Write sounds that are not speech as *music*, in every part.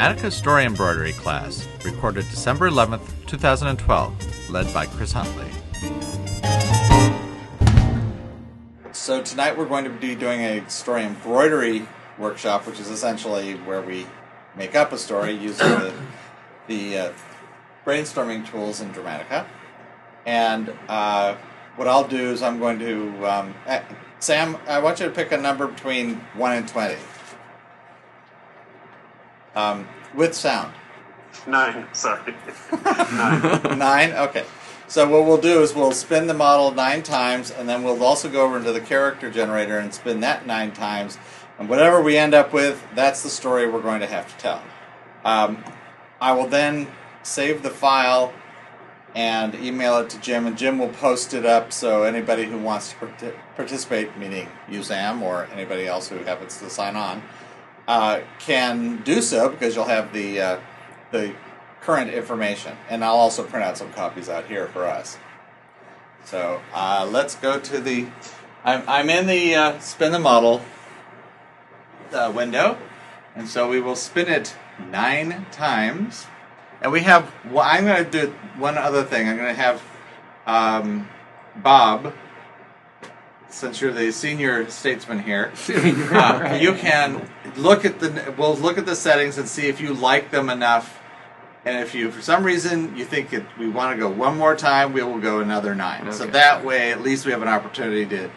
Dramatica Story Embroidery class, recorded December 11th, 2012, led by Chris Huntley. So tonight we're going to be doing a story embroidery workshop, which is essentially where we make up a story using the, the uh, brainstorming tools in Dramatica. And uh, what I'll do is I'm going to um, eh, Sam, I want you to pick a number between one and twenty. Um, with sound. Nine, sorry. Nine. *laughs* Nine? Okay. So what we'll do is we'll spin the model nine times, and then we'll also go over into the character generator and spin that nine times. And whatever we end up with, that's the story we're going to have to tell. Um, I will then save the file and email it to Jim, and Jim will post it up so anybody who wants to participate, meaning you, Sam, or anybody else who happens to sign on, uh, can do so because you'll have the uh, the current information, and I'll also print out some copies out here for us. So uh, let's go to the. I'm, I'm in the uh, spin the model uh, window, and so we will spin it nine times. And we have. Well, I'm going to do one other thing. I'm going to have um, Bob, since you're the senior statesman here, *laughs* uh, you can look at the. We'll look at the settings and see if you like them enough. And if you, for some reason, you think it, we want to go one more time, we will go another nine. So that way, at least we have an opportunity to.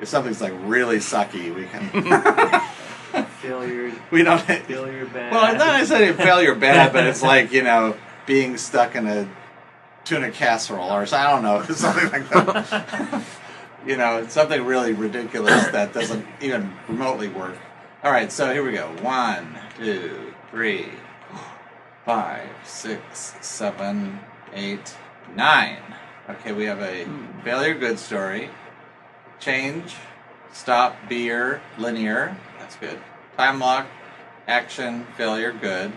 If something's like really sucky, we can. *laughs* Failure, we don't. failure bad. Well, it's not necessarily failure bad, but it's like you know being stuck in a tuna casserole or so- I don't know *laughs* something like that. You know, something really ridiculous that doesn't even remotely work. All right, so here we go. One, two, three, five, six, seven, eight, nine. Okay, we have a failure good story. Change, stop, Be-er, linear. That's good. Time lock, action, failure, good.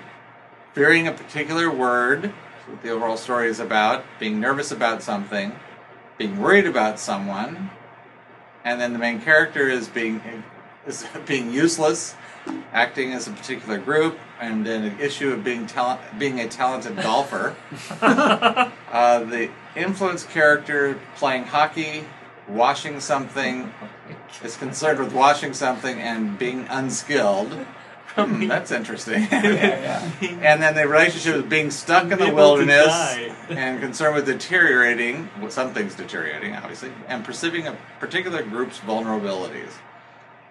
Fearing a particular word, what the overall story is about. Being nervous about something, being worried about someone, and then the main character is being is being useless, acting as a particular group, and then an issue of being talent, being a talented golfer. *laughs* uh, the influence character playing hockey, washing something, is concerned with washing something and being unskilled. Hmm, *laughs* that's interesting. *laughs* and then the relationship is being stuck in the wilderness and concerned with deteriorating, well, something's deteriorating, obviously, and perceiving a particular group's vulnerabilities.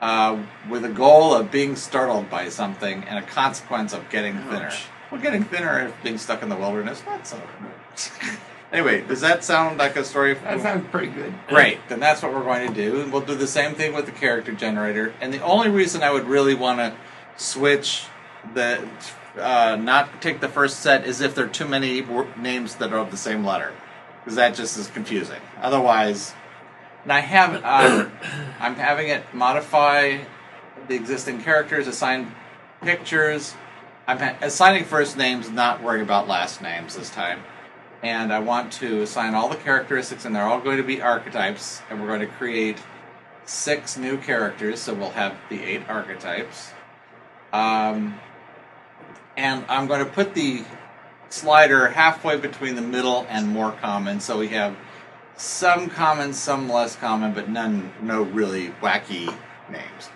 Uh, with a goal of being startled by something and a consequence of getting thinner. Well, getting thinner if being stuck in the wilderness, not so. *laughs* anyway, does that sound like a story? That sounds pretty good. Great, then that's what we're going to do. And we'll do the same thing with the character generator. And the only reason I would really want to switch the uh, not take the first set is if there are too many wor- names that are of the same letter, because that just is confusing. Otherwise, and I have *coughs* I'm having it modify the existing characters, assign pictures. I'm ha- assigning first names, not worrying about last names this time and I want to assign all the characteristics, and they're all going to be archetypes, and we're going to create six new characters, so we'll have the eight archetypes. Um, and I'm going to put the slider halfway between the middle and more common, so we have some common, some less common, but none, no really wacky names.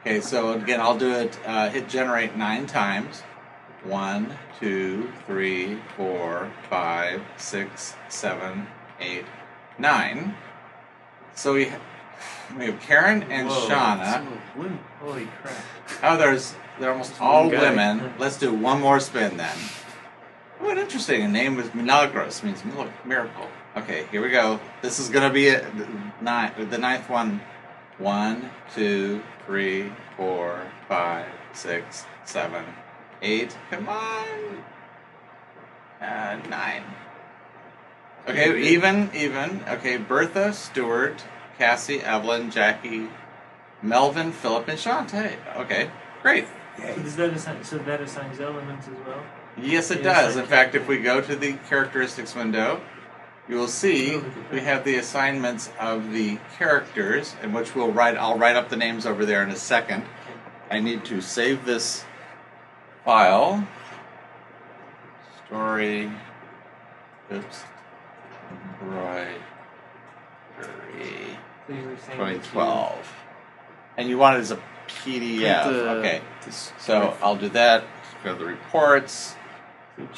Okay, so again, I'll do it, uh, hit generate nine times. One, two, three, four, five, six, seven, eight, nine. So we, we have Karen and Whoa, Shauna. Holy crap. Oh, there's they're almost all guy. women. Let's do one more spin then. What interesting. A name is Milagros means miracle. Okay, here we go. This is gonna be a, nine, the ninth one. One, two, three, four, five, six, seven, eight. Come on. Uh, nine. Okay, even, even. Okay, Bertha, Stuart, Cassie, Evelyn, Jackie, Melvin, Philip, and Shantae. Okay, great. So does that assign, so that assigns elements as well? Yes, it does. In fact, if we go to the characteristics window, you will see Oh, we have the assignments of the characters, in which we'll write. I'll write up the names over there in a second. I need to save this file. story. Oops. Embroidery. So you were saying that you- 2012. And you want it as a PDF. The- okay. this- So I'll do that. Go to the reports.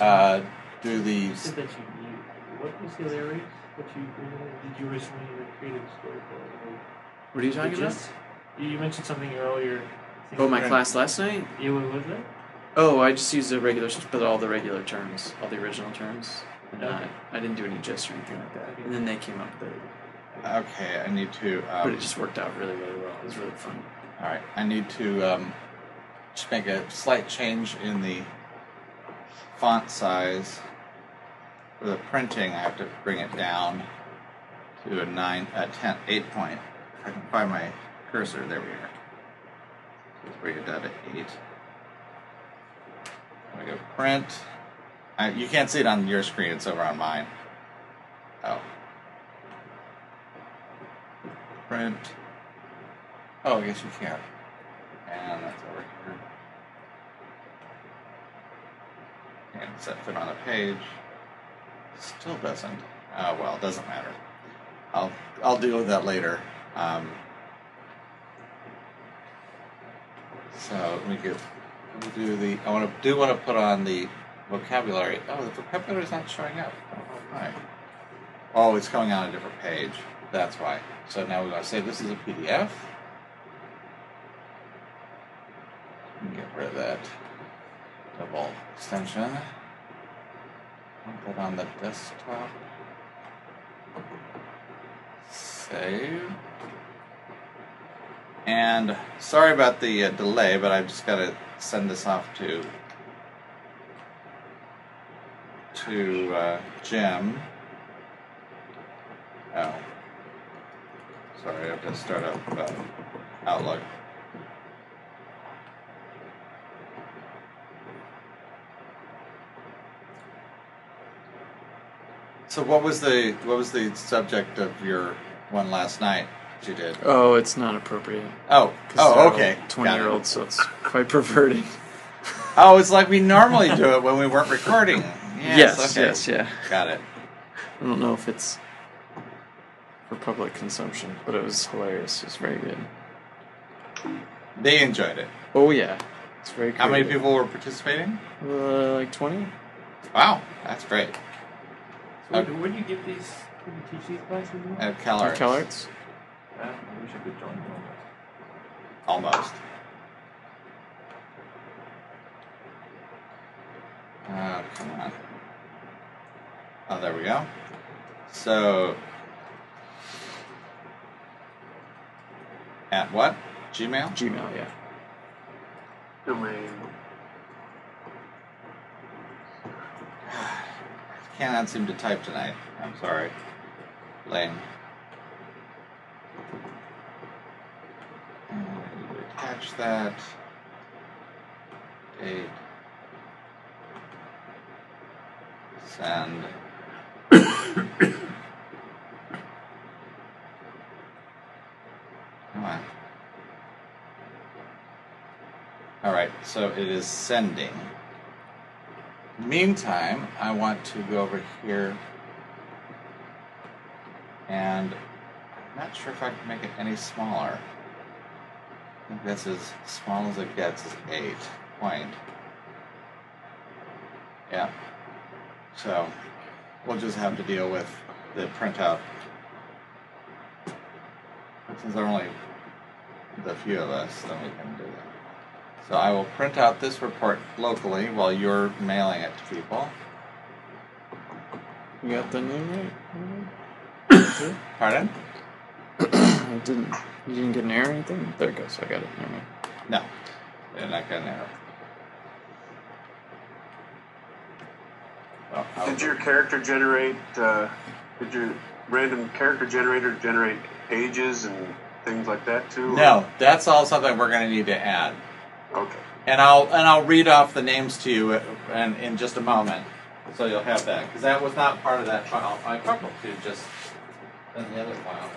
Uh, do You the. said that you, you what was the lyrics that you did you originally create a story for? What are you talking about? just, you you mentioned something earlier. Oh, my you- class last night. Yeah, what was it? Oh, I just used the regular, but all the regular terms, all the original terms. And Okay. I, I didn't do any gist or anything like that. Okay. And then they came up with it. Okay, I need to. But Um, it just worked out really, really well. It was really fun. All right, I need to um, just make a slight change in the font size. For the printing, I have to bring it down to a nine, a ten, eight point. If I can find my cursor, there we are. Let's bring it down to eight. I go print. I, you can't see it on your screen; it's over on mine. Oh. Print. Oh, I guess you can. And that's over here. And set fit on the page. Still doesn't. Oh well, it doesn't matter. I'll I'll deal with that later. Um, so we could we'll do the. I want to do want to put on the vocabulary. Oh, the vocabulary is not showing up. Oh, why? Oh, it's going on a different page. That's why. So now we're going to say this is a PDF. Get rid of that double extension. Put that on the desktop. Save. And sorry about the uh, delay, but I've just got to send this off to to uh, Jim. Oh, sorry, I have to start up uh, Outlook. So what was the what was the subject of your one last night that you did? Oh, it's not appropriate. Oh, oh, okay. 20 Got it. year olds, so it's quite perverting. Oh, it's like we normally do it when we weren't recording. *laughs* Yes, yes, okay. yes, yeah. Got it. I don't know if it's for public consumption, but it was hilarious. It was very good. They enjoyed it. Oh, yeah. It's very How many people were participating? Uh, like 20? Wow, that's great. So where, where do you get these? Where do you teach these classes? At CalArts. CalArts? Ah, I wish I could join one. Almost. Oh, come on. Oh, there we go. So, at what? Gmail? Gmail, yeah. Domain. *sighs* *sighs* *sighs* Cannot seem to type tonight. I'm sorry. Lane. Attach that. Date. Send. *coughs* Come on. Alright, so it is sending. Meantime, I want to go over here and I'm not sure if I can make it any smaller. I think that's as small as it gets is 8 point. Yeah. So we'll just have to deal with the printout. Since there are only the few of us, then we can do that. So I will print out this report locally while you're mailing it to people. You got the name right? Pardon? I didn't. You didn't get an error or anything? There it goes. I got it. Never mind. No. They're not going to error. Well, Did your character generate? Uh, did your random character generator generate ages and things like that too? or- No, that's all something we're going to need to add. Okay. And I'll and I'll read off the names to you uh, in, in just a moment, so you'll have that because that was not part of that file. I coupled to just in the other file.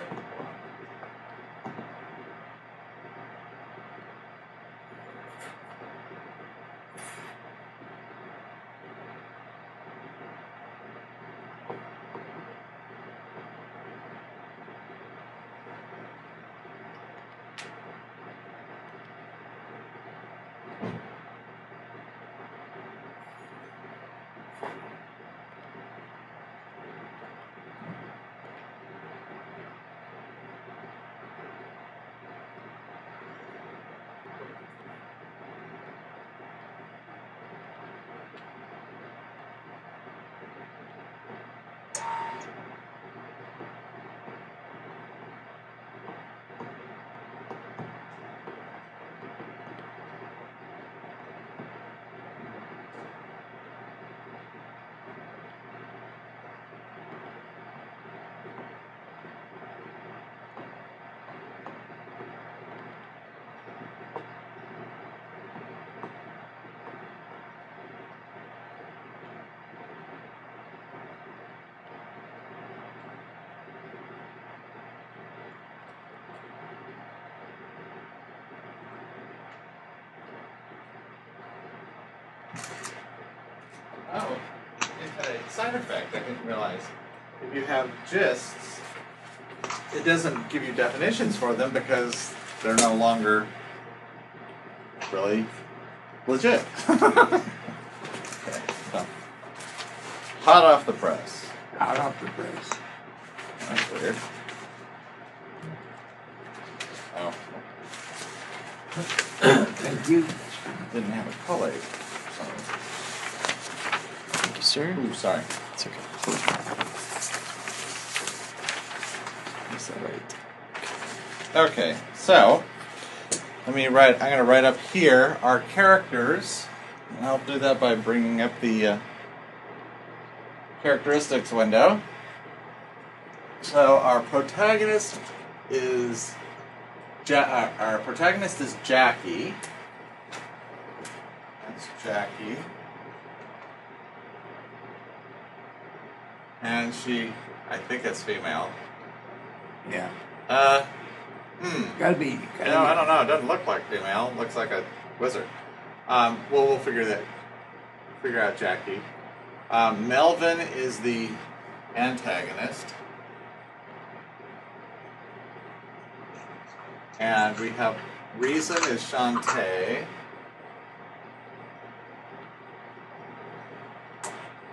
Oh, side effect I didn't realize. If you have gists, it doesn't give you definitions for them because they're no longer really legit. *laughs* okay, so. Hot off the press. Hot off the press. That's weird. Oh, *coughs* Thank you. didn't have a color. Sir. Ooh, sorry. It's okay. Is that right? Okay, so let me write. I'm going to write up here our characters. And I'll do that by bringing up the uh, characteristics window. So our protagonist is ja- our protagonist is Jackie. That's Jackie. And she, I think it's female. Yeah. Uh, hmm. Gotta be. Gotta No, be. I don't know. It doesn't look like female. It looks like a wizard. Um, well, we'll figure that. Figure out Jackie. Um, Melvin is the antagonist, and we have Reason is Shantae.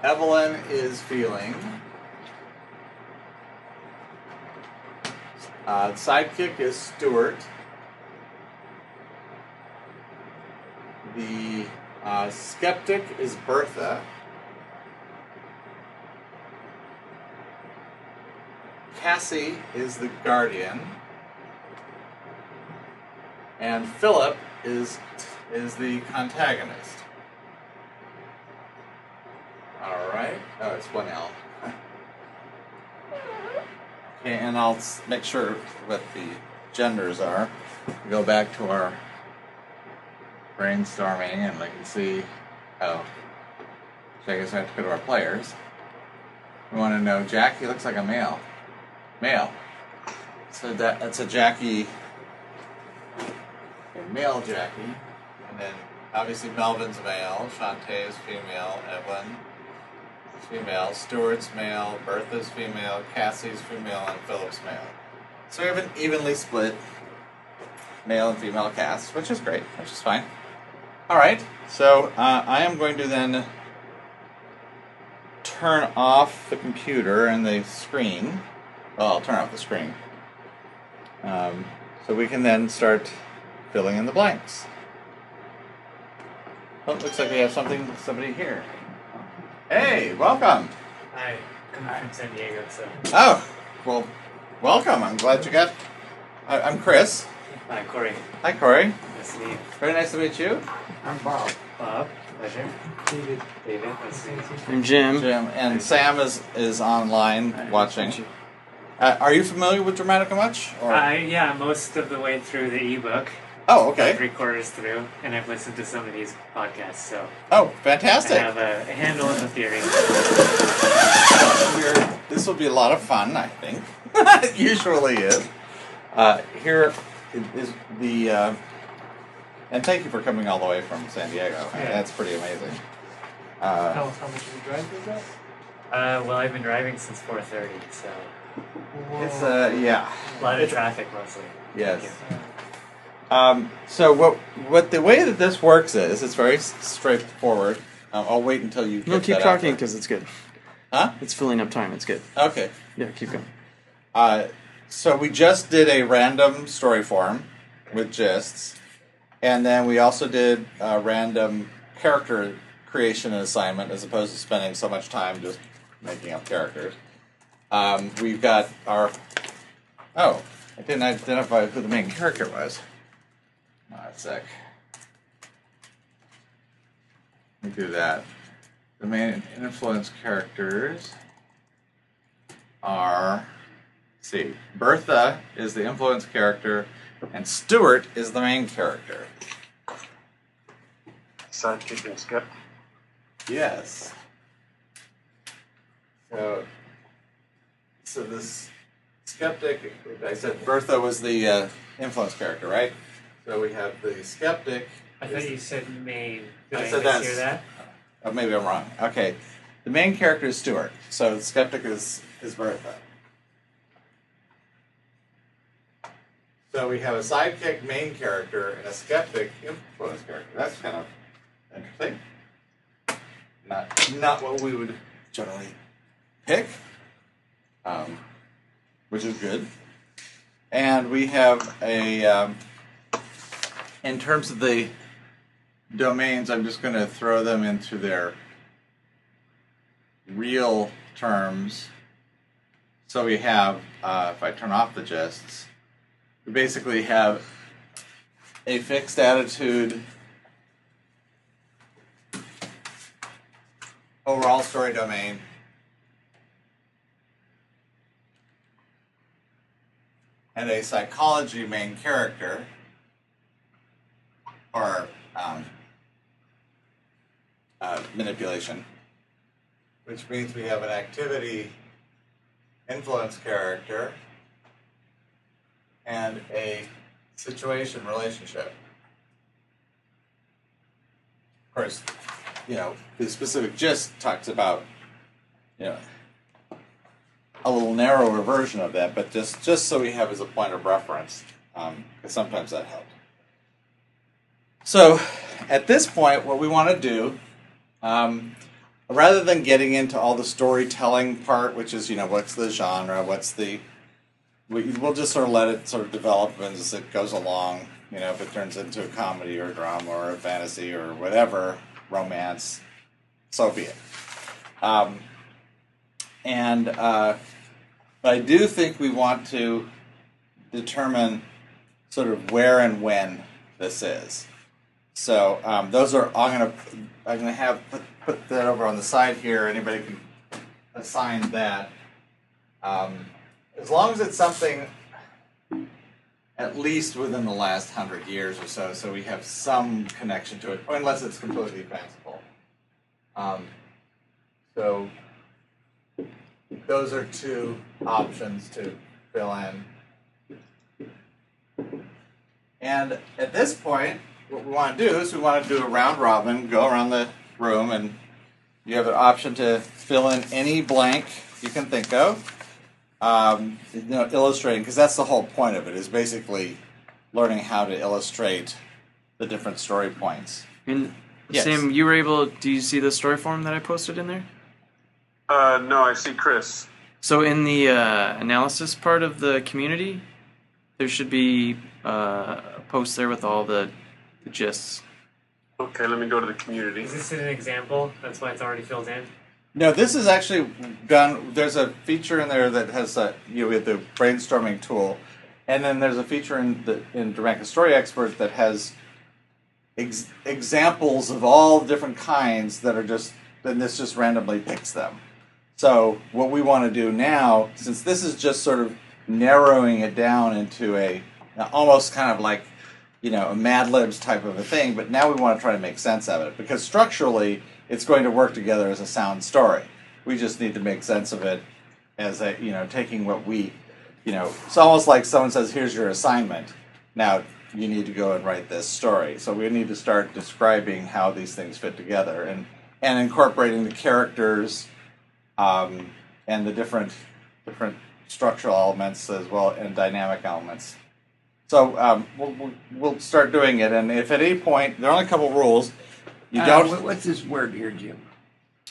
Evelyn is feeling. Uh, sidekick is Stuart. The uh, skeptic is Bertha. Cassie is the guardian. And Philip is is the contagonist. All Oh, one L. Okay, and I'll make sure what the genders are. Go back to our brainstorming and we can see oh so I guess I have to go to our players. We want to know Jackie looks like a male. Male. So that that's a Jackie a male Jackie. And then obviously Melvin's male, Shantae is female, Evelyn female, Stuart's male, Bertha's female, Cassie's female, and Philip's male. So we have an evenly split male and female cast, which is great, which is fine. All right, so uh, I am going to then turn off the computer and the screen. Well, I'll turn off the screen. Um, so we can then start filling in the blanks. Oh, looks like we have something, somebody here. Hey, welcome. Hi, I'm from San Diego, so. Oh, well, welcome. I'm glad you got. I, I'm Chris. Hi, Corey. Hi, Corey. Nice to meet you. Very nice to meet you. I'm Bob. Bob, pleasure. David. David, nice to meet you. I'm Jim. Jim and Sam is is online watching. Uh, are you familiar with Dramatica much? Or? Uh, yeah, most of the way through the ebook, oh, okay. three quarters through, and I've listened to some of these podcasts, so Oh, fantastic! I have a, a handle on the theory. We're- this will be a lot of fun, I think. *laughs* it usually is. Uh, here is the. Uh, and thank you for coming all the way from San Diego. Yeah. That's pretty amazing. Uh, How, how much of a drive was that? Uh, well, I've been driving since 4:30, so it's uh, yeah. a lot of It's- traffic mostly. Yes. Um, so what what the way that this works is it's very straightforward. Um, I'll wait until you. No, keep talking because it's good. Huh? It's filling up time. It's good. Okay. Yeah, keep going. Uh, so we just did a random story form with gists, and then we also did a random character creation and assignment, as opposed to spending so much time just making up characters. Um, we've got our. Oh, I didn't identify who the main character was. Oh, a sec. Let me do that. The main influence characters are. see, Bertha is the influence character, and Stuart is the main character. Sidekick and skep. Yes. So, so this skeptic, I said Bertha was the uh, influence character, right? So we have the skeptic. I thought you said main. Did I I, said mishear that's- that? Oh, maybe I'm wrong. Okay. the main character is Stuart, so the skeptic is is Bertha. So we have a sidekick main character and a skeptic influence character. That's kind of interesting. Not not what we would generally pick, um, which is good. And we have a um, in terms of the domains, I'm just going to throw them into their real terms. So we have, uh, if I turn off the gists, we basically have a fixed attitude overall story domain. And a psychology main character, or um, uh, manipulation, which means we have an activity influence character and a situation relationship. Of course, you know, the specific gist talks about, you know, a little narrower version of that, but just, just so we have as a point of reference, because sometimes that helps. So, at this point, what we want to do, um, rather than getting into all the storytelling part, which is, you know, what's the genre, what's the. We, we'll just sort of let it sort of develop as it goes along. You know, if it turns into a comedy or a drama or a fantasy or whatever, romance, so be it. Um, and, uh, but I do think we want to determine sort of where and when this is. So um, those are I'm gonna I'm gonna have put, put that over on the side here. Anybody can assign that. Um, as long as it's something at least within the last hundred years or so, so we have some connection to it, unless it's completely fanciful. Um, so those are two options to fill in. And at this point, what we want to do is we want to do a round robin, go around the room, and you have an option to fill in any blank you can think of. Um, you know, illustrating because that's the whole point of it is basically learning how to illustrate the different story points. And Yes. Sam, you were able. Do you see the story form that I posted in there? Uh, no, I see Chris. So in the uh, analysis part of the community, there should be uh, a post there with all the, the gists. Okay, let me go to the community. Is this an example? That's why it's already filled in. No, this is actually done. There's a feature in there that has a, you know, we have the brainstorming tool, and then there's a feature in the in Dramatica Story Expert that has ex- examples of all different kinds that are just. Then this just randomly picks them. So what we want to do now, since this is just sort of narrowing it down into a almost kind of like you know a Mad Libs type of a thing, but now we want to try to make sense of it because structurally it's going to work together as a sound story. We just need to make sense of it as a you know taking what we you know it's almost like someone says here's your assignment. Now you need to go and write this story. So we need to start describing how these things fit together and and incorporating the characters um, and the different different structural elements as well and dynamic elements so um, we'll, we'll, we'll start doing it and if at any point there are only a couple rules you Uh, don't what- what's this word here, Jim?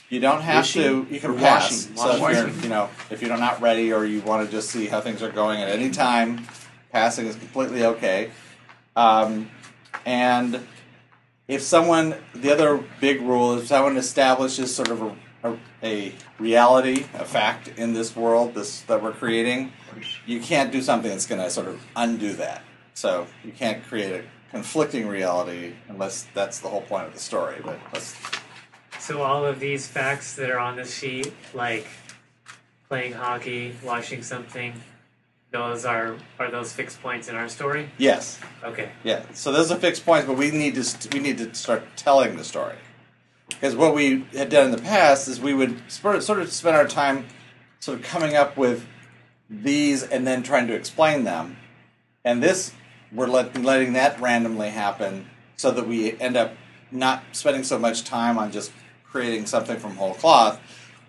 you don't have Wishing to. You can pass. washing? So if you're, you know, if you're not ready or you want to just see how things are going at any time, passing is completely okay. Um, and if someone, the other big rule is if someone establishes sort of a, a, a reality, a fact in this world, this that we're creating, you can't do something that's going to sort of undo that. So you can't create a conflicting reality unless that's the whole point of the story. But let's So all of these facts that are on the sheet, like playing hockey, watching something, those are are those fixed points in our story? yes. Okay. Yeah, so those are fixed points, but we need to st- we need to start telling the story. Because what we had done in the past is we would sort of spend our time sort of coming up with these and then trying to explain them. And this, we're let, letting that randomly happen so that we end up not spending so much time on just creating something from whole cloth,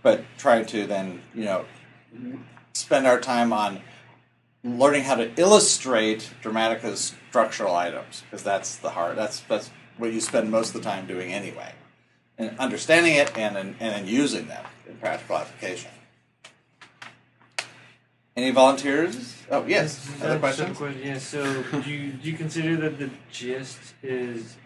but trying to then you know spend our time on learning how to illustrate Dramatica's structural items because that's the hard that's that's what you spend most of the time doing anyway, and understanding it and and, and then using them in practical application. Any volunteers? Oh yes, That's other questions? question. Yeah. So, do you do you consider that the gist is?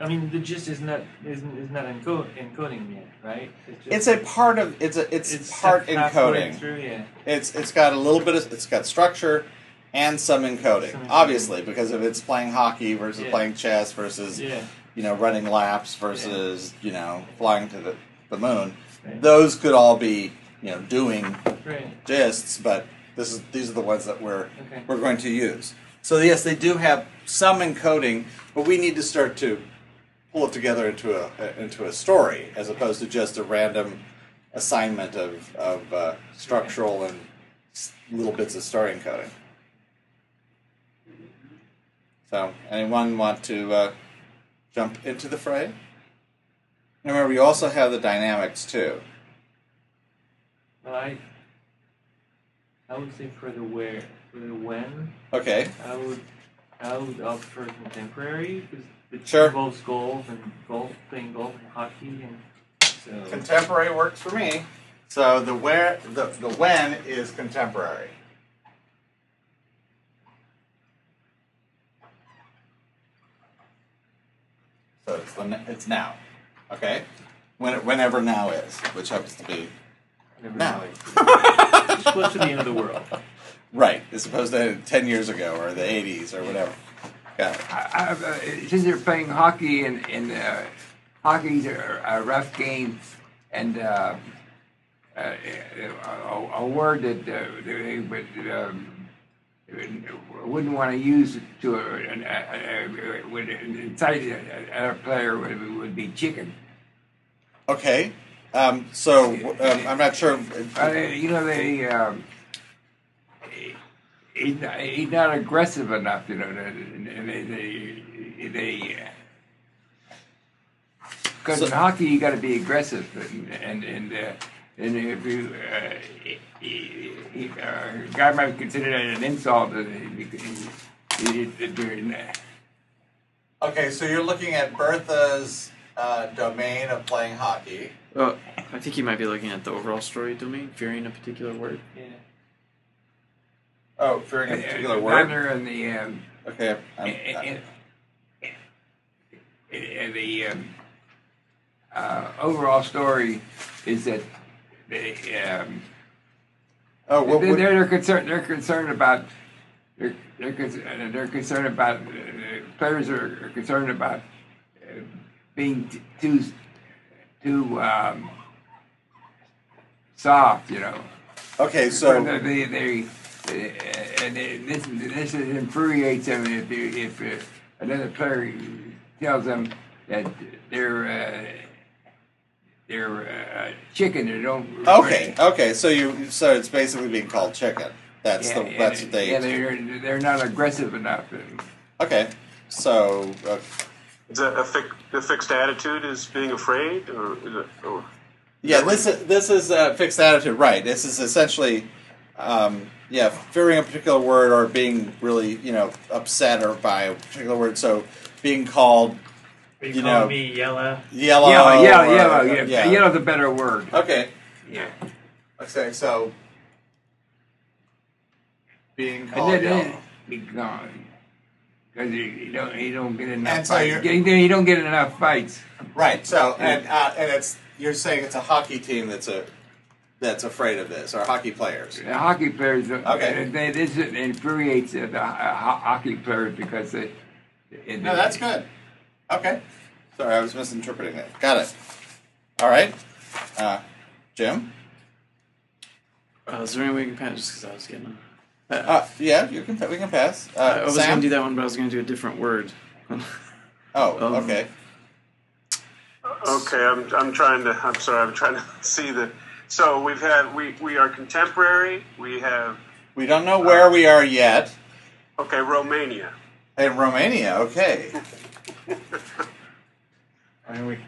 I mean, the gist is not is, is not encode, encoding yet, right? It's a part of it's a it's, it's part encoding. Through, yeah. It's it's got a little bit of it's got structure and some encoding. Some encoding. Obviously, because if it's playing hockey versus Yeah. playing chess versus Yeah. You know running laps versus you know flying to the, the moon, those could all be you know doing Right. gists, but this is these are the ones that we're Okay. we're going to use. So yes, they do have some encoding, but we need to start to pull it together into a into a story as opposed to just a random assignment of of uh, structural and little bits of story encoding. So, anyone want to uh, jump into the fray? And remember, we also have the dynamics too. Well, I I would say for the where for the when Okay, I would I would opt for contemporary because it Sure. involves golf and golf playing golf and hockey and so contemporary works for me. So the where the the when is contemporary. So it's the, it's now, okay? When whenever now is, which happens to be never now. know. *laughs* It's close to the end of the world. right, as opposed to ten years ago or the '80s or whatever. Got it. I, I, uh, since they're playing hockey and, and uh, hockey's a, a rough game, and uh, uh, a, a word that uh, they would, um, wouldn't want to use to an- would incite a, player would, would be chicken. Okay, um, so um, I'm not sure. Uh, you know they. Um, He's not, he's not aggressive enough, you know. And they, they, they because So- in hockey you got to be aggressive, and and and, uh, and if you, uh, he, he, uh, a guy might consider that an insult. he- he- during, Okay, so you're looking at Bertha's uh, domain of playing hockey. Oh, I think you might be looking at the overall story domain, fearing a particular word. Yeah. Oh, fearing a particular uh, word. Down there in the um, Okay. I'm- in, in, in the um, uh, overall story is that they um, oh, what, they're, they're concerned. They're concerned about. They're they're, con- they're concerned about. Uh, players are, concerned about uh, being t- too too um, soft. You know. okay, so they, they, they and they, this this infuriates them if if uh, another player tells them that they're uh, they're uh, chicken. They don't. okay, okay, so you so it's basically being called chicken. That's Yeah, the yeah, that's what they. Yeah, they're they're not aggressive enough. okay, so uh, Is that a, fi- a fixed attitude is being afraid, or is it? Or, yeah, this is this is a fixed attitude, right? This is essentially. Um, yeah, fearing a particular word or being really, you know, upset or by a particular word. So being called Are you, You calling know- me yellow? yellow. yellow, yellow, or- yellow, yeah, yeah. Yellow's a better word. Okay. Yeah. Okay, so being And called then, yellow. then because you, you don't you don't get enough And so fights. you're- You, you don't get enough fights. Right. So and uh, and it's you're saying it's a hockey team that's a that's afraid of this or hockey players. The hockey players, uh, Okay. they, this infuriates the hockey players because they. it- No, that's good. Okay. Sorry, I was misinterpreting that. Got it. All right. Uh, Jim. Uh, is there any way we can pass? Just because I was getting. Uh, Uh, yeah, you can. We can pass. Uh, I was going to do that one, but I was going to do a different word. Oh, *laughs* Um, okay. okay, I'm, I'm trying to. I'm sorry. I'm trying to *laughs* see the. So we've had we we are contemporary. We have We don't know where we are yet. okay Romania. In Romania, okay. *laughs* *laughs* I mean, we.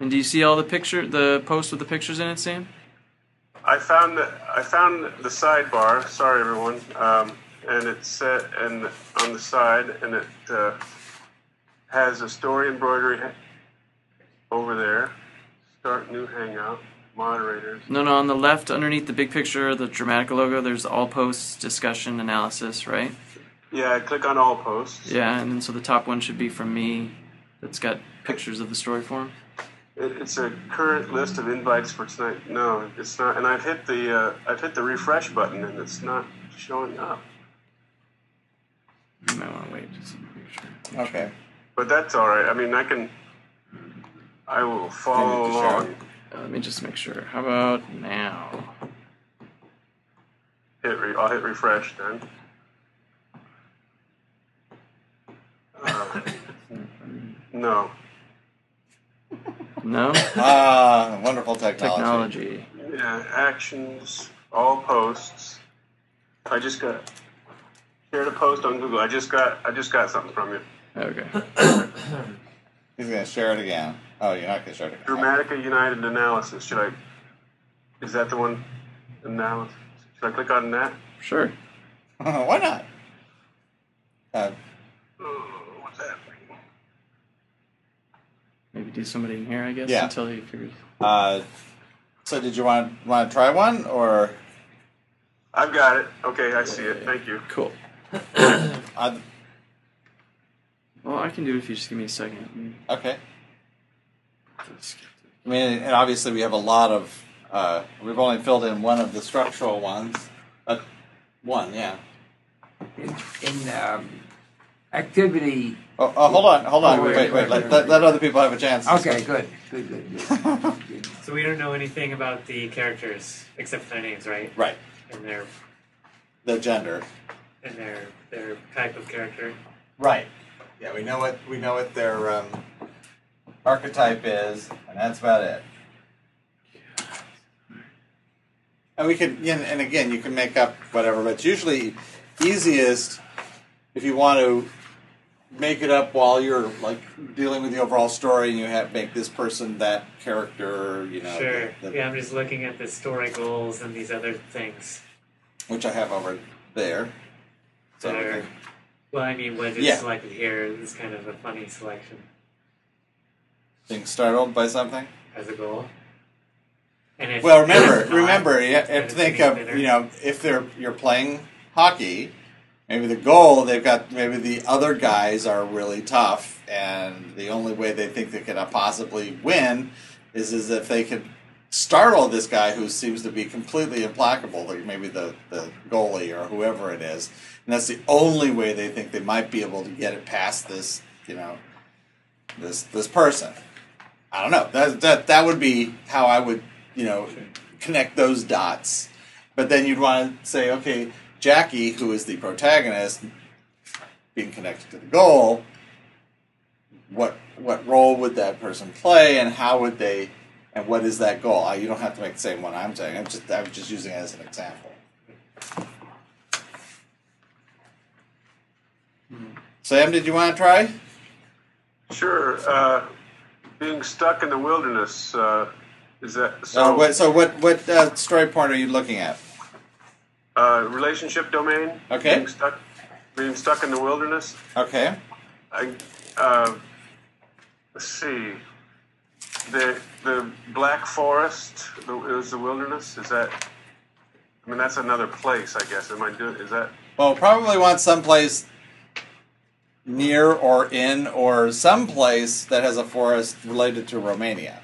And do you see all the picture, the post with the pictures in it, Sam? I found the I found the sidebar. Sorry, everyone. Um, and it's set and on the side, and it uh, has a story embroidery over there. Start new hangout. Moderators. No, no. On the left, underneath the big picture, the Dramatica logo, there's all posts, discussion, analysis, right? Yeah, click on all posts. Yeah, and then so the top one should be from me. That's got pictures of the story form. It, it's a current list of invites for tonight. No, it's not. And I've hit the uh, I've hit the refresh button, and it's not showing up. You might want to wait just to make sure. Okay. But that's all right. I mean, I can. I will follow Continue to share. along. Uh, let me just make sure. How about now? Hit re- I'll hit refresh then. No. No Ah, wonderful technology. technology. Yeah, actions, all posts. I just got shared a post on Google. I just got I just got something from you. Okay. He's gonna share it again. Oh, you're not gonna share it again. Dramatica United analysis. Should I? Is that the one? Analysis. Should I click on that? Sure. *laughs* Why not? Uh, Oh, what's that? Maybe do somebody in here, I guess, Yeah. until he figures. uh, so, did you want want to try one or? I've got it. Okay, I see it. Thank you. Cool. *coughs* Uh, Well, I can do it if you just give me a second. okay. I mean, and obviously we have a lot of. Uh, we've only filled in one of the structural ones. Uh, one, yeah. In, in um, activity. Oh, oh, hold on, hold on. Oh, wait, wait, wait, wait. wait, Let, let, let other people have a chance. Okay, good, good, good, good. good. So we don't know anything about the characters except for their names, right? Right. And their The gender. and their their type of character. Right. Yeah, we know what we know what their um, archetype is, and that's about it. And we could, yeah, and again, you can make up whatever, but it's usually easiest if you want to make it up while you're like dealing with the overall story, and you have make this person that character, you know, sure. the- the- yeah, I'm just looking at the story goals and these other things. which I have over there. So that are- can- well, I mean, what is Yeah. selected here is kind of a funny selection being startled by something. as a goal. And if Well, remember, not, remember, you have to think of better. you know if they're you're playing hockey, maybe the goal they've got maybe the other guys are really tough, and the only way they think they can possibly win is is if they could startle this guy who seems to be completely implacable, like maybe the the goalie or whoever it is, and that's the only way they think they might be able to get it past this you know this this person. I don't know. That that that would be how I would, you know, connect those dots. But then you'd want to say, okay, Jackie, who is the protagonist, being connected to the goal, what what role would that person play, and how would they, and what is that goal? Uh, You don't have to make the same one I'm saying. I'm just I'm just using it as an example. Sam, did you want to try? Sure. Uh, being stuck in the wilderness. Uh, is that so? So, what, so what what uh, story point are you looking at? Uh, relationship domain. Okay. Being stuck, being stuck in the wilderness. Okay. I, uh, let's see. The the Black Forest the, is the wilderness. Is that? I mean, that's another place, I guess. Am I doing? Is that? Well, probably want someplace near or in or someplace that has a forest related to Romania.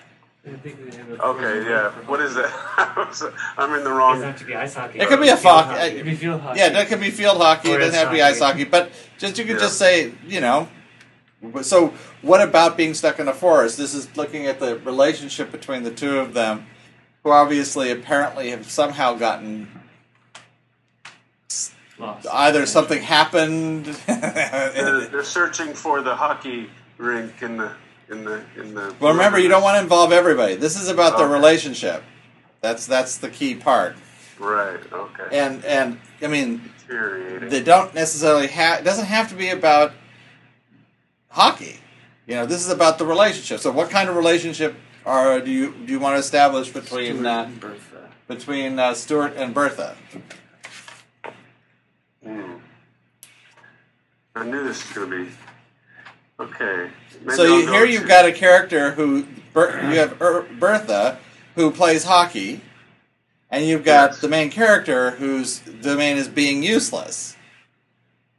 I think they have a Okay, yeah. What is hockey. that? *laughs* I'm in the It wrong. doesn't have to be ice hockey. It could be a Field fuck. hockey. It'd be field hockey. Yeah, that could be field hockey. It doesn't ice have to be ice hockey. hockey, but just you could Yeah. just say, you know. So, what about being stuck in a forest? This is looking at the relationship between the two of them, who obviously, apparently, have somehow gotten Lost. either something happened. *laughs* They're, they're searching for the hockey rink in the in the in the. Well, remember, you don't want to involve everybody. This is about the relationship. That's that's the key part. Right. Okay. And and I mean, Infuriating. they don't necessarily have. It doesn't have to be about hockey. You know, this is about the relationship. So, what kind of relationship or do you do you want to establish between Stuart uh, and Bertha. between uh, Stuart and Bertha? Hmm. I knew this was going to be. Okay. Maybe so you, here you've got a character who Ber- you have er- Bertha who plays hockey, and you've got Yes. the main character whose domain is being useless.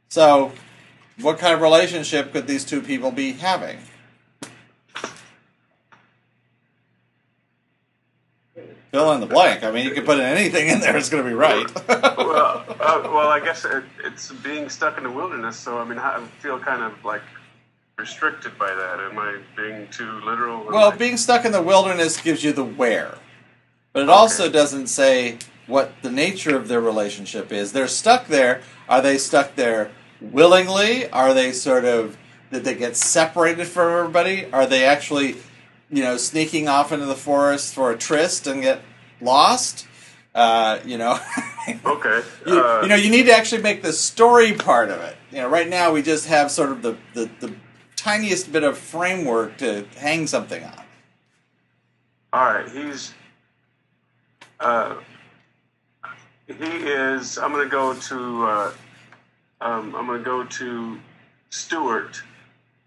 So, what kind of relationship could these two people be having? Fill in the blank. I mean, you can put anything in there; it's going to be right. well, uh, well, I guess it, it's being stuck in the wilderness. So I mean, I feel kind of like restricted by that. Am I being too literal? Well, being stuck in the wilderness gives you the where, but it also doesn't say what the nature of their relationship is. They're stuck there. Are they stuck there willingly? Are they sort of did they get separated from everybody? Are they actually, you know, sneaking off into the forest for a tryst and get lost? Uh, you know, *laughs* okay. you, uh, you know, you need to actually make the story part of it. You know, right now we just have sort of the, the, the tiniest bit of framework to hang something on. All right, he's. Uh, he is. I'm going to go to. Uh, um, I'm going to go to Stuart,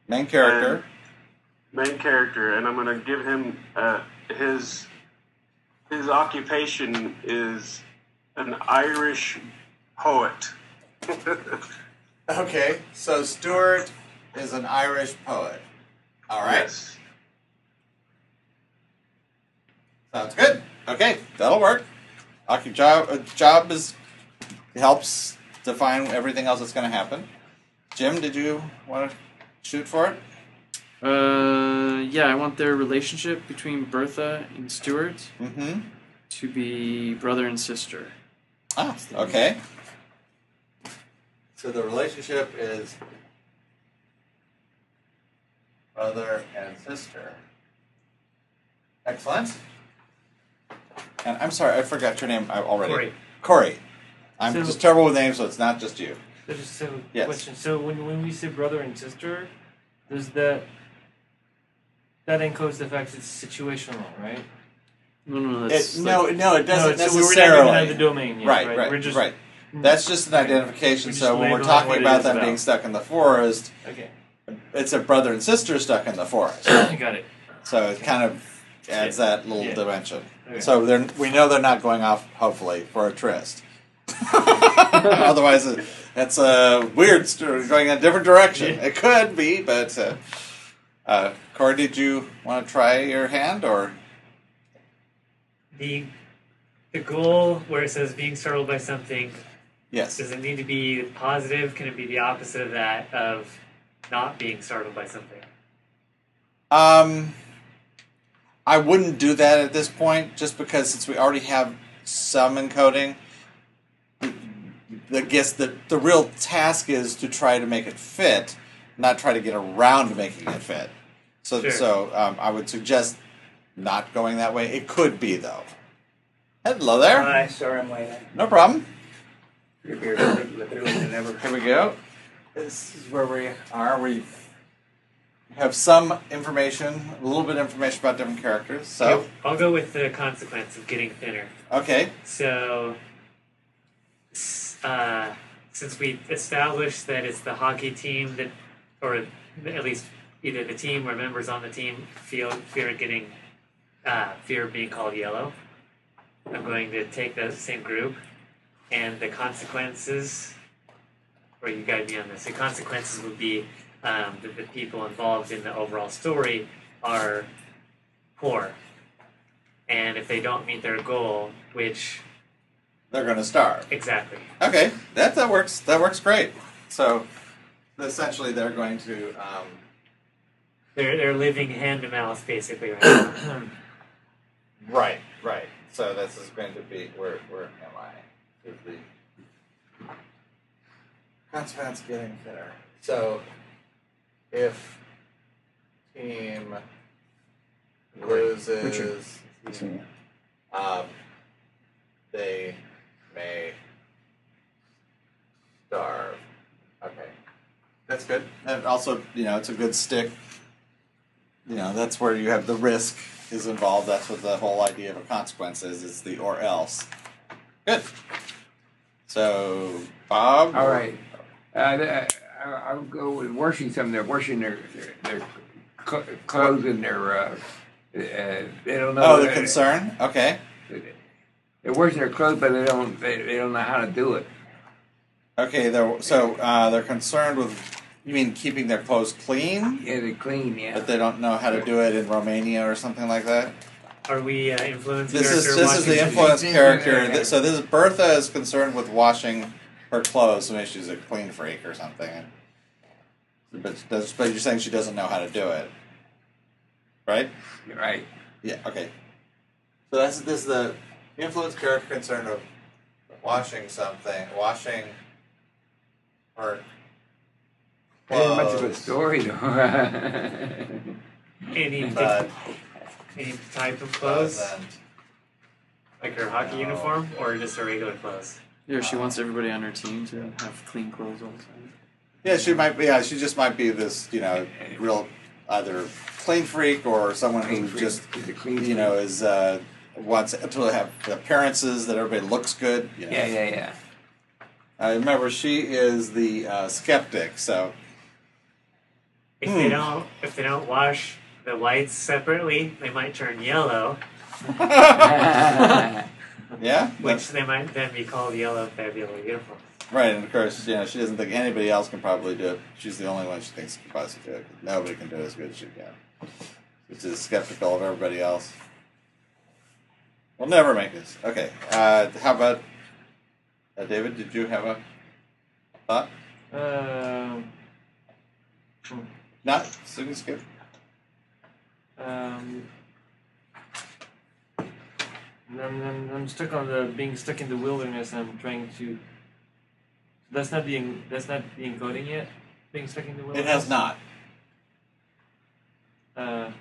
Main character. main character, and I'm going to give him uh, his. His occupation is an Irish poet. *laughs* Okay, so Stuart is an Irish poet. All right, Yes. sounds good. Okay, that'll work. Occup job uh, job is helps define everything else that's going to happen. Jim, did you want to shoot for it? Uh, yeah, I want their relationship between Bertha and Stuart Mm-hmm. to be brother and sister. Ah, okay. So the relationship is brother and sister. Excellent. And I'm sorry, I forgot your name already. Corey. Corey. I'm So- just terrible with names, so it's not just you. So just a Yes. question. So when when we say brother and sister, does that that encodes the fact it's situational, right? No, no, It, that's no, no, it doesn't no, so we're not even at the domain yet, right, right? right, We're just right. That's just an Right. identification. We're just So when we're talking about them being stuck in the forest, okay. It's a brother and sister stuck in the forest. *coughs* Got it. So it kind of adds that little Yeah. dimension. Okay. So they're, we know they're not going off, hopefully, for a tryst. *laughs* Otherwise, it, it's a weird story going in a different direction. Yeah. It could be, but uh, uh, Corey, did you want to try your hand or? The the goal where it says being startled by something Yes. does it need to be positive? Can it be the opposite of that of not being startled by something? Um, I wouldn't do that at this point, just because since we already have some encoding. I guess the the real task is to try to make it fit, not try to get around making it fit. So Sure. so um, I would suggest not going that way. It could be though. Hello there. Hi, sorry I'm late. No problem. Your beer literally never. Here we go. This is where we are. We have some information, a little bit of information about different characters. So I'll go with the consequence of getting thinner. okay. So, uh, since we established that it's the hockey team that, or at least either the team or members on the team feel fear of getting, uh, fear of being called yellow, I'm going to take the same group, and the consequences, or you guide me on this. The consequences would be um, that the people involved in the overall story are poor, and if they don't meet their goal, which They're going to starve. exactly. Okay, that that works. That works great. So essentially, they're going to. Um, They're they're living hand to mouth basically right now. *coughs* right, right. So this is going to be where where am I? Is the getting thinner? So if team loses, um, they may starve. Okay, that's good. And also, you know, it's a good stick. You know, that's where you have the risk is involved. That's what the whole idea of a consequence is. It's the or else. Good. So, Bob. All right. Uh, I- I'll go with washing some. They're washing their their, their cl- clothes and their. Uh, uh, they don't know. Oh, the concern. Okay. They're washing their clothes, but they don't. They, they don't know how to do it. Okay. They're, so uh, they're concerned with. You mean keeping their clothes clean, Yeah, they're clean. Yeah. but they don't know how to do it in Romania or something like that. Are we uh, influencing This is this is the watching influence Yeah. character. So this is Bertha is concerned with washing her clothes. So maybe she's a clean freak or something. But but you're saying she doesn't know how to do it, right? Right. Yeah. Okay. So that's this is the influence character concern of washing something, washing her That ain't much of a story, though. *laughs* Any, But any type of clothes, like her hockey No. uniform, or just her regular clothes? Yeah, she wants everybody on her team to have clean clothes all the time. Yeah, she might be. Yeah, she just might be this, you know, real either clean freak or someone who freak. just, clean you know, is uh, wants to have appearances that everybody looks good. You know. Yeah, yeah, yeah. I remember she is the uh, skeptic, so If Hmm. they don't, if they don't wash the whites separately, they might turn yellow, *laughs* *laughs* *laughs* *laughs* yeah, which they might then be called yellow fabulous uniforms. right. And of course, you know, she doesn't think anybody else can probably do it. She's the only one she thinks can possibly do it. Nobody can do it as good as she can. She's just skeptical of everybody else. We'll never make this. Okay. Uh, how about uh, David? Did you have a thought? Um, Not so you can skip. um, I'm, I'm, I'm stuck on the being stuck in the wilderness. and I'm trying to. That's not the en- that's not the encoding yet. Being stuck in the wilderness. It has not. Uh,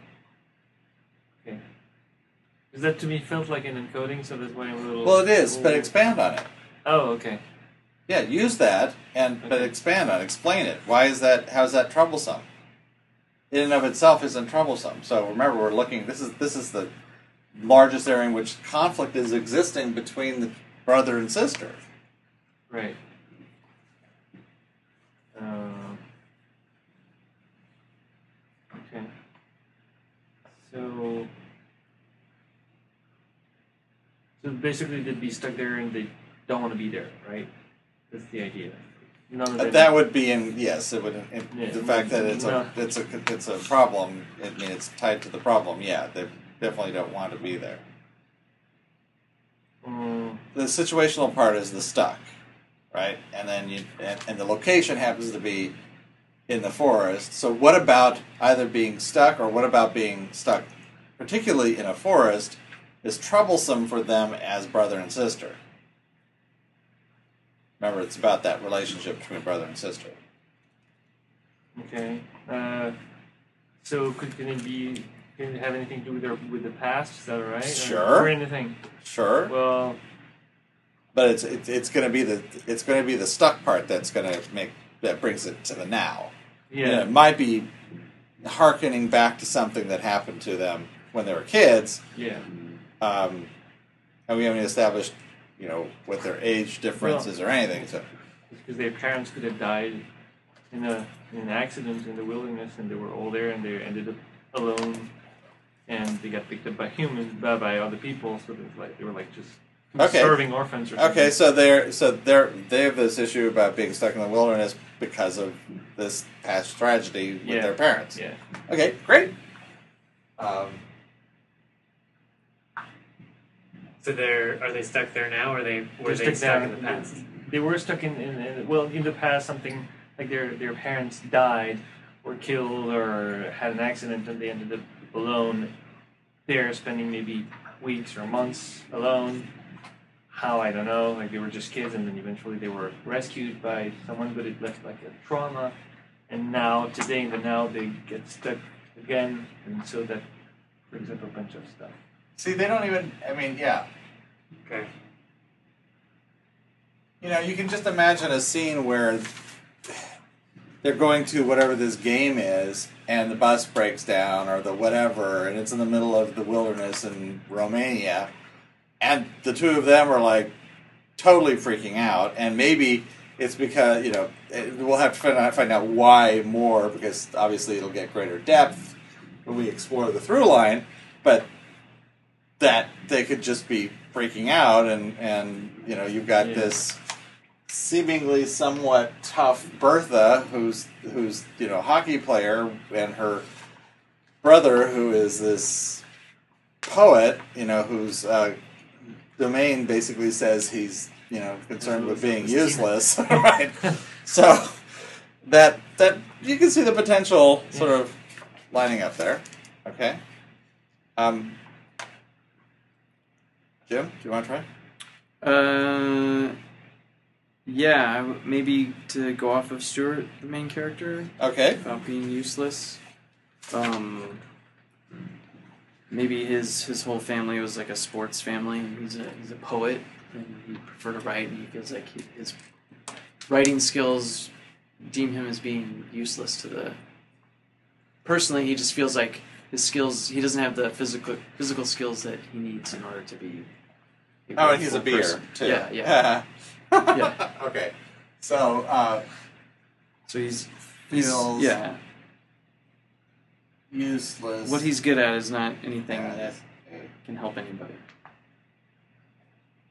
okay. Because that to me felt like an encoding, so that's why I'm a little. Well, it is, but expand on it. Oh, okay. Yeah, use that and but expand on it. Explain it. Why is that? How is that troublesome? In and of itself isn't troublesome. So remember, we're looking. This is this is the largest area in which conflict is existing between the brother and sister. Right. Um, okay. So. So basically, they'd be stuck there and they don't want to be there, right? That's the idea. None of Uh, them. that would be in yes. It would. In, Yeah, the fact that it's a it's a it's a problem. I mean, it's tied to the problem. Yeah, they definitely don't want to be there. Mm, the situational part is the stuck, right? And then you and, and the location happens to be in the forest. So what about either being stuck or what about being stuck, particularly in a forest, is troublesome for them as brother and sister? Remember, it's about that relationship between brother and sister. okay. Uh, so could can it be? It have anything to do with their with the past? Is that right? Sure. Or anything? Sure, Well, but it's it's, it's going to be the it's going to be the stuck part that's going to make that brings it to the now. yeah. You know, it might be hearkening back to something that happened to them when they were kids, yeah. um, and we haven't established, you know, what their age differences or anything. So, because their parents could have died in a in an accident in the wilderness, and they were all there, and they ended up alone, and they got picked up by humans, by, by other people. So they like they were like just Okay. starving orphans or something. okay, so they're so they're they have this issue about being stuck in the wilderness because of this past tragedy with Yeah. their parents. Yeah. Okay, great. Um, So they're are they stuck there now, or they were They're they stuck in the past? They were stuck in, in, in well in the past something like their their parents died or killed or had an accident and they ended up alone there spending maybe weeks or months alone how I don't know like they were just kids and then eventually they were rescued by someone but it left like a trauma and now today in the now they get stuck again and so that brings up a bunch of stuff see, they don't even. I mean, yeah. Okay. You know, you can just imagine a scene where they're going to whatever this game is, and the bus breaks down or the whatever, and it's in the middle of the wilderness in Romania, and the two of them are like totally freaking out, and maybe it's because you know it- we'll have to find out, find out why more because obviously it'll get greater depth when we explore the through line, but that they could just be freaking out and and you know you've got Yeah. this seemingly somewhat tough Bertha who's who's you know a hockey player and her brother who is this poet you know whose uh, domain basically says he's you know concerned with being useless *laughs* right? So that that you can see the potential sort of lining up there okay? Um Jim, do you want to try? Uh, yeah, maybe to go off of Stuart, the main character, Okay. about being useless. Um, maybe his his whole family was like a sports family. and He's a he's a poet, and he prefer to write, and he feels like he, his writing skills deem him as being useless to the. Personally, he just feels like his skills. He doesn't have the physical physical skills that he needs in order to be. Oh, and he's a Be-er person. too. Yeah, yeah. yeah. *laughs* Okay. So, uh, So he's he's Feels- yeah. useless. What he's good at is not anything as that can help anybody.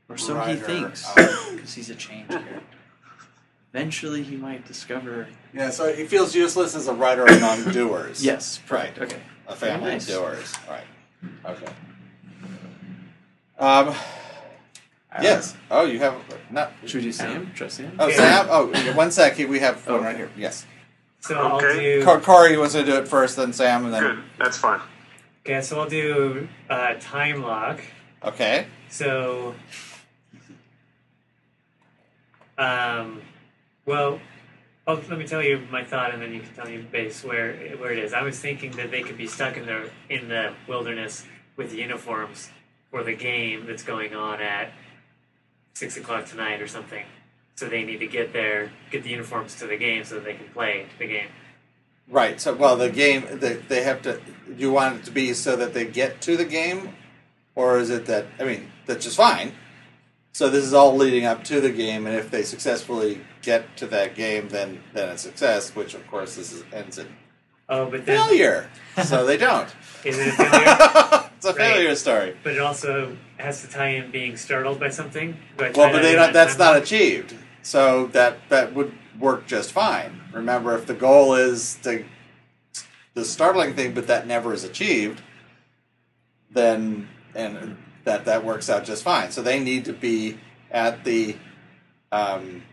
Or so writer he thinks, because *coughs* he's a change character. Eventually, he might discover. Yeah. So he feels useless as a writer of non-doers. *coughs* Yes, Right. Okay. A family Nice. of doers. Right. Okay. Um. Yes. Oh, you have not. Should we do Sam? Try Sam. Oh, Yeah. Sam. Oh, one sec. We have one Okay. right here. Yes. So I'll do. Cor- Corey wants to do it first, then Sam, and then Good. That's fine. Okay, so I'll do uh, time lock. okay. So, um, well, oh, let me tell you my thought, and then you can tell me base where where it is. I was thinking that they could be stuck in the in the wilderness with uniforms for the game that's going on at six o'clock tonight or something. So they need to get there, get the uniforms to the game, so that they can play the game. Right. So, well, the game they, they have to. You want it to be so that they get to the game, or is it that? I mean, that's just fine. So this is all leading up to the game, and if they successfully get to that game, then then it's success. Which, of course, this is, ends in Oh, but then failure. so they don't. is it a failure? *laughs* it's a failure story. but it also has to tie in being startled by something. Well, but they don't, that's not achieved. So that that would work just fine. Remember, if the goal is the the startling thing, but that never is achieved, then and that that works out just fine. So they need to be at the um,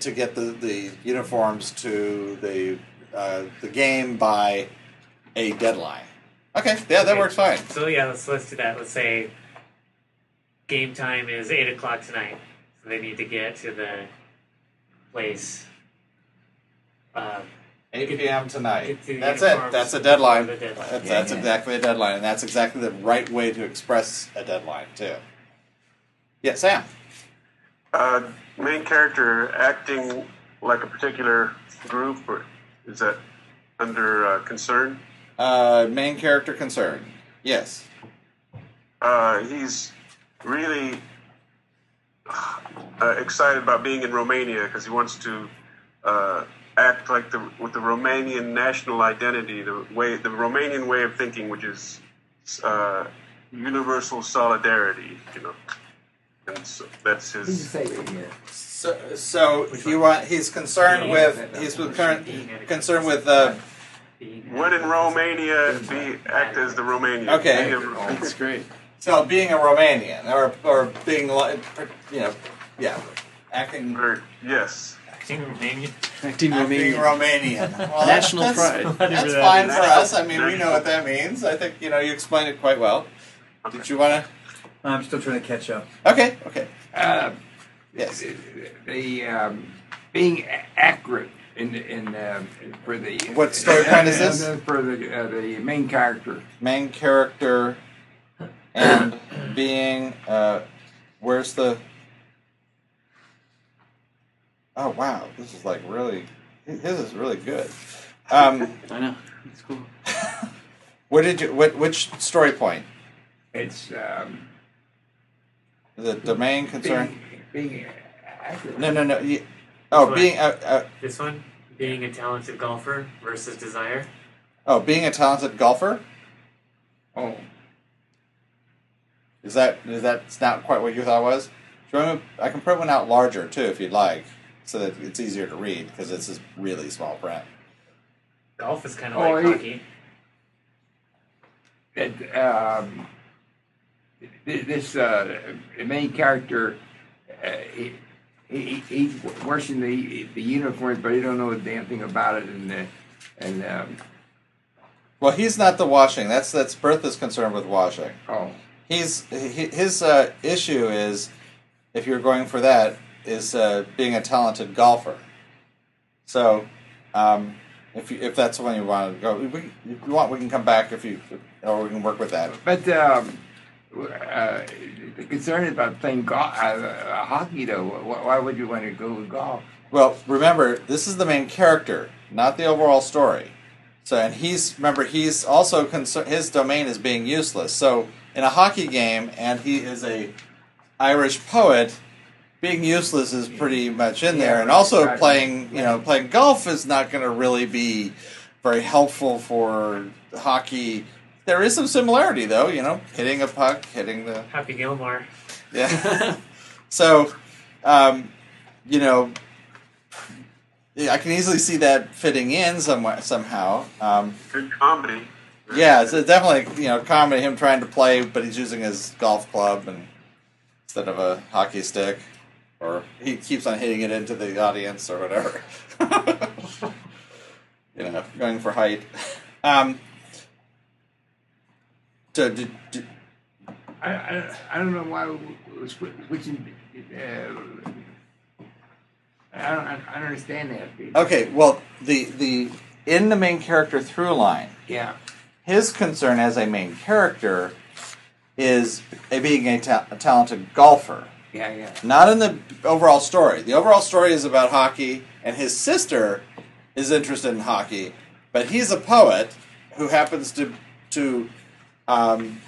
to get the, the uniforms to the uh, the game by a deadline. Okay, yeah, that Okay. works fine. So yeah, let's let's do that. Let's say game time is eight o'clock tonight, so they need to get to the place. Uh, 8 p.m. tonight. Get to That's it. That's a deadline. deadline. That's, Yeah, that's yeah. exactly a deadline, and that's exactly the right way to express a deadline too. Yeah, Sam. Uh, main character acting like a particular group, or is that under uh, concern? Uh, main character concern. Yes. Uh, he's really uh, excited about being in Romania because he wants to uh, act like the with the Romanian national identity, the way the Romanian way of thinking, which is uh, universal solidarity. You know, and so that's his. the say here? So, so you want? He's concerned with. He's that- current, being at a concerned with. Uh, being When in Romania, be act as the Romanian. Okay. Be a- That's great. so being a Romanian, or or being like, you know, yeah, acting. or- yes. Acting Romanian. Acting Being Romanian. Romanian. *laughs* Well, National that's, pride. That's that fine is. for us. I mean, we know what that means. I think you know you explained it quite well. Did you want to? I'm still trying to catch up. to? Okay. Okay. Uh, Yes. the um, being a- accurate in in uh, for the What story point is this? for the uh, the main character. main character and being uh where's the oh wow this is like really his is really good. Um, I know. It's cool. *laughs* what did you? What, which story point? It's um, The domain concern? being, being. No, no, no. you- oh, What? being uh, uh, This one, being a talented golfer versus desire. oh, being a talented golfer. Oh, Is that is that not quite what you thought it was? Do you want me- I can print one out larger too, if you'd like, so that it's easier to read because this is really small print. Golf is kind of Oh, like hockey. that um, this uh, main character, uh, he, he he in the the uniforms, but he don't know a damn thing about it, and uh, and um, Well, he's not the washing. That's that's Bertha's concerned with washing. oh, He's he, his uh, issue is, if you're going for that, is uh, being a talented golfer. So, um, if you, if that's the one you want to go, we, if you want, we can come back if you, or we can work with that. but um, uh, the concern about playing golf, uh, uh, hockey though. Why, would you want to go with golf? Well, remember, this is the main character, not the overall story. So, and he's remember he's also concerned. His domain is being useless. So, in a hockey game, and he is a Irish poet, being useless is pretty much in there. And also right. playing, you know, playing golf is not going to really be very helpful for hockey. There is some similarity, though. You know, hitting a puck, hitting the Happy Gilmore. yeah. *laughs* so, um, you know, yeah, I can easily see that fitting in somewhere somehow. Um, Good comedy. yeah, it's definitely you know comedy. Him trying to play, but he's using his golf club and instead of a hockey stick, or he keeps on hitting it into the audience or whatever. *laughs* you know, going for height. Um, so, did, did, I, I, I don't know why we're switching. Uh, I don't I don't understand that. Okay, well, the the in the main character through line, Yeah. his concern as a main character is being a, ta- a talented golfer, Yeah, yeah. not in the overall story. The overall story is about hockey, and his sister is interested in hockey, but he's a poet who happens to to um,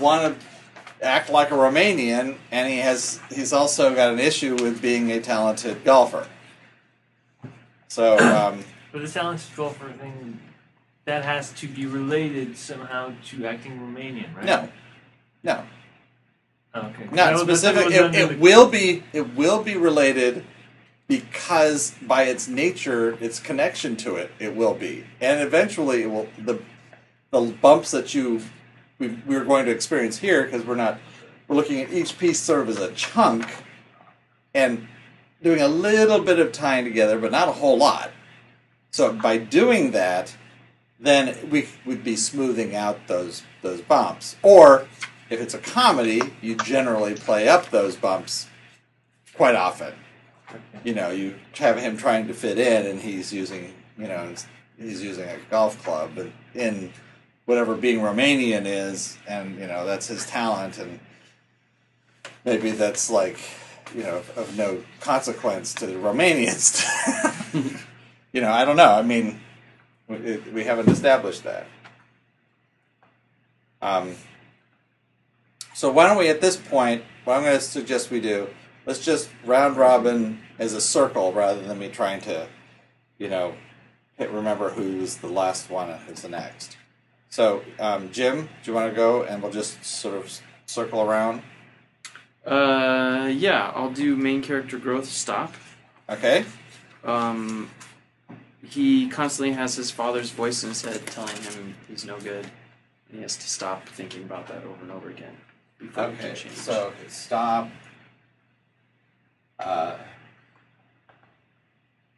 want to act like a Romanian, and he has he's also got an issue with being a talented golfer. So. *clears throat* Um, But the talented golfer thing, that has to be related somehow to acting Romanian, right? No, no, Oh, okay. not That was- that specific. It, it will be. It will be related because by its nature, its connection to it, it will be, and eventually, it will the the bumps that you we, we're going to experience here because we're not we're looking at each piece sort of as a chunk and doing a little bit of tying together, but not a whole lot. So by doing that, then we would be smoothing out those those bumps. Or if it's a comedy, you generally play up those bumps quite often. You know, you have him trying to fit in, and he's using you know he's using a golf club, but in whatever being Romanian is, and you know that's his talent, and maybe that's like you know of no consequence to the Romanians. *laughs* you know, I don't know. I mean, we, we haven't established that. Um, so why don't we, at this point, what I'm going to suggest we do, let's just round robin as a circle rather than me trying to, you know, remember who's the last one and who's the next. So, um, Jim, do you want to go and we'll just sort of circle around? Uh, yeah, I'll do main character growth stop. Okay. Um, he constantly has his father's voice in his head telling him he's no good. And he has to stop thinking about that over and over again before he can Okay. change. So stop. Uh,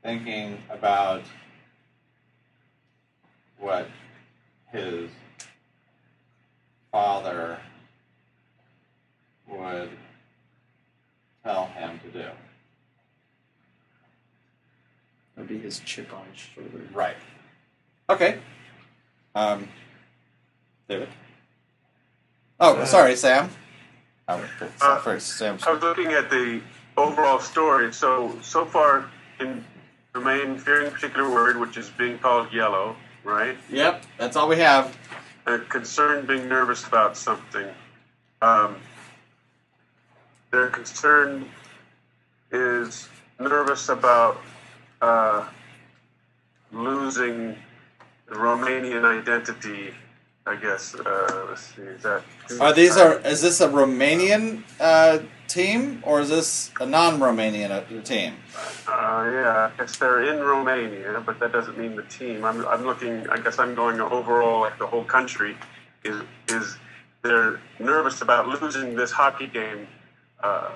thinking about what his father would tell him to do. That'd be his chip on his shoulder. Right. Okay. Um, David. Oh, Uh, sorry, Sam. Oh, Uh, first, Sam. I was looking at the overall story. So so far in the main fearing particular word, which is being called yellow, right? Yep, that's all we have. Uh, concerned, being nervous about something. Um, their concern is nervous about uh, losing the Romanian identity. I guess. Uh, let's see. Is that Are these are is this a Romanian uh, team or is this a non-Romanian uh, team? Uh, yeah, I guess they're in Romania, but that doesn't mean the team. I'm, I'm looking. I guess I'm going overall, like the whole country is is they're nervous about losing this hockey game. Uh,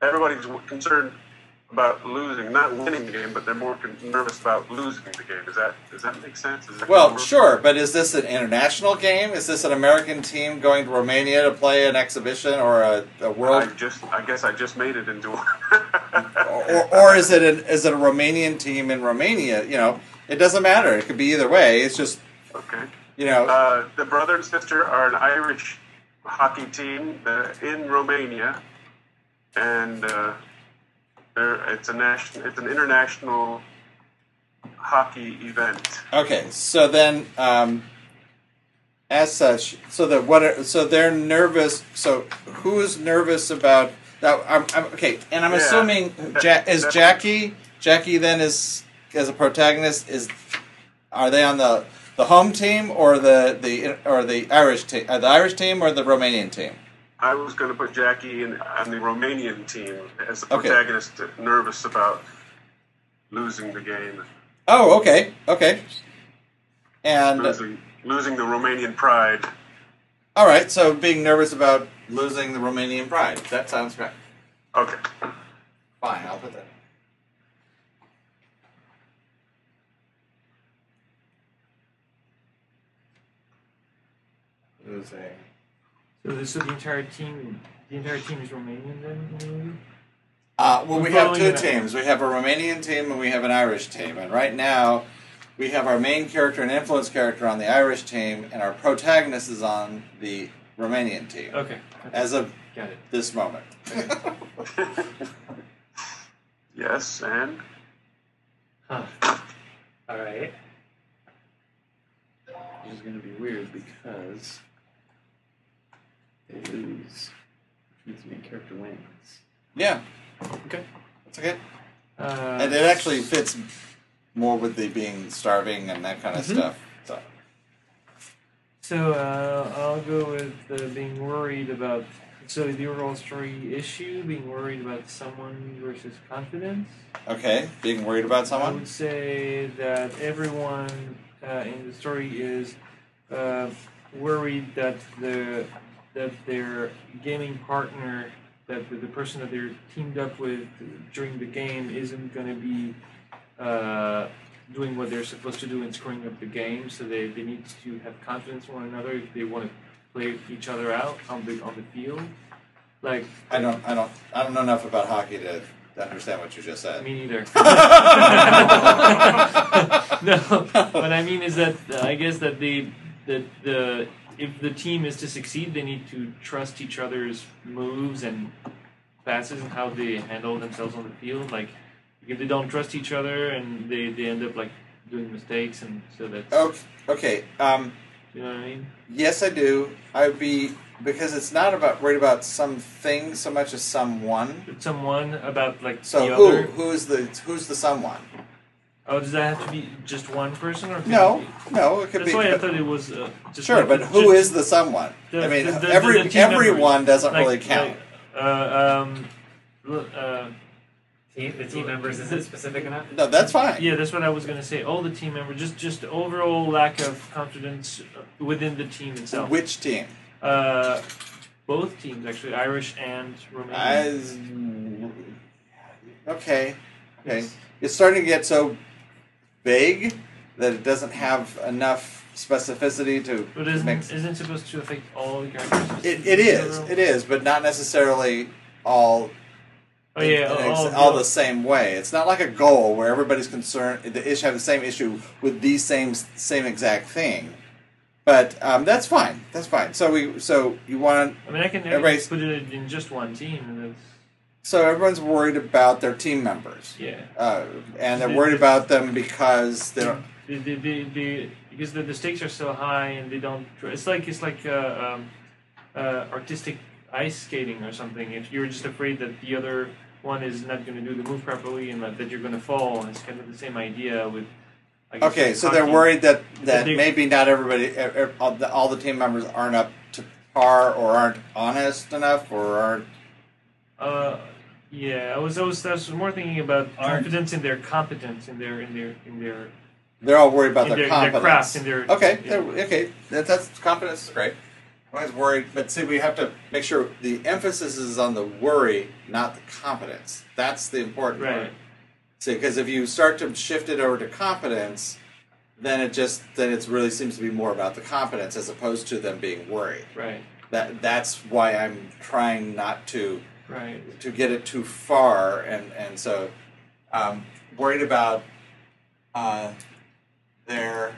everybody's concerned about losing, not winning the game, but they're more nervous about losing the game. Does that does that make sense? Is that Well, sure, but is this an international game? Is this an American team going to Romania to play an exhibition or a world, just, I guess I just made it into. or, or is it an, is it a Romanian team in Romania? You know, it doesn't matter. It could be either way. It's just okay. you know. Uh, the brother and sister are an Irish hockey team uh, in Romania, and uh, they're, it's a national, it's an international hockey event. Okay, so then, um, as such, so that what? Are, so they're nervous. So who's nervous about? that? I'm, I'm okay, and I'm Yeah. assuming ja- is Jackie. Jackie then is as a protagonist. Is are they on the the home team or the the or the Irish team? Uh, the Irish team or the Romanian team? I was going to put Jackie in on the Romanian team as the Okay. protagonist, nervous about losing the game, Oh, okay, okay. And losing, losing the Romanian pride. all right, so being nervous about losing the Romanian pride. That sounds great. Okay. Fine, I'll put that. Losing. So, this, so the entire team, the entire team is Romanian then? in? Uh, well, I'm we have two it up. teams. We have a Romanian team and we have an Irish team. And right now, we have our main character and influence character on the Irish team, and our protagonist is on the Romanian team. Okay. okay. As of Got it. this moment. *laughs* Yes, and Huh. All right. Which is going to be weird because they lose, which means the main character wins. yeah, Okay. that's okay. Uh, And it actually fits more with the being starving and that kind of Mhm. stuff. So. So uh, I'll go with uh, being worried about. So the overall story issue, being worried about someone versus confidence. Okay, being worried about someone. I would say that everyone uh, in the story is uh, worried that the that their gaming partner, that the, the person that they're teamed up with during the game, isn't going to be uh, doing what they're supposed to do and screwing up the game. So they, they need to have confidence in one another if they want to play each other out on the on the field. Like I don't, I don't, I don't know enough about hockey to understand what you just said. Me neither. *laughs* *laughs* no, what I mean is that uh, I guess that the that the if the team is to succeed, they need to trust each other's moves and passes and how they handle themselves on the field. Like if they don't trust each other and they, they end up like doing mistakes, and so that's okay, okay. Um, you know what I mean. yes, I do. I would be because it's not about worried about something so much as someone. Someone about like So the who, other. who's the, who's the someone? Oh, does that have to be just one person or? can No, it be- no, it could That's be. why I thought it was uh, just sure, like- but who just- is the someone? The- I mean, the- the- every the everyone members. doesn't like, really count. like, uh, um, l- uh, Team, the team members isn't specific enough. no, that's fine. yeah, that's what I was gonna say. All the team members, just just overall lack of confidence uh, within the team itself. Which team? Uh, both teams actually, Irish and Romanian. I, okay, okay. Yes. It's starting to get so vague that it doesn't have enough specificity to But isn't isn't it supposed to affect all the characters? It, it is, it is, but not necessarily all Oh yeah, in- in all, all, the same way. It's not like a goal where everybody's concerned. The issue have the same issue with the same same exact thing. But um, that's fine. That's fine. So we so you want I mean, I can, everybody's- put it in just one team, so everyone's worried about their team members, Yeah. uh, and they're worried about them because they don't. The, the, the, the, because the, the stakes are so high and they don't. It's like it's like uh, um, uh, artistic ice skating or something. If you're just afraid that the other one is not going to do the move properly and that, that you're going to fall, it's kind of the same idea with. I guess, Okay, so they're worried that that They- maybe not everybody, all the, all the team members aren't up to par or aren't honest enough or aren't. Uh, yeah, I was, I was, I was more thinking about Aren't- confidence in their competence in their in their in their They're all worried about in their, their, their competence. craft in their Okay, yeah. they're- okay, that, that's confidence is great. I'm always worried, but see, we have to make sure the emphasis is on the worry, not the competence. That's the important part. right. See, because if you start to shift it over to competence, then it just then it really seems to be more about the competence as opposed to them being worried. Right, That that's why I'm trying not to right. to get it too far, and and so um, worried about uh, their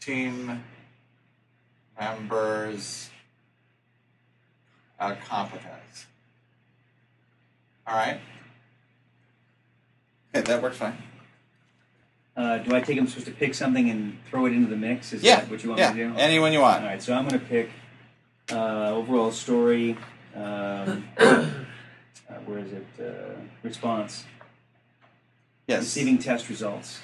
team members' uh, competence. All right. Okay, that works fine. Uh, do I take I'm supposed to pick something and throw it into the mix? Is Yeah, that what you want yeah, me to do? anyone you want. All right. so I'm going to pick uh, overall story. Um, *coughs* uh, where is it? Uh, response. Yes. Receiving test results.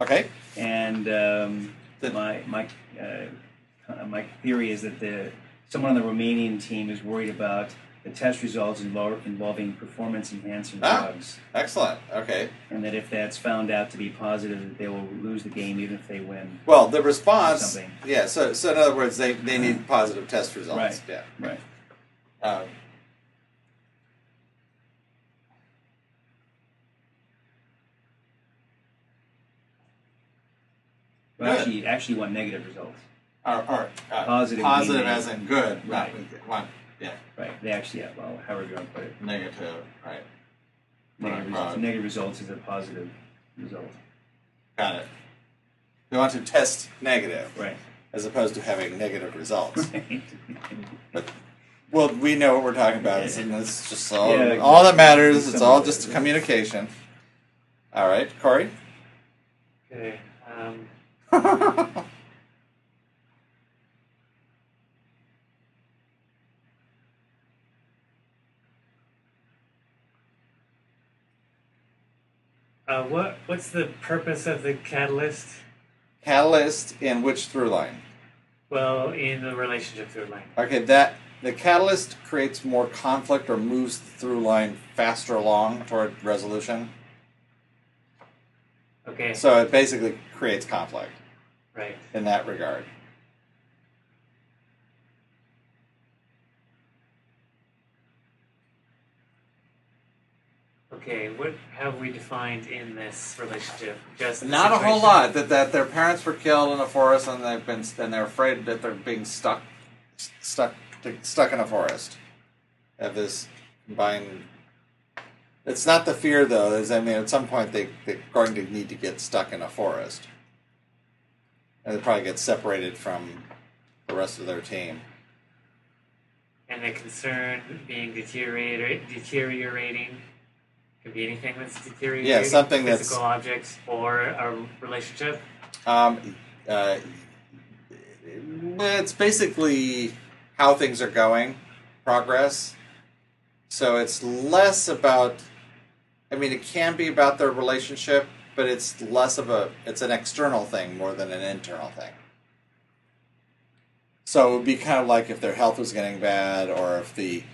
Okay. And um, The- my my uh, my theory is that the someone on the Romanian team is worried about the test results involving performance enhancing Ah. drugs, Excellent. Okay. and that if that's found out to be positive, that they will lose the game even if they win. Well, the response. Yeah. So, so in other words, they, they need positive test results. Right. Yeah. Right. Um, Well, actually, actually, want negative results. or, or uh, Positive positive as in good, Right. one. Yeah. Right. They actually have. Well, however you want to put it. Negative. Right. Negative, Right, results. negative results is a positive result. Got it. They want to test negative Right. as opposed to having negative results. *laughs* Right. well, we know what we're talking about, and it's just all, Yeah, all that matters. It's Some all of it. just communication. All right, Corey. Okay. Um, *laughs* uh, what what's the purpose of the catalyst? Catalyst in which through line? Well, in the relationship through line. Okay, that the catalyst creates more conflict or moves the through line faster along toward resolution. Okay. So it basically creates conflict Right. in that regard. Okay. What have we defined in this relationship? Just Not a whole lot. That that their parents were killed in a forest and they've been and they're afraid that they're being stuck stuck stuck in a forest. Have this combined. It's not the fear though. Is I mean, at some point they they're going to need to get stuck in a forest, and they probably get separated from the rest of their team. And the concern being deteriorating. Could be anything that's deteriorating. Yeah, something that's- physical objects or a relationship. Um, uh, it's basically how things are going, progress. So it's less about. I mean, it can be about their relationship, but it's less of a. It's an external thing more than an internal thing. So it would be kind of like if their health was getting bad, or if the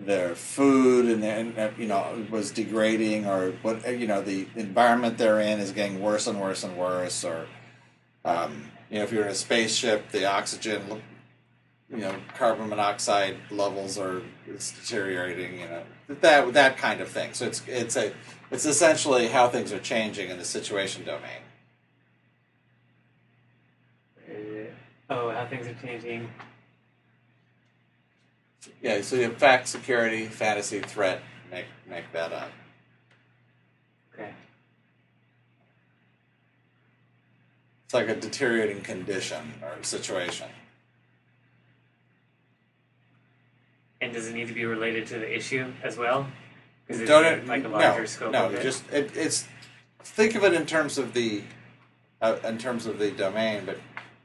their food and, and uh, you know was degrading, or what you know the environment they're in is getting worse and worse and worse, or um, you know if you're in a spaceship, the oxygen, you know, carbon monoxide levels are it's deteriorating. You know that that kind of thing. So it's it's a it's essentially how things are changing in the situation domain. Uh, oh, how things are changing. Yeah, so you have fact, security, fantasy, threat. Make make that up. Okay. It's like a deteriorating condition or situation. And does it need to be related to the issue as well? Because it's Don't it, like a no, larger scope no, of it. just it, it's think of it in terms of the uh, in terms of the domain, but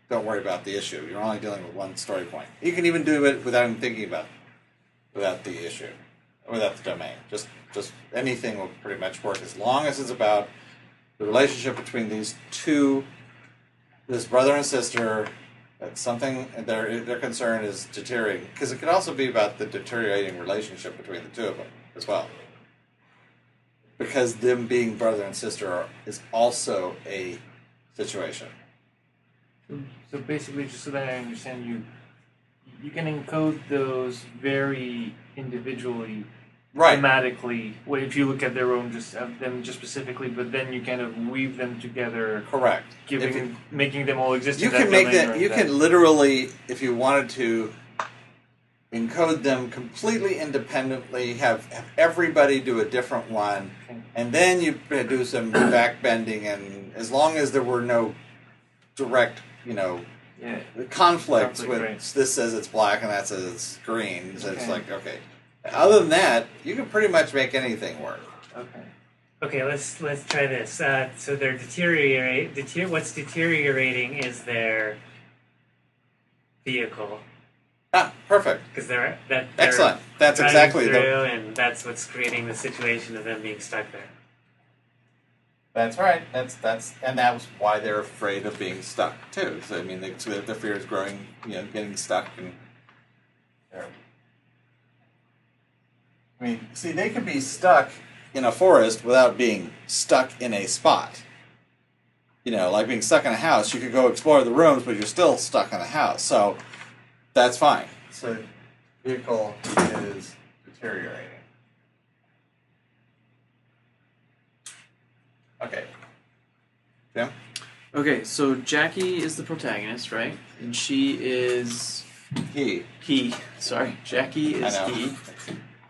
don't worry about the issue. You're only dealing with one story point. You can even do it without even thinking about without the issue, without the domain. Just just anything will pretty much work as long as it's about the relationship between these two, this brother and sister. That something their their concern is deteriorating because it could also be about the deteriorating relationship between the two of them as well because them being brother and sister are, is also a situation. Hmm. So basically, just so that I understand you, you can encode those very individually, right. thematically. Well, if you look at their own, just of them just specifically, but then you kind of weave them together, Correct. giving, making them all exist. You can make that. You that- can literally, if you wanted to, encode them completely independently. Have, have everybody do a different one, Okay. and then you uh, do some *coughs* backbending. And as long as there were no direct, you know, Yeah. conflicts Conflict, with right. this says it's black and that says it's green. So it's like okay. Other than that, you can pretty much make anything work. Okay. Okay, let's let's try this. Uh, so they're deteriorate. Deter- what's deteriorating is their vehicle Ah, perfect. because they're that they're Excellent. That's exactly the and that's what's creating the situation of them being stuck there. That's right. That's that's and that was why they're afraid of being stuck too. So I mean, they, so their fear is growing. You know, getting stuck and. I mean, see, they can be stuck in a forest without being stuck in a spot. You know, like being stuck in a house, you could go explore the rooms, but you're still stuck in a house. So that's fine. So vehicle is deteriorating. Okay. Tim? Okay, so Jackie is the protagonist, right? And she is He. he. Sorry, Jackie is I know. he.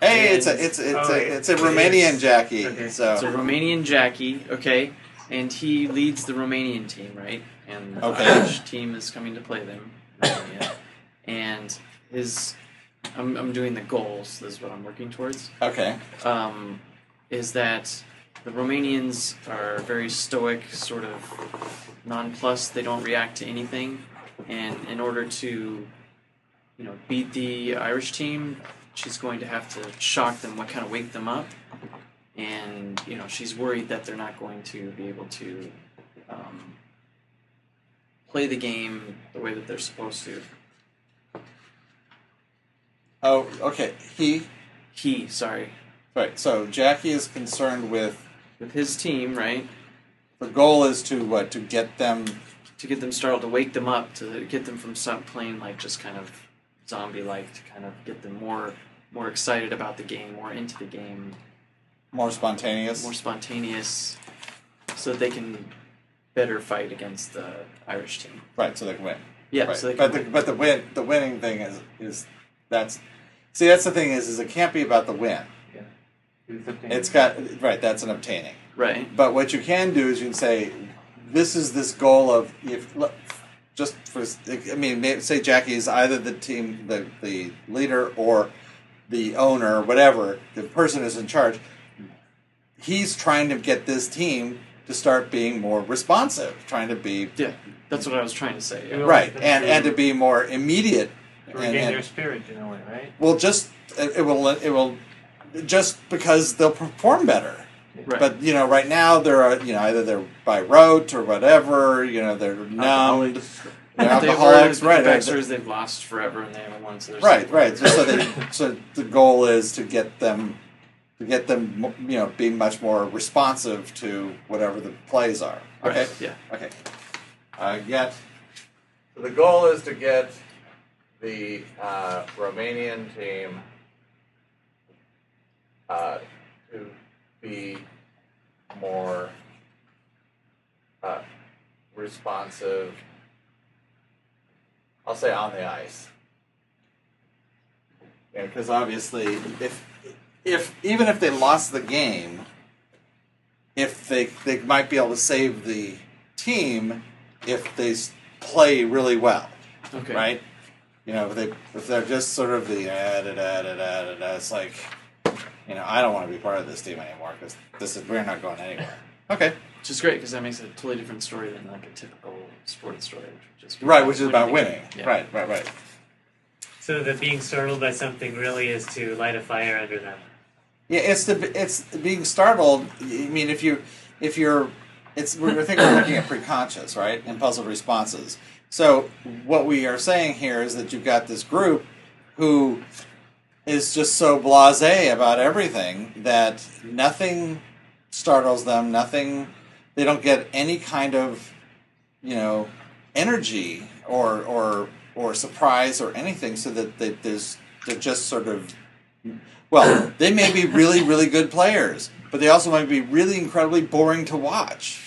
Hey, it's a it's it's Oh, a it's a it Romanian is. Jackie. Okay. So So Romanian Jackie, okay, and he leads the Romanian team, right? And the Okay. Irish team is coming to play them, Romania. and his, I'm I'm doing the goals. This is what I'm working towards. okay. um, is that the Romanians are very stoic, sort of nonplussed. They don't react to anything, and in order to, you know, beat the Irish team, she's going to have to shock them, what kind of wake them up, and you know, she's worried that they're not going to be able to um, play the game the way that they're supposed to. Oh, okay. He He, sorry, right. So Jackie is concerned with with his team, right? the goal is to what to get them to get them startled, to wake them up, to get them from stop playing like just kind of zombie like, to kind of get them more more excited about the game, more into the game, more spontaneous. more spontaneous, so that they can better fight against the Irish team. right. So they can win. Yeah, right. so they but can the, win. but the win the winning thing is is that's see that's the thing is is it can't be about the win. It's. It's got right. That's an obtaining. right. But what you can do is you can say, this is this goal of if look, just for I mean, say Jackie is either the team, the the leader, or the owner, or whatever. The person is in charge. He's trying to get this team to start being more responsive, trying to be Yeah, that's what I was trying to say. yeah. Yeah. right, and to- and to be more immediate. to And, regain and- their spirit in a way, right? well, just it, it will it will just because they'll perform better. Right. But you know, right now they're you know either they're by rote or whatever. You know, they're numbed. They're They've alcoholics, already- right? The right, backstories they've lost forever, and they haven't won. So there's Right, right. So, so, they, so the goal is to get them to get them you know being much more responsive to whatever the plays are. Okay. Right, Yeah. Okay. Uh, get. So the goal is to get the uh, Romanian team uh, to be more uh, responsive. I'll say on the ice. Yeah, because obviously, if if even if they lost the game, if they they might be able to save the team if they play really well, Okay. right? You know, if they if they're just sort of the da, da, da, da, da, da, it's like, you know, I don't want to be part of this team anymore because this is we're not going anywhere. Okay, Which is great because that makes it a totally different story than like a typical sports story, which would just right, which is about winning. Yeah. Right, right, right. So that being startled by something really is to light a fire under them. Yeah, it's the it's being startled. I mean, if you if you're it's we're thinking we're looking at preconscious, right? Impulsive responses. So what we are saying here is that you've got this group who is just so blasé about everything that nothing startles them. Nothing. They don't get any kind of you know energy or or or surprise or anything. So that they, there's they're just sort of well, they may be really, really good players, but they also might be really incredibly boring to watch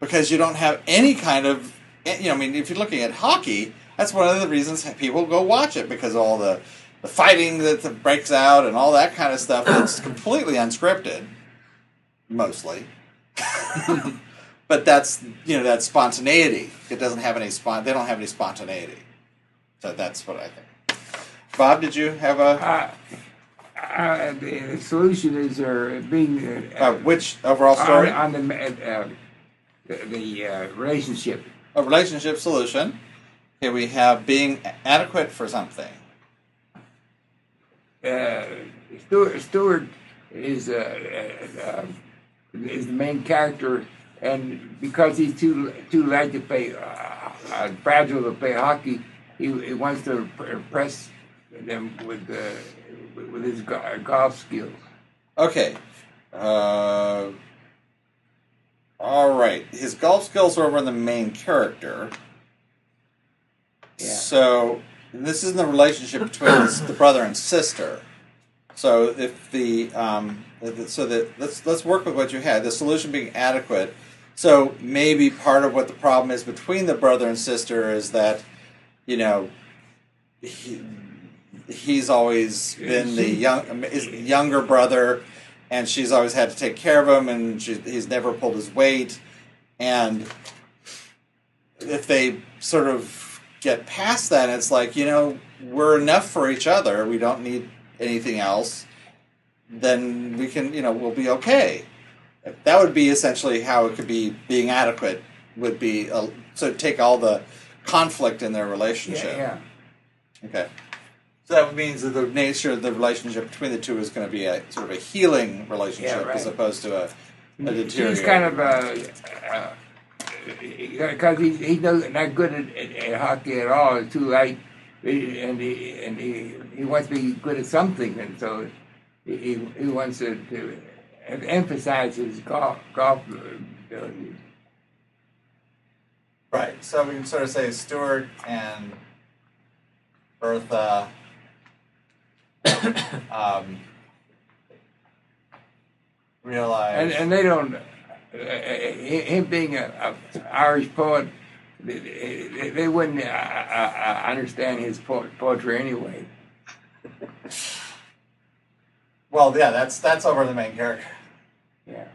because you don't have any kind of, eh, you know, I mean, if you're looking at hockey, that's one of the reasons people go watch it because all the, the fighting that breaks out and all that kind of stuff *clears throat* that's completely unscripted, mostly. *laughs* but that's, you know, that spontaneity. It doesn't have any spon. They don't have any spontaneity. So that's what I think. Bob, did you have a? Uh, uh, the solution is uh, being uh, Uh, which overall story? on, on the uh, the, the uh, relationship. a relationship solution. Here we have being adequate for something. Uh, Stuart, Stuart is uh, uh, is the main character, and because he's too too light to play, uh, uh, fragile to play hockey, he, he wants to impress them with uh, with his golf skills. Okay. Uh, all right. His golf skills are over the main character. Yeah. So this is the relationship between the, *coughs* the brother and sister. So if the um, so that let's let's work with what you had. The solution being adequate. So maybe part of what the problem is between the brother and sister is that you know he, he's always been the young younger brother, and she's always had to take care of him, and she, he's never pulled his weight, and if they sort of get past that, it's like you know we're enough for each other. We don't need anything else. Then we can you know we'll be okay. That would be essentially how it could be. Being adequate would be uh, so take all the conflict in their relationship. Yeah, Okay. So that means that the nature of the relationship between the two is going to be a sort of a healing relationship right. as opposed to a, a yeah. deteriorating. He's kind of uh, because he, he's no, not good at, at, at hockey at all. He's too light, and he and he, he wants to be good at something, and so he he, he wants to, to emphasize his golf golf ability. Right. So we can sort of say Stuart and Bertha. *coughs* um, realize. And and they don't. Uh, him being a, a Irish poet, they, they, they wouldn't uh, uh, uh, understand his poetry anyway. well, yeah, that's that's over the main character. Yeah.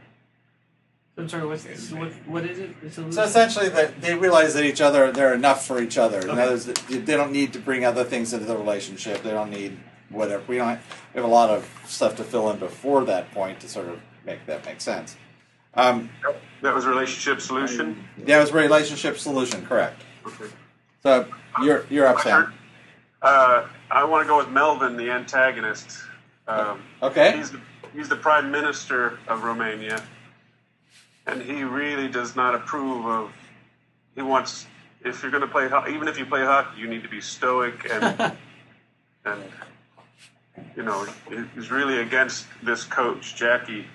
I'm sorry. What's so what? What is it? So essentially, that they realize that each other they're enough for each other. In Okay. other words, they don't need to bring other things into the relationship. They don't need whatever. We don't. We have a lot of stuff to fill in before that point to sort of make that make sense. Um, That was relationship solution. yeah, it was relationship solution, correct? Okay. So you're you're up, Sam. Uh, I want to go with Melvin, the antagonist. Um, Okay. He's the, he's the prime minister of Romania, and he really does not approve of. He wants if you're going to play, even if you play hockey, you need to be stoic and *laughs* and you know he's really against this coach Jackie.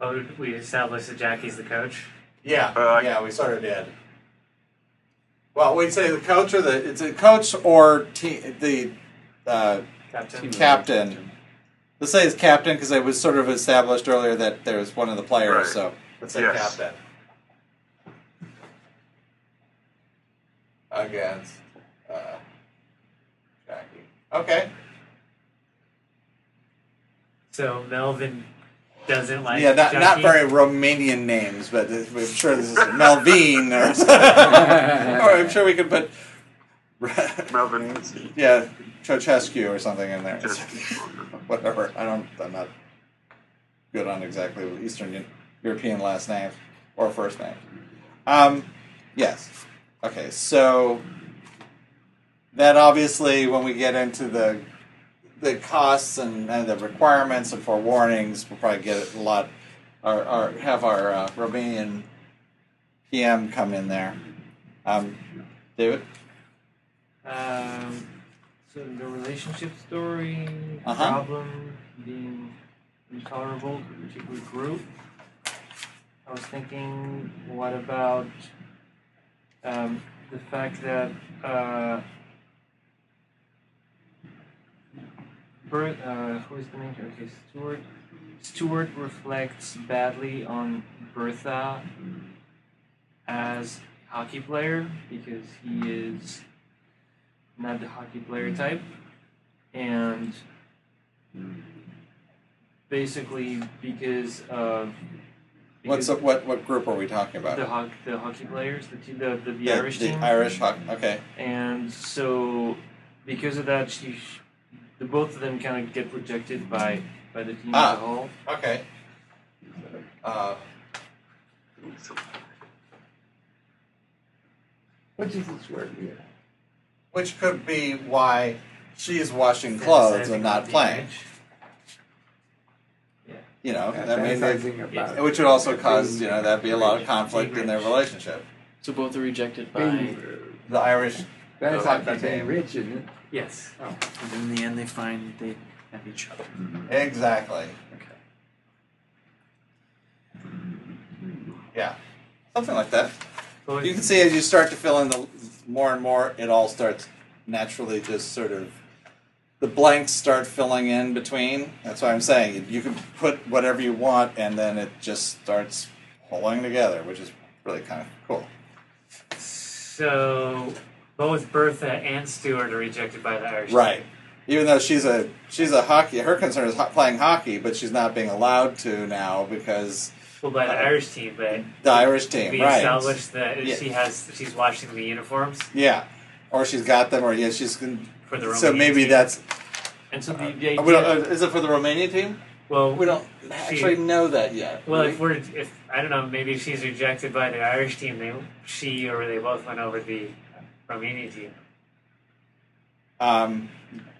Oh, we established that Jackie's the coach. Yeah, Uh, yeah, we sort of did. Well, we'd say the coach or the it's a coach or te- the uh, Captain. captain. Let's say it's captain because it was sort of established earlier that there was one of the players. Right. So let's say Yes. captain against uh, Jackie. Okay. So Melvin doesn't like. yeah, not, not very Romanian names, but I'm sure this is Melvin or, or I'm sure we could put Melvin. yeah, Ceausescu or something in there. *laughs* Whatever. I don't. I'm not good on exactly Eastern European last name or first name. Um, yes. Okay. So that obviously, when we get into the the costs and, and the requirements and forewarnings, we'll probably get a lot. Or, or have our uh, Romanian PM come in there. Um, David. Um, so the relationship story Uh-huh. problem being intolerable to a particular group. I was thinking, what about um, the fact that uh, Bert, uh, who is the main character? Okay, Stuart. Stuart reflects badly on Bertha as hockey player because he is not the hockey player type, and basically because of What's the, what what group are we talking about? the hockey the hockey players the te- the the, the The- Irish the team Irish hockey. Okay. and so because of that she sh- the both of them kind of get rejected by by the team Ah. as a whole. Okay. Uh, What does this word mean? which could be why she's washing clothes and not playing. image. You know, Yeah, I mean, they- fantasizing about which would also cause you know that'd be a lot of conflict in their relationship. So both are rejected by. being, The Irish. that's the like being rich, isn't it? Yes. Oh. And in the end, they find that they have each other. Mm-hmm. Exactly. Okay. Yeah. Something like that. But You can see as you start to fill in the more and more, it all starts naturally just sort of the blanks start filling in between. That's why I'm saying you can put whatever you want, and then it just starts pulling together, which is really kind of cool. So both Bertha and Stuart are rejected by the Irish. Right. Even though she's a she's a hockey, her concern is ho- playing hockey, but she's not being allowed to now because Well, by the Irish team, but the Irish team, we right? established that Yeah. she has she's washing the uniforms Yeah, or she's got them, or yeah, she's. Con- for the Romanian so maybe team. that's. and so the, the Uh, we don't, idea uh, is it for the Romanian team? well. We don't She- actually know that yet. Well, do if we? we're if I don't know, maybe if she's rejected by the Irish team, they she or they both went over the Romanian team. um,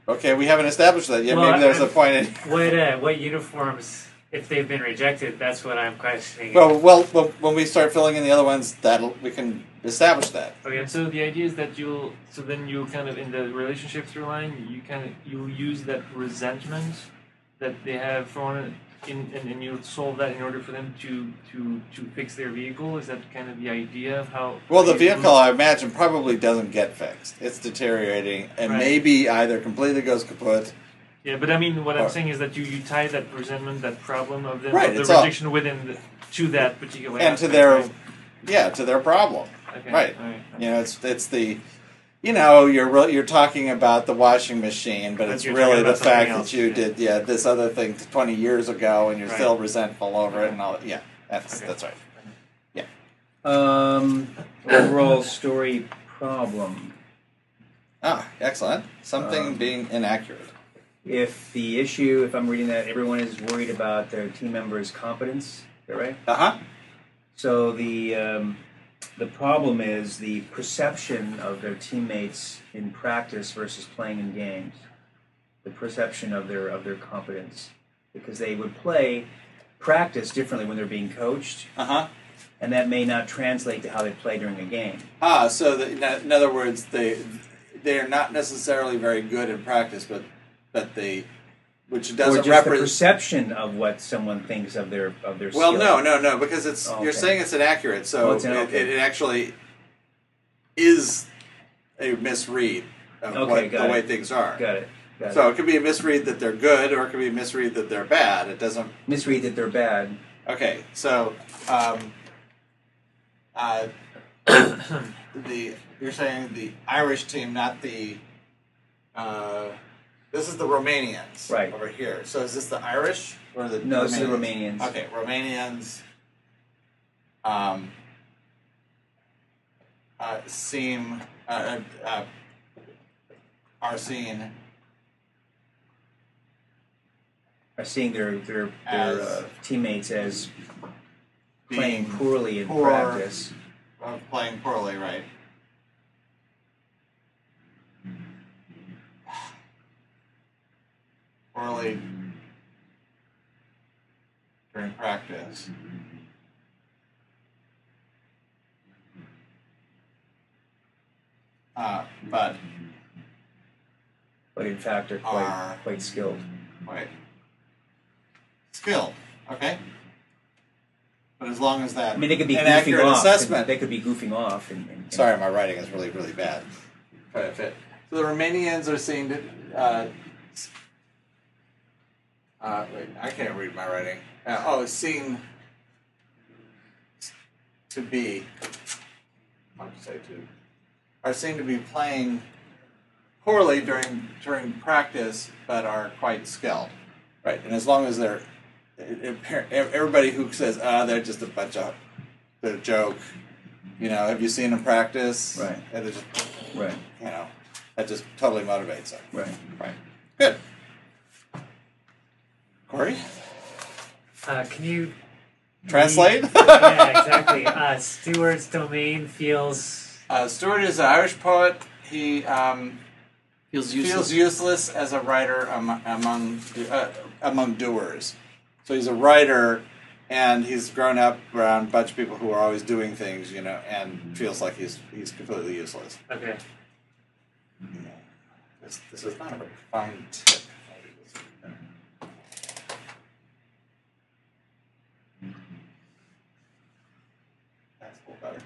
okay, we haven't established that yet. Well, maybe there's a point in. What uh, what uniforms? If they've been rejected, that's what I'm questioning. Well, well, well, when we start filling in the other ones, that we can establish that. okay, so the idea is that you'll so then you kind of in the relationship through line you kind of you use that resentment that they have for one in, and, and you'll solve that in order for them to to to fix their vehicle. Is that kind of the idea of how? Well, the vehicle, I imagine, probably doesn't get fixed. It's deteriorating, and Right. maybe either completely goes kaput. Yeah, but I mean, what I'm Or- saying is that you, you tie that resentment, that problem of, them, Right, of the all- rejection within the, to that particular And to aspect, their- right? Yeah, to their problem. Okay, right. all right. You know, it's it's the, you know, you're re- you're talking about the washing machine, but But it's really the fact else, that you yeah. did yeah this other thing 20 years ago, and you're Right. still resentful over it and all. that. Yeah, that's Okay. that's right. Yeah. Um, overall story problem. Ah, excellent. Something Um, being inaccurate. If the issue, if I'm reading that, everyone is worried about their team members' competence. Is that right? Uh huh. So the um, the problem is the perception of their teammates in practice versus playing in games. The perception of their of their competence, because they would play practice differently when they're being coached, Uh huh. and that may not translate to how they play during a game. Ah, so the, in in other words, they they are not necessarily very good in practice, but but they, which doesn't just the perception of what someone thinks of their of their. Well, skill. no, no, no, because it's Oh, you're saying it's inaccurate, so Oh, it's in- it, it, it actually is a misread of Okay, what the way things are. Got it. Got So it could be a misread that they're good, or it could be a misread that they're bad. It doesn't. Misread that they're bad. Okay, so um, uh, *coughs* the you're saying the Irish team, not the. Uh, this is the Romanians Right. over here. So is this the Irish or the No, Romanians? this is the Romanians. Okay, Romanians um, uh, seem uh, uh, uh, are seen Are seeing their their As their uh, teammates as playing poorly in poor. practice. playing poorly, right? Poorly during practice. Uh, but but in fact are quite Are- quite skilled. wait, skill, okay. But as long as that I mean, they could be an goofing accurate off. assessment, They could be goofing off. And, and, Sorry, my writing is really, really bad. Try to fit. So the Romanians are seen to. Uh, uh, wait, I can't read my writing. Uh, oh, seen to be. I'll just say to. Are seem to be playing poorly during during practice, but are quite skilled, right? And as long as they're, everybody who says, "Ah, they're just a bunch of, they're a joke," you know, have you seen them practice? Right. And they're just, right, you know, that just totally motivates them. right. Right. Good. Corey, Uh, can you translate. yeah, exactly. *laughs* Uh, Stuart's domain feels uh, Stuart is an Irish poet. He um, Feels useless. feels useless as a writer among among, uh, among doers. So he's a writer, and he's grown up around a bunch of people who are always doing things, you know, and feels like he's he's completely useless. okay. This, this is not a very fine tip. That's a little better.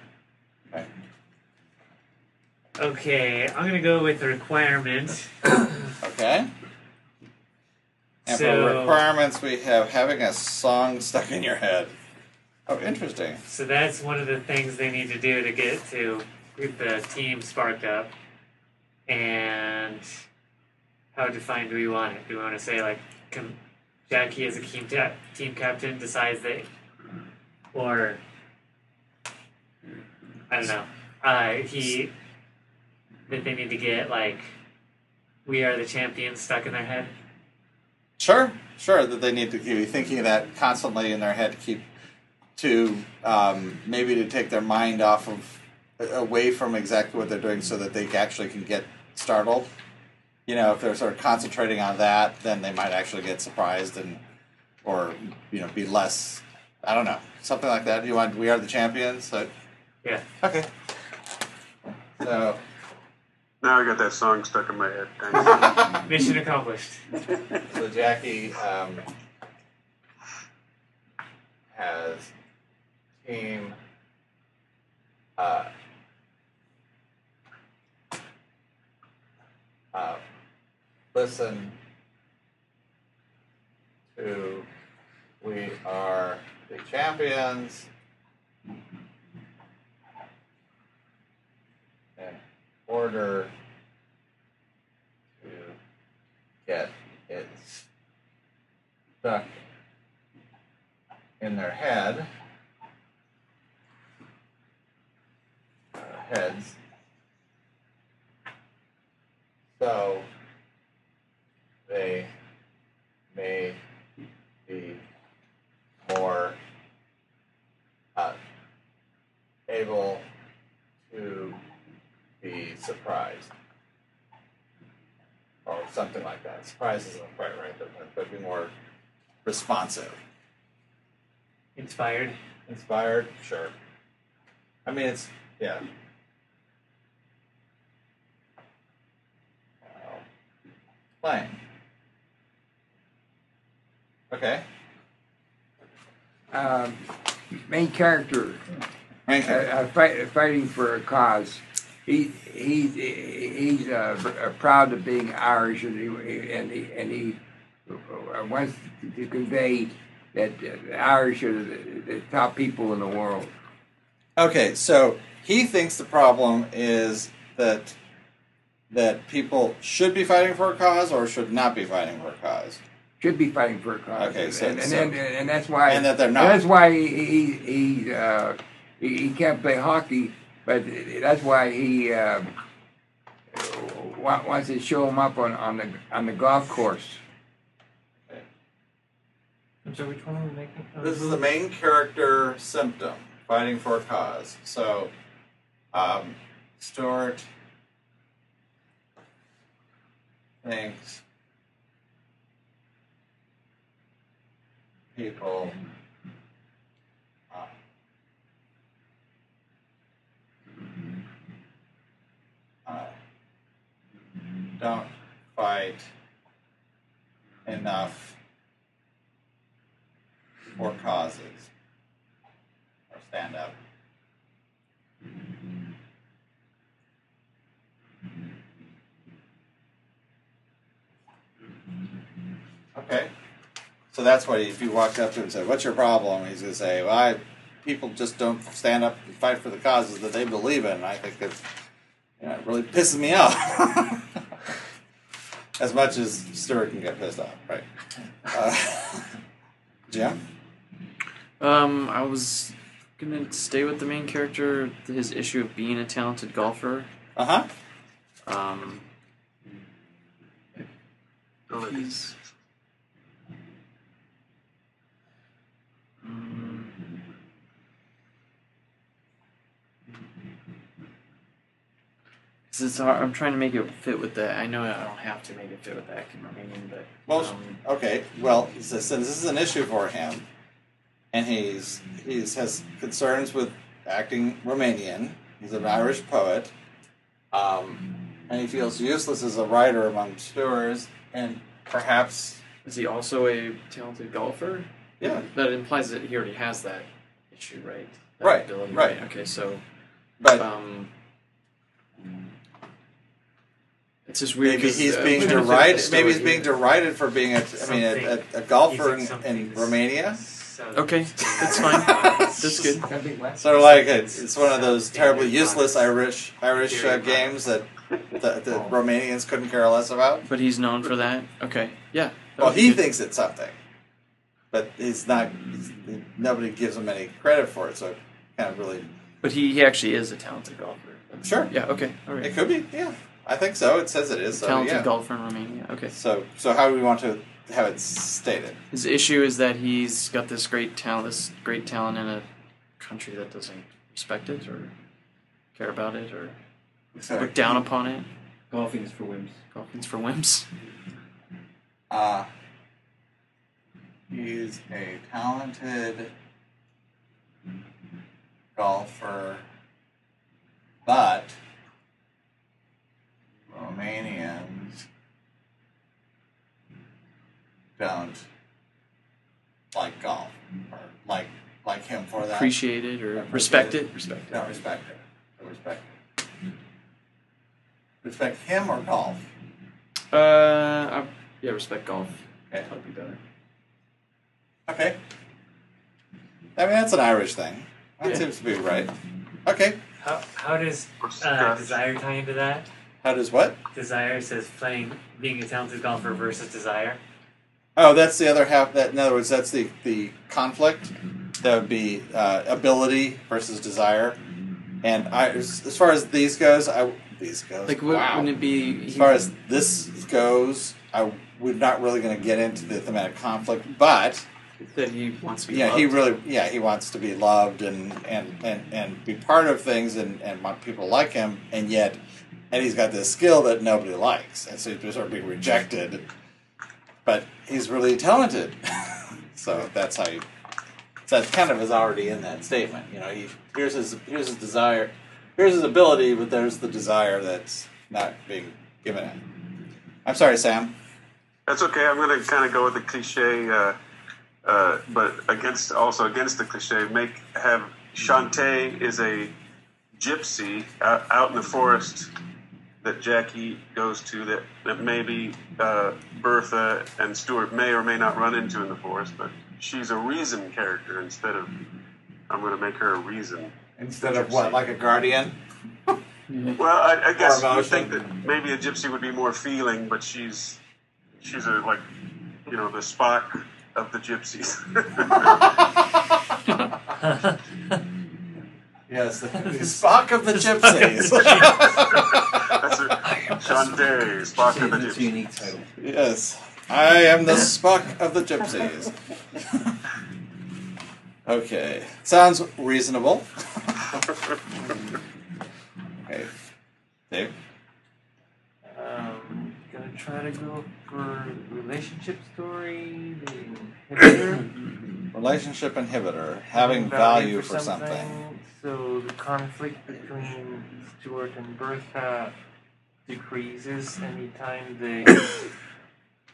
Okay. Okay, I'm gonna go with the requirement. Okay. And for So- requirements, we have having a song stuck in your head. Oh, interesting. So that's one of the things they need to do to get to get the team sparked up. And how defined do we want it? Do we want to say like com- Jackie as a team ta- team captain decides that, or I don't know. Uh, he that they need to get like we are the champions stuck in their head. Sure, sure that they need to be thinking of that constantly in their head to keep to um, maybe to take their mind off of away from exactly what they're doing so that they actually can get startled. You know, if they're sort of concentrating on that, then they might actually get surprised and or you know be less. I don't know something like that. You want we are the champions. So Yeah. okay. So Now I got that song stuck in my head. *laughs* Mission accomplished. So Jackie um, has team uh, uh, listen to we are the champions in order to get it stuck in their head. Uh, heads. So they may be more uh, able surprised or something like that. Surprise isn't quite right, but, but be more responsive. Inspired. Inspired? Sure. I mean, it's, yeah. Wow. Playing. Okay. Um, main character Main uh, character. uh, fight, fighting for a cause. He he's he's uh, uh, proud of being Irish, and he and he, and he uh, wants to convey that uh, the Irish are the, the top people in the world. Okay, so he thinks the problem is that that people should be fighting for a cause or should not be fighting for a cause. Should be fighting for a cause. Okay, so- and, and, so- and, and that's why and that they're not. That's why he he he, uh, he he can't play hockey, but that's why he um, wa- wants to show him up on, on the on the golf course. I'm sorry, which one are we making? Oh, This is the main character symptom, fighting for a cause. So, um, Stuart thinks people don't fight enough for causes or stand up. Okay. So that's what if you walked up to him and said, "What's your problem?" He's going to say, "Well, I, people just don't stand up and fight for the causes that they believe in." I think it's you know, it really pisses me off. *laughs* as much as Stuart can get pissed off, right? Uh, Jim. Um, I was gonna stay with the main character, his issue of being a talented golfer. Uh huh. Um, he's. It's hard. I'm trying to make it fit with that. I know I don't have to make it fit with acting Romanian, but Well, um, okay. Well, says since this is an issue for him, and he's he's has concerns with acting Romanian. He's an Irish poet, um, and he feels useless as a writer among stewards, and perhaps is he also a talented golfer? yeah. That implies that he already has that issue, right? That Right, ability, right. Okay, so But um, it's just weird. maybe 'cause, he's uh, being when you look at the derided. Maybe he's being derided for being a. I mean, a, a, a golfer in, in Romania. Okay, *laughs* that's fine. That's good. Sort of like it's, it's one of those terribly useless Irish Irish uh, games that the, the *laughs* Romanians couldn't care less about. But he's known for that. Okay, yeah. that Well, he good. thinks it's something, but he's not. He's, nobody gives him any credit for it, so it kind of really. But he, he actually is a talented golfer. Sure, Yeah. Okay. All it could be. Yeah, I think so. It says it is. So talented yeah. golfer in Romania. Okay. So, so how do we want to have it stated? His issue is that he's got this great talent, this great talent in a country that doesn't respect it or care about it or look down upon it. Golfing is for wimps. Golfing's for wimps. Uh, he's a talented golfer, but Romanians don't like golf or like like him for that. Appreciate it or Appreciate respect it. it. Respect it. No, respect it. Respect it. Respect him or golf. Uh, I, yeah, respect golf. Okay. That'd be better. Okay. I mean, that's an Irish thing. That Yeah. seems to be right. Okay. How, how does What's uh, desire tie into that? How does what? Desire says playing, being a talented golfer versus desire. Oh, that's the other half. That in other words, that's the the conflict. That would be uh, ability versus desire. And I, as, as far as these goes, I these goes. Like, what, wow. wouldn't it be? As far as this goes, I we're not really going to get into the thematic conflict, but that he wants to be. yeah, he loved. really yeah he wants to be loved and and and, and be part of things and and want people to like him, and yet and he's got this skill that nobody likes, and so he's sort of being rejected. But he's really talented, *laughs* so that's how you. So that kind of is already in that statement. You know, he here's his here's his desire, here's his ability, but there's the desire that's not being given him. I'm sorry, Sam. That's okay. I'm going to kind of go with the cliche, uh, uh, but against also against the cliche. Make have Shantae is a gypsy out, out in the forest that Jackie goes to that that maybe uh, Bertha and Stuart may or may not run into in the forest, but she's a reason character instead of I'm going to make her a reason. Instead of what, like a guardian? *laughs* Well, I, I guess you think that maybe a gypsy would be more feeling, but she's she's a like you know the Spock of the gypsies. *laughs* *laughs* Yes, the, *laughs* the Spock of the gypsies. That's a, Shantae, Spock of the That's a Gypsy. unique title. Yes, I am the Spock of the Gypsies. *laughs* okay, sounds reasonable. *laughs* okay, Dave. Um, gonna try to go for relationship story, the inhibitor. Relationship inhibitor, having value for something. So the conflict between Stuart and Bertha decreases anytime they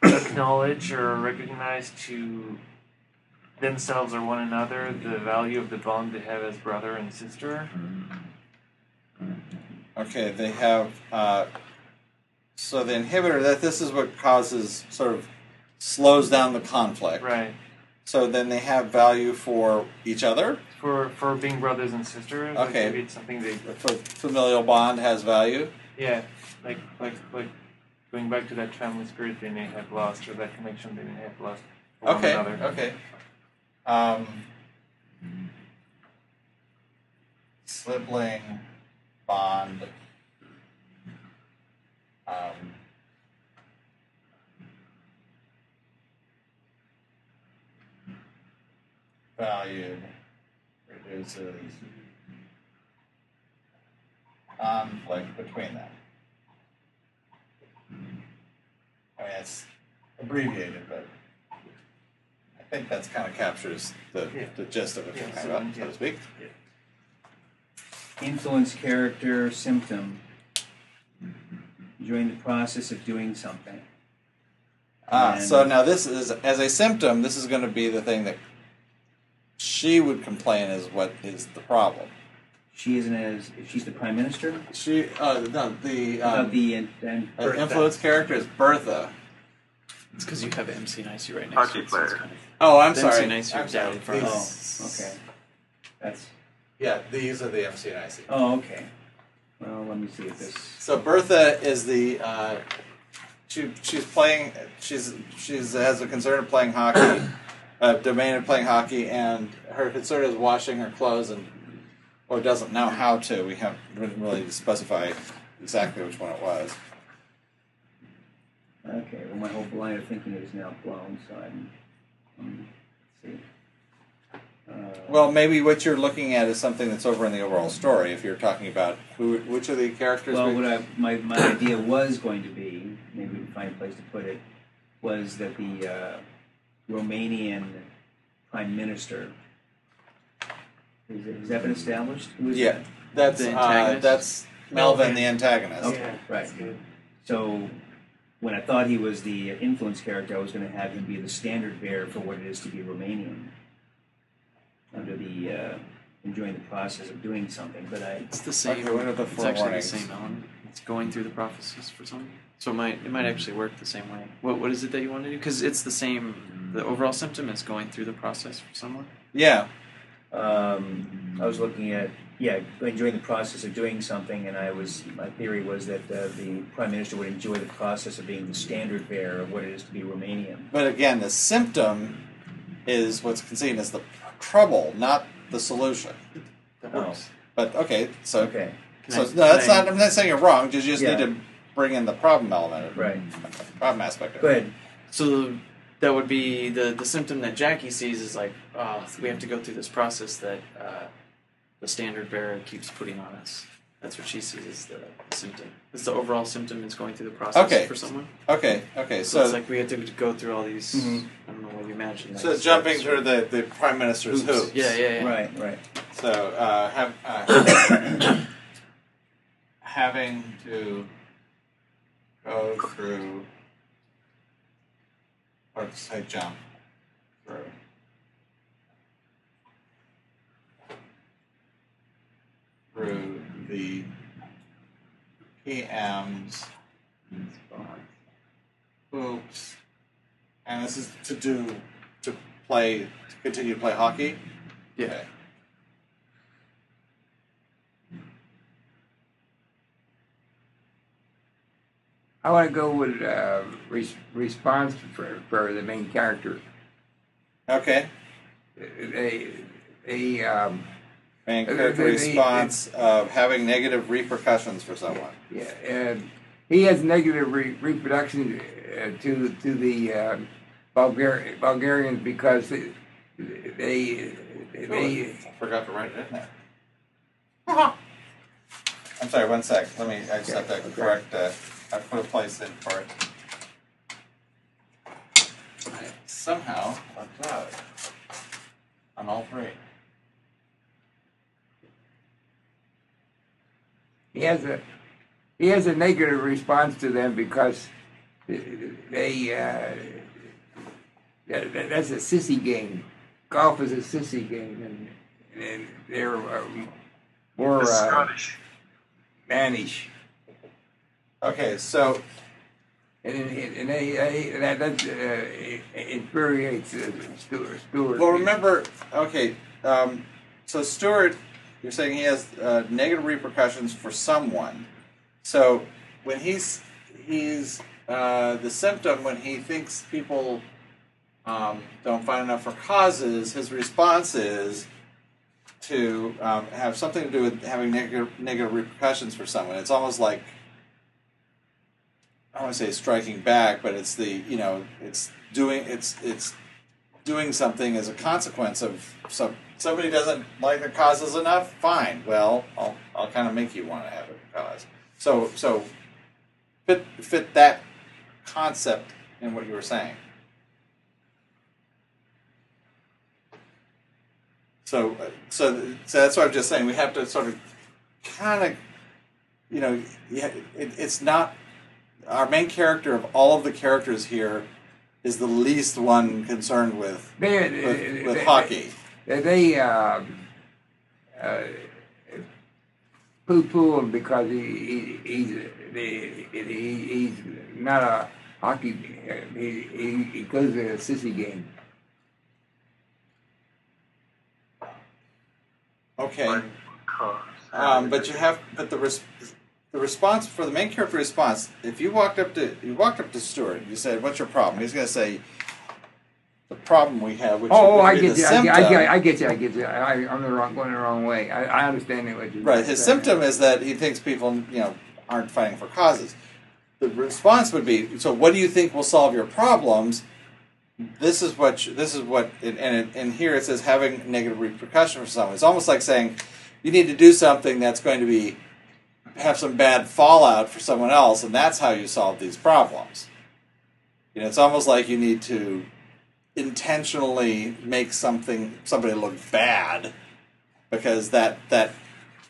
acknowledge or recognize to themselves or one another the value of the bond they have as brother and sister. Okay, they have. Uh, so the inhibitor that this is what causes sort of slows down the conflict. Right. So then they have value for each other. For for being brothers and sisters. like Okay. maybe it's something they For familial bond has value. Yeah, like like like going back to that family spirit they may have lost, or that connection they may have lost. For one Okay. another. Okay. Um, sibling bond. Um, valued reduces conflict between them. I mean, it's abbreviated, but I think that's kind of captures the, Yeah. the gist of what you're Yeah, talking so- about, so to speak. Influence, character, symptom. During the process of doing something. Ah, And- so now this is as a symptom. This is going to be the thing that she would complain is what is the problem. She isn't as if she's the prime minister. She, uh, no, the About um, the and, and uh, influence character is Bertha. It's because you have MC and IC right next Hockey to it. so it's player. kind of- Oh, I'm The sorry. MC and IC I'm are down sorry. in front of These- Oh, okay. That's Yeah, these are the MC and IC. oh okay. Well, let me see if this. So Bertha is the uh, she she's playing she's she's has a concern of playing hockey, domain of playing hockey, and her concern is washing her clothes and or doesn't know how to. We haven't really specified exactly which one it was. Okay. Well, my whole line of thinking is now blown. So I'm. Um, let's see. Uh, Well, maybe what you're looking at is something that's over in the overall story. If you're talking about who, which of the characters? Well, we- what I, my, my idea was going to be, maybe we can find a place to put it, was that the uh, Romanian prime minister, is it, has that been established? Who is yeah, that? that's The uh, antagonist? that's Melvin, the antagonist. Okay, Yeah, right. So when I thought he was the influence character, I was going to have him be the standard bearer for what it is to be Romanian, under the uh, enjoying the process of doing something. But I, It's the same. Okay, what are the it's four actually warnings? the same element. It's going through the processes for some. So it might it might actually work the same way. What what is it that you want to do? Because it's the same. The overall symptom is going through the process for someone. Yeah, um, I was looking at yeah, enjoying the process of doing something, and I was my theory was that uh, the prime minister would enjoy the process of being the standard bearer of what it is to be Romanian. but again, the symptom is what's seen as the trouble, not the solution. That Oh. But okay, so Okay, Can so I- no, that's I- not. I'm not saying you're wrong. You just Yeah. need to bring in the problem element, right. problem aspect. Of Go ahead. So that would be the the symptom that Jackie sees is like, oh, we have to go through this process that uh, the standard bearer keeps putting on us. That's what she sees as the symptom. It's the overall symptom is going through the process Okay. for someone. Okay, okay. So, So, it's like we have to go through all these. Mhm. I don't know what you imagine. like so jumping steps through the, the prime minister's hoops. hoops. Yeah, yeah, yeah. Right, right. So uh, have, uh, *coughs* having to go through, or say jump through. Through the PM's hoops, and this is to do to play to continue to play hockey. Yeah. Okay. I want to go with uh, res- response for, for the main character. Okay. A, a um, Main character the- the- response of having negative repercussions for someone. yeah, and he has negative re- reproduction uh, to to the uh, Bulgar- Bulgarians because they they, they I forgot to write it in there. *laughs* I'm sorry, one sec. Let me, I just have to correct, uh, I put a place in for it. I somehow left out on all three. he has a he has a negative response to them because they uh, that, that- that's a sissy game. Golf is a sissy game, and, and they're um, more uh, Scottish. mannish. Okay, so, And, and, and they, they, that, that uh, infuriates uh, Stuart. Stuart. well, remember, okay, um, so Stuart, you're saying he has uh, negative repercussions for someone. So when he's he's uh, the symptom when he thinks people um, don't find enough for causes, his response is to um, have something to do with having negative negative repercussions for someone. It's almost like I want to say striking back, but it's the you know it's doing it's it's doing something as a consequence of some somebody doesn't like the causes enough. Fine, well I'll I'll kind of make you want to have a cause. So so fit fit that concept in what you were saying. So so so that's what I'm just saying. We have to sort of kind of you know it, it's not our main character of all of the characters here is the least one concerned with They, with, with they- hockey. They, they um, uh, poo-poo him because he, he he's he, he, he's not a hockey. He, he, he goes to a sissy game. Okay, um, but you have but the res, the response for the main character response. If you walked up to you walked up to Stuart, you said, "What's your problem?" He's going to say, "The problem we have." Which Oh, would oh, I get you. I get, I symptom- get, I get you. I get you. I, I'm the wrong, going the wrong way. I, I understand what you. Right. His symptom is that he thinks people, you know, aren't fighting for causes. The response would be, so what do you think will solve your problems? This is what you, this is what and and, it, and here it says having negative repercussion for someone. It's almost like saying you need to do something that's going to be have some bad fallout for someone else, and that's how you solve these problems. You know, it's almost like you need to intentionally make something somebody look bad because that that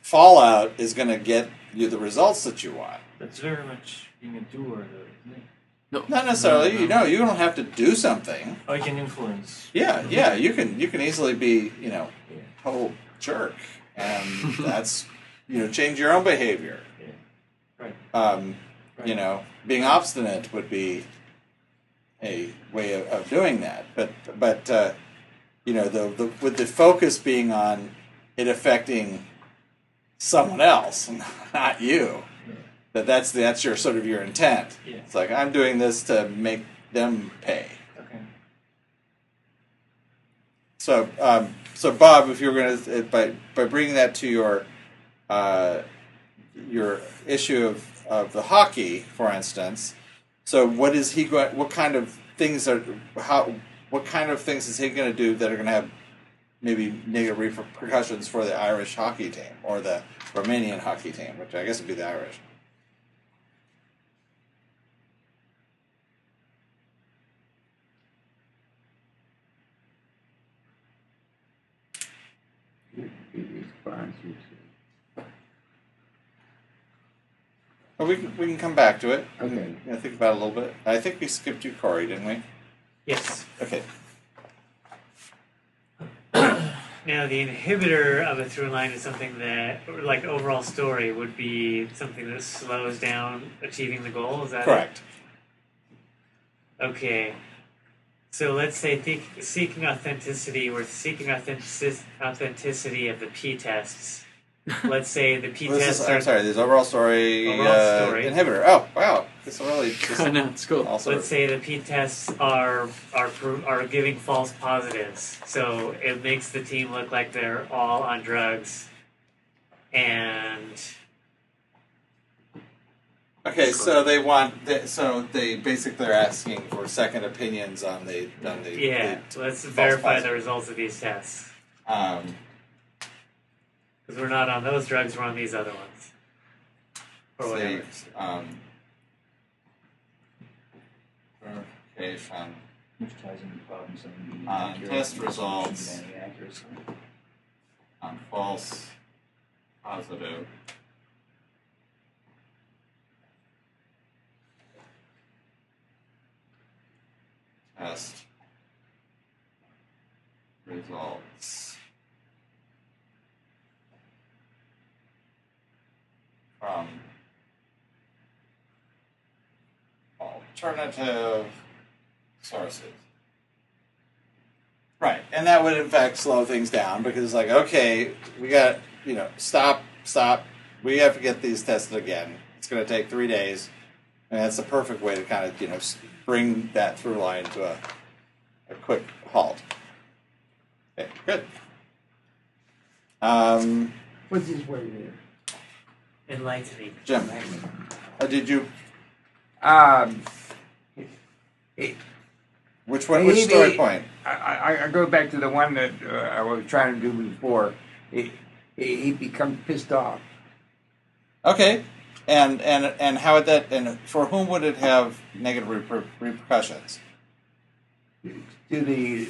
fallout is going to get you the results that you want. That's very much being a doer, though, isn't it? Not necessarily, you know, you don't have to do something. Oh, you can influence. Yeah, yeah, you can you can easily be, you know, Yeah. a total jerk, and *laughs* that's you know change your own behavior. Yeah. Right. Um, Right. You know, being obstinate would be a way of, of doing that, but but uh, you know the, the with the focus being on it affecting someone else, *laughs* not you. That that's that's your sort of your intent. Yeah. It's like I'm doing this to make them pay. Okay. So, um, so Bob, if you're going to by by bringing that to your uh, your issue of, of the hockey, for instance, so what is he going? What kind of things are how? What kind of things is he going to do that are going to have maybe negative repercussions for the Irish hockey team or the Romanian hockey team, which I guess would be the Irish? Well, we can we can come back to it. Okay. Yeah, think about it a little bit. I think we skipped you, Corey, didn't we? Yes. Okay. *clears throat* Now, the inhibitor of a through line is something that, like overall story, would be something that slows down achieving the goal. Is that it? Correct. Okay. So let's say think, seeking authenticity, we're seeking authentic, authenticity of the p tests. Let's say the p Well, tests are I'm sorry. This overall story, Overall uh, inhibitor. Oh, wow. This really *laughs* this I know it's cool. also. Let's say the p tests are are are giving false positives, so it makes the team look like they're all on drugs, and Okay, Okay, so they want. They, so they basically are asking for second opinions on the on the. Yeah, the- let's verify positive. the results of these tests. um, Because we're not on those drugs, we're on these other ones. Or say, whatever. um, verification. Which ties into problems on Uh, test results. and the accuracy. on false positive. Test results from alternative sources. Right, and that would in fact slow things down because it's like, okay, we got you know, stop, stop. We have to get these tested again. It's going to take three days, and that's the perfect way to kind of you know bring that through line to a a quick halt. Okay, good. Um, What's this word here? Enlightening. Jim, uh, did you? Um, it, Which one? Which story he- point? I, I, I go back to the one that uh, I was trying to do before. He, he, he becomes pissed off. Okay, and and and how would that? And for whom would it have negative reper- repercussions? to the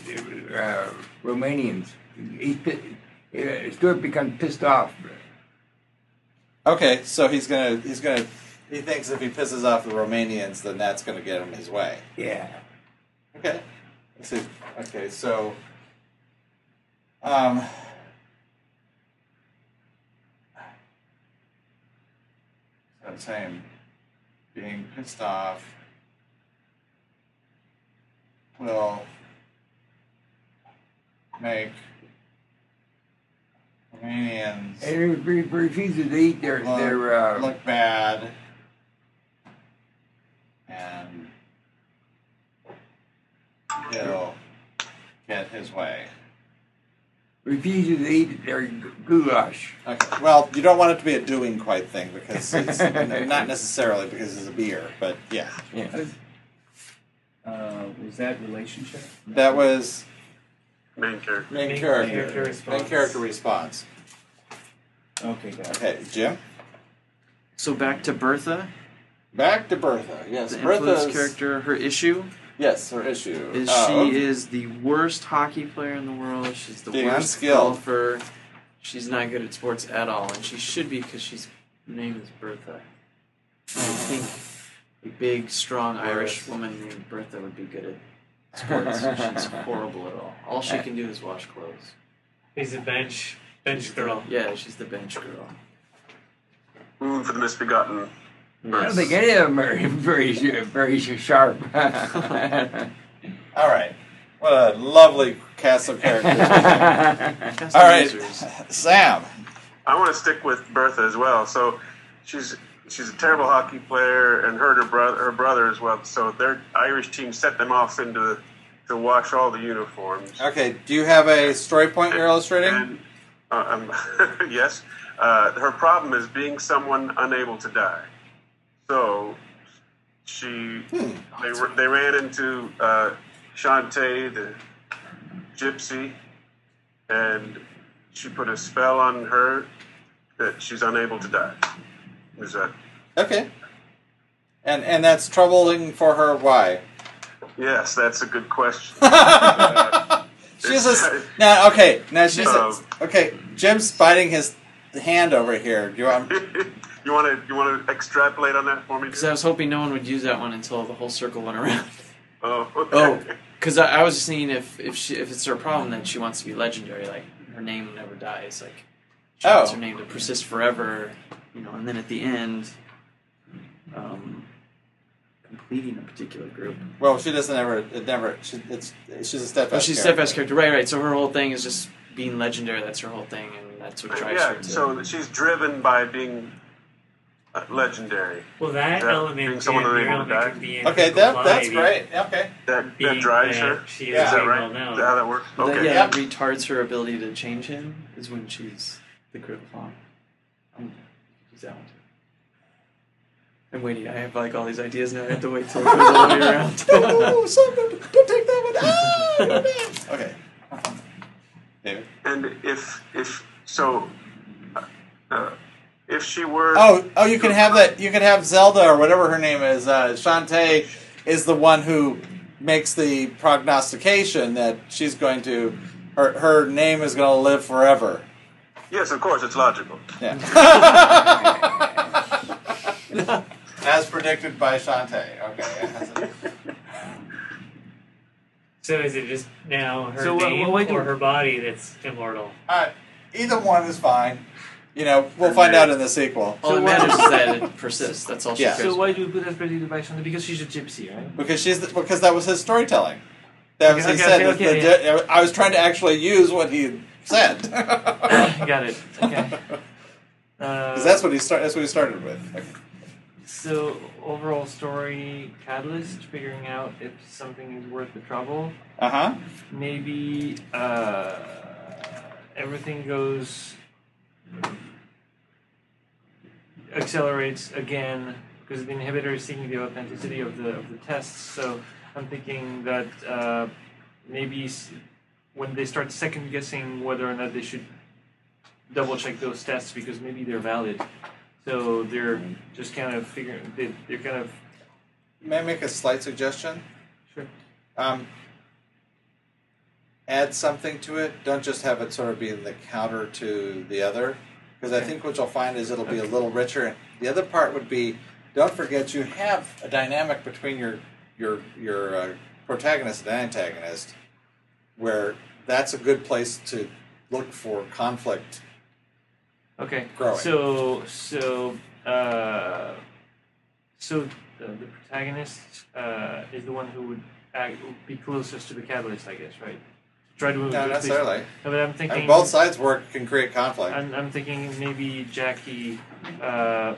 uh, Romanians. He's pi- uh, Stuart becomes pissed off. Okay, so he's gonna he's gonna he thinks if he pisses off the Romanians, then that's gonna get him his way. Yeah. Okay. Let's see. Okay, so um saying being pissed off will make Romanians And he re- refuses to eat their look, their. Uh, look bad and he'll get his way. refuses to eat their goulash. Okay. Well, you don't want it to be a doing quite thing because it's *laughs* not necessarily because it's a Be-er, but yeah, Yeah. Uh, was that relationship? that was Main character. main, Main character. character response. Main character response. Okay, got it. Okay, Jim. So back to Bertha, Back to Bertha. Yes, the Bertha's character. Her issue Yes, her issue is Oh, she is the worst hockey player in the world. She's the Being worst unskilled. golfer. She's not good at sports at all, and she should be because she's her name is Bertha. I think a big, strong Irish woman named Bertha would be good at sports. she's *laughs* horrible at all. All she can do is wash clothes. He's a bench bench girl. Yeah, she's the bench girl. Room for the misbegotten. I don't think any of them are very sh- very sharp. *laughs* All right. What a lovely cast of characters. *laughs* All right. Sam. I want to stick with Bertha as well. So she's she's a terrible hockey player, and her and her brother her brother as well. So their Irish team set them off into to wash all the uniforms. Okay, do you have a story point you're illustrating? And, uh, um, *laughs* yes, uh, her problem is being someone unable to die. So she they, they ran into uh, Shantae, the gypsy, and she put a spell on her that she's unable to die. Is that Okay. And and that's troubling for her. Why? yes? That's a good question. *laughs* Uh, She's a *laughs* now. Okay, now she's a, Um, okay. Jim's biting his hand over here. Do you want? *laughs* you want to you want to extrapolate on that for me? Because I was hoping no one would use that one until the whole circle went around. Oh, okay. Oh, because I, I was just thinking if if she if it's her problem that she wants to be legendary, like her name never dies, like she wants Oh. her name to persist forever, you know, and then at the end, um, completing a particular group. Well, she doesn't ever. It never. She, it's she's a steadfast. Oh, she's a steadfast character, right? Right. So her whole thing is just being legendary. That's her whole thing, and that's what drives her yeah, so she's driven by being uh, legendary. Well, that Yeah, element being someone your unable to element be Okay, that that's quality, great. Okay. That that drives that her. She is Yeah. Is that right? well Is that how that works? Okay. that, yeah, Yeah. that retards her ability to change him is when she's the grip on. Um, use that one too. I'm waiting. I have like all these ideas now. I have to wait till *laughs* it goes all the way around. *laughs* oh, son, don't, don't take that one. Ah, you're. Okay. David. And if if so, uh, if she were Oh, oh, you can have that. You can have Zelda or whatever her name is. Uh, Shantae is the one who makes the prognostication that she's going to. Her, her name is going to live forever. yes, of course, it's logical. Yeah. *laughs* As predicted by Shantae. Okay. So is it just now her So what- name what do- or her body that's immortal? Uh, either one is fine. You know, we'll find out in the sequel. all So that matters is that it persists. That's all she Yeah. cares. So why do we put as predicted by Shantae? Because she's a gypsy, right? Because she's the, because that was his storytelling. That was Okay, he okay, said. okay, that okay, the- I was trying to actually use what he said. *laughs* Got it. Okay. Uh, *laughs* 'Cause that's what he start. That's what he started with. *laughs* So overall story catalyst, figuring out if something is worth the trouble. Uh huh. Maybe uh, everything goes accelerates again because the inhibitor is seeing the authenticity of the of the tests. So I'm thinking that uh, maybe when they start second guessing whether or not they should double check those tests because maybe they're valid. So they're just kind of figuring they, they're kind of May I make a slight suggestion? Sure. Um, add something to it. Don't just have it sort of be the counter to the other, because I think what you'll find is it'll be a little richer. The other part would be, don't forget you have a dynamic between your your your uh, protagonist and antagonist, where that's a good place to look for conflict. Okay. growing. So so uh, so the, the protagonist uh, is the one who would act, be closest to the catalyst, I guess, right? Try to move. Not the- necessarily. No, but I'm thinking. mean, both sides work can create conflict. I'm, I'm thinking maybe Jackie uh,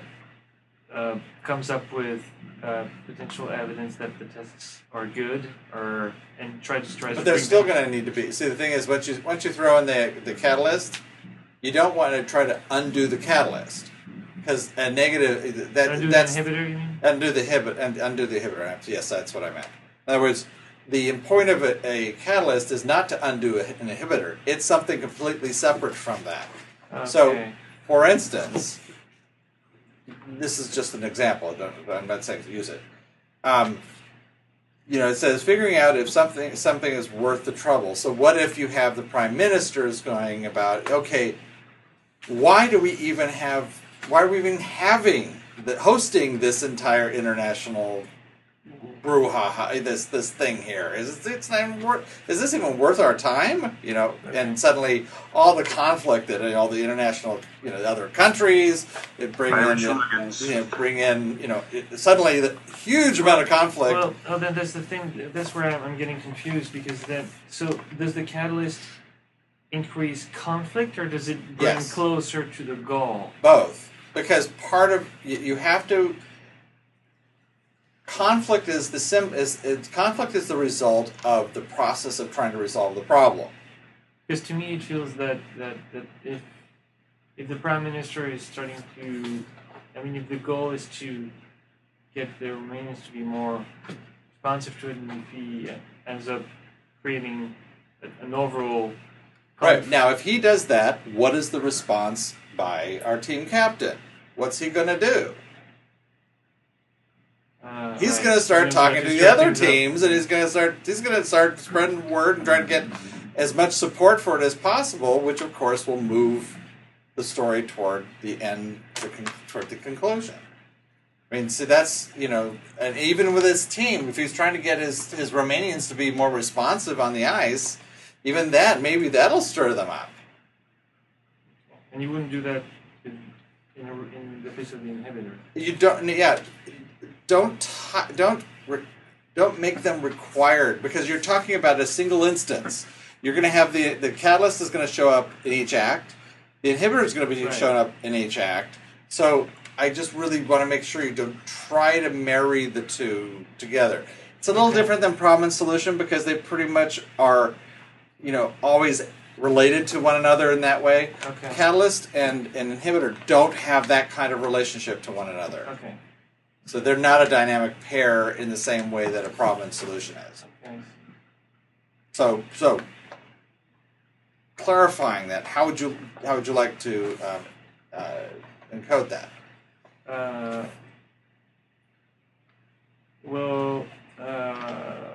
uh, comes up with uh, potential evidence that the tests are good, or and tries tries. But to they're bring still them- going to need to be. See, the thing is, once you once you throw in the the catalyst, you don't want to try to undo the catalyst because a negative that Undo the that's inhibitor. You mean? undo the inhibit and undo the inhibitor. Yes, that's what I meant. In other words, the point of a, a catalyst is not to undo an inhibitor. It's something completely separate from that. Okay. So- For instance, this is just an example. I'm not saying to use it. Um, you know, it says figuring out if something something is worth the trouble. So, what if you have the prime minister is going about, okay, why do we even have? Why are we even having the hosting this entire international brouhaha? This this thing here is it's not even worth. Is this even worth our time? You know, and suddenly all the conflict that all the international, you know, other countries, it bring Irish in, hooligans. you know, bring in, you know, it, suddenly the huge amount of conflict. Well, oh, then there's the thing. That's where I'm, I'm getting confused because then, so does the catalyst increase conflict or does it bring Yes. closer to the goal? both because part of you, have to conflict is the sim is, is conflict is the result of the process of trying to resolve the problem Because to me, it feels that, that, that if if the prime minister is starting to, I mean, if the goal is to get the Romanians to be more responsive to it, and if he uh, ends up creating an overall right now if he does that what is the response by our team captain what's he going to do Uh, he's right. going to start talking gonna the other things up. teams and he's going to start he's going to start spreading word and trying to get as much support for it as possible which of course will move the story toward the end toward the conclusion I mean, see, that's you know, and even with his team, if he's trying to get his his Romanians to be more responsive on the ice, even that maybe that'll stir them up. And you wouldn't do that in, in, a, in the face of the inhibitor. You don't, yeah, don't don't re, don't make them required because you're talking about a single instance. You're going to have the the catalyst is going to show up in each act. The inhibitor is going to be Right. showing up in each act. So I just really want to make sure you don't try to marry the two together. It's a little Okay. different than problem and solution because they pretty much are, you know, always related to one another in that way. Okay. Catalyst and an inhibitor don't have that kind of relationship to one another. Okay. So they're not a dynamic pair in the same way that a problem and solution is. Okay. So, so clarifying that, how would you how would you like to um, uh, encode that? Uh, well, uh,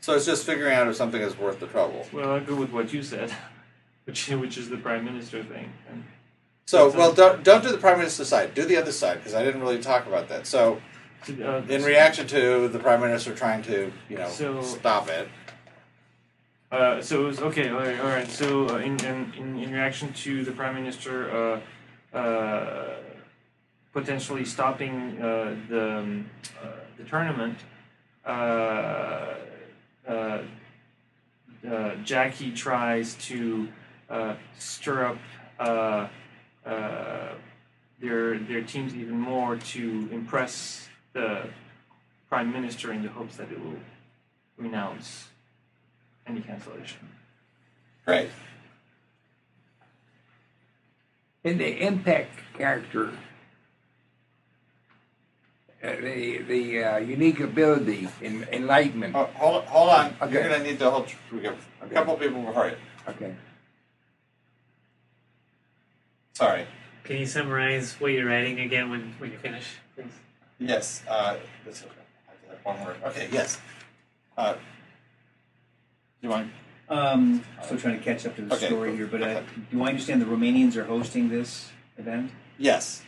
So it's just figuring out if something is worth the trouble. well, I'll go with what you said, *laughs* which which is the prime minister thing. And So, well, don't don't do the prime minister side. Do the other side because I didn't really talk about that. So, uh, in reaction to the prime minister trying to, you know, So- stop it. Uh, so it was okay. All right. All right. So uh, in, in in reaction to the prime minister uh, uh, potentially stopping uh, the um, uh, the tournament, uh, uh, Jackie tries to uh, stir up uh, uh, their their teams even more to impress the prime minister in the hopes that it will renounce any cancellation. Great. In the impact character, uh, the the uh, unique ability in enlightenment. Oh, hold hold on. Okay. You're gonna need to hold. We got a Okay. couple people before you. Okay. Sorry. Can you summarize what you're writing again when, when you finish, please? Yes. Uh, this, I have one word. Okay. Yes. Uh, you want? Um, still trying to catch up to the Okay, story go- here, but go uh, do I understand the Romanians are hosting this event? Yes.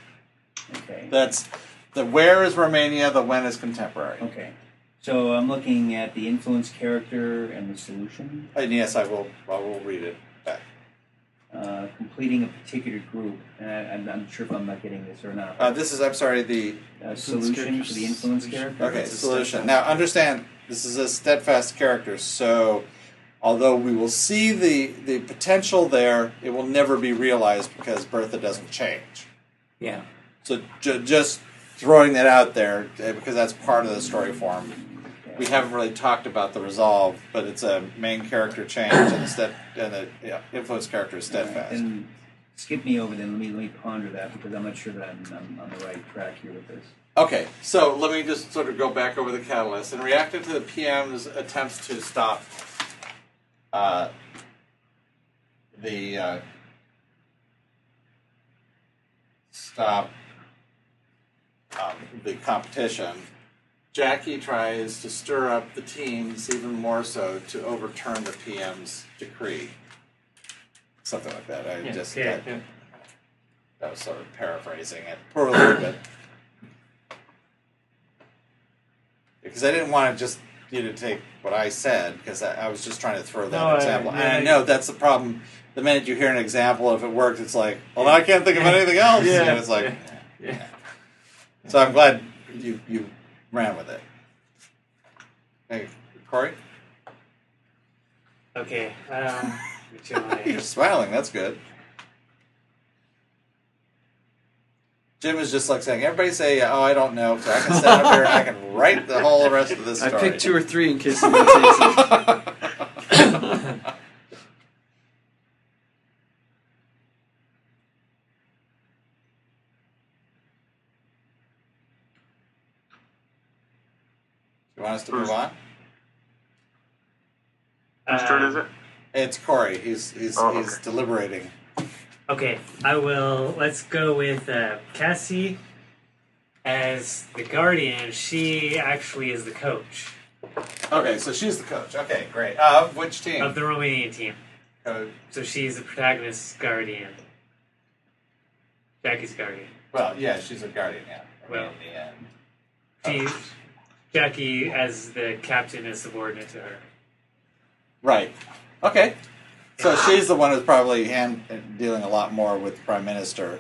Okay. That's the where is Romania. The when is contemporary. Okay. So I'm looking at the influence character and the solution. And yes, I will. I will read it back. Uh, completing a particular group, and I, I'm not sure if I'm not getting this or not. Uh, this is. I'm sorry. The uh, solution for the influence character. okay It's solution. Now understand. This is a steadfast character. So, although we will see the the potential there, it will never be realized because Bertha doesn't change. Yeah. So ju- just throwing that out there uh, because that's part of the story form. We haven't really talked about the resolve, but it's a main character change and the, stead, and the yeah, influence character is steadfast. And skip me over then. Let me let me ponder that because I'm not sure that I'm, I'm on the right track here with this. Okay, so let me just sort of go back over the catalyst. and reacting to the PM's attempts to stop uh, the uh, stop um, the competition, Jackie tries to stir up the teams even more so to overturn the PM's decree. Something like that. I Yeah, just yeah, that, yeah. that was sort of paraphrasing it poorly, but because I didn't want to just you to take what I said because I, I was just trying to throw that No, I- example. yeah, and I I- know that's the problem. The minute you hear an example, if it works, it's like, well, I can't think of *laughs* anything else. Yeah, and it's like, yeah, yeah. So I'm glad you you ran with it. Hey, Corey, Okay. Um, which am I- you're smiling. That's good. Jim is just like saying, everybody say, oh, I don't know, so I can stand up here and I can write the whole rest of this *laughs* story. I story. picked two or three in case someone takes it. You want us to move on? Whose turn is it? It's Corey. He's he's Oh, he's okay. deliberating. Okay, I will. Let's go with uh, Cassie as the guardian. She actually is the coach Okay, so she's the coach. Okay, great. Uh, of which team? of the Romanian team. Uh, So she's the protagonist's guardian. Jackie's guardian. well, yeah, she's a guardian. Yeah. Well. in the end. She, Jackie, as the captain, is subordinate to her. Right. Okay. So she's the one who's probably hand dealing a lot more with the prime minister.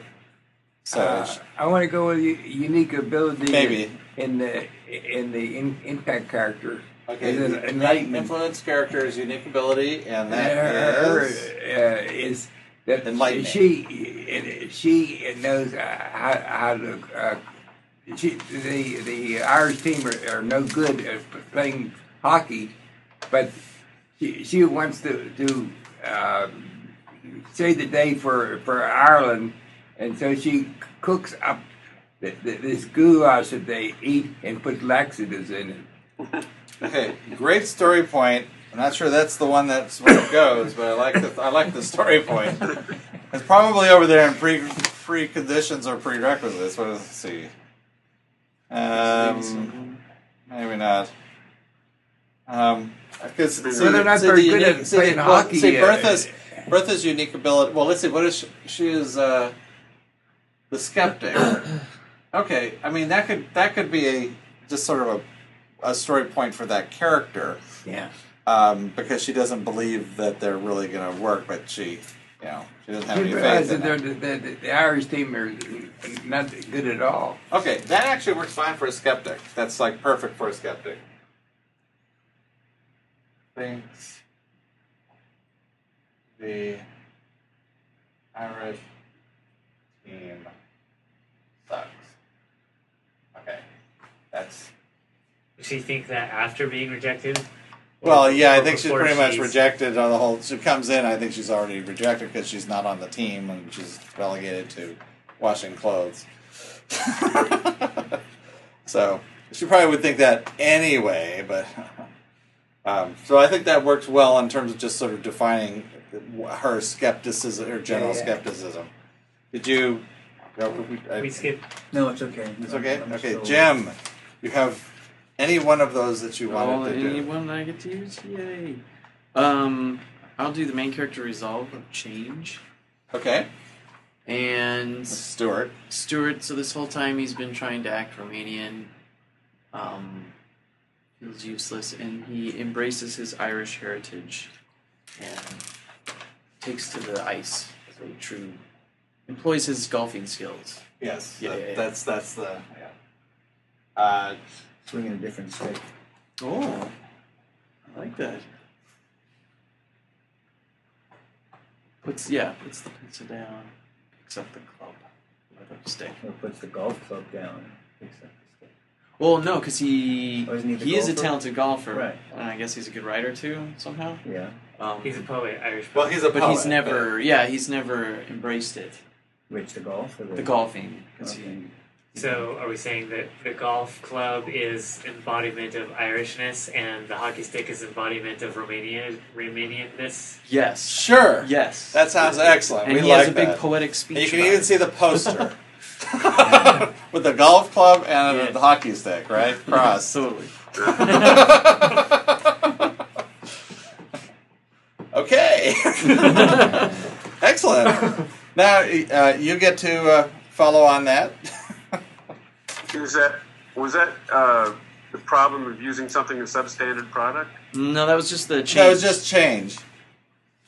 So Uh, it's- I want to go with u- unique ability. Maybe. in the in the in, impact character. okay, It is the enlightenment. influence character is unique ability, and that Her- is uh, is that Enlightening. she she knows uh, how, how to. Uh, the the Irish team are, are no good at playing hockey, but she, she wants to to uh, save the day for for Ireland, and so she cooks up th- th- this goulash that they eat and put laxatives in it. Okay, great story point. I'm not sure that's the one that's where it goes, but I like the I like the story point. It's probably over there in pre preconditions or prerequisites. What does it see? Um, maybe not. Um, because So they're not very good at playing hockey, See, Bertha's Bertha's unique ability. Well, let's see. What is she? She is uh, the skeptic. *coughs* Okay, I mean that could that could be a just sort of a, a story point for that character Yeah. um, because she doesn't believe that they're really going to work, but she, you know, she doesn't have any faith in that them. the, the, the Irish team are not good at all. Okay, that actually works fine for a skeptic. That's like perfect for a skeptic. Thinks the Irish team sucks. Okay, that's Does she think that after being rejected? Well, yeah, I think she's before pretty much she's- rejected on the whole. She comes in, I think she's already rejected because she's not on the team and she's relegated to washing clothes. *laughs* so she probably would think that anyway, but *laughs* um, so I think that works well in terms of just sort of defining her skepticism, her general Yeah, yeah. skepticism. Did you? no, we- I- We skip. No, it's okay. it's okay. I'm Okay, still- Jim, you have any one of those that you Oh, wanted to do? anyone I get to use? Yay. Um, I'll do the main character resolve of change. Okay, And Stuart. Stuart, so this whole time he's been trying to act Romanian. Um, feels useless, and he embraces his Irish heritage and takes to the ice as a true. employs his golfing skills. Yes, Yeah, that- yeah, yeah. that's that's the yeah. Uh, Swinging a different stick. Oh, I like that. Puts yeah, puts the pencil down, picks up the club, with a stick. Or puts the golf club down. Picks up the stick. Well, no, because he Oh, isn't he the he is a golfer? talented golfer, Right. And I guess he's a good writer too somehow. Yeah. Um, He's a poet, Irish well, poet. he's a but poet, he's never yeah he's never embraced it Which the golf or the, the golfing 'cause Okay. he So, are we saying that the golf club is embodiment of Irishness and the hockey stick is embodiment of Romanian Romanianness? yes Sure, yes that sounds excellent. and we he like has a big poetic speech. And you can about even it. see the poster *laughs* *laughs* with the golf club and Yeah. the hockey stick, right? Cross. totally. *laughs* okay. Excellent. Now uh, you get to uh, follow on that. Is that was that uh, the problem of using something a substandard product? No, that was just the change. That was just change.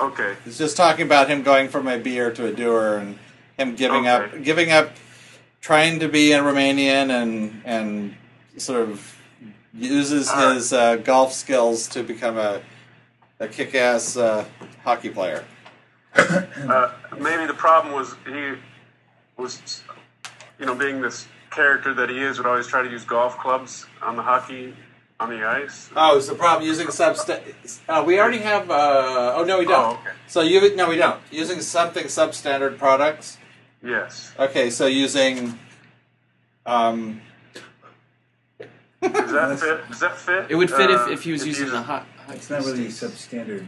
Okay. It's just talking about him going from a Be-er to a doer and him giving up, giving up, trying to be a Romanian and and sort of uses Alright. his uh, golf skills to become a a kick-ass uh, hockey player. Uh, maybe the problem was he was, you know, being this character that he is, would always try to use golf clubs on the hockey on the ice. Oh, is the problem using substa- uh, We already have. Uh, oh no, we don't. Oh, okay. So you no, we don't using something substandard products. Yes. Okay, so using. Um, Does that *laughs* fit? Does that fit? It would fit Uh, if, if he was using the hot. It's not really substandard.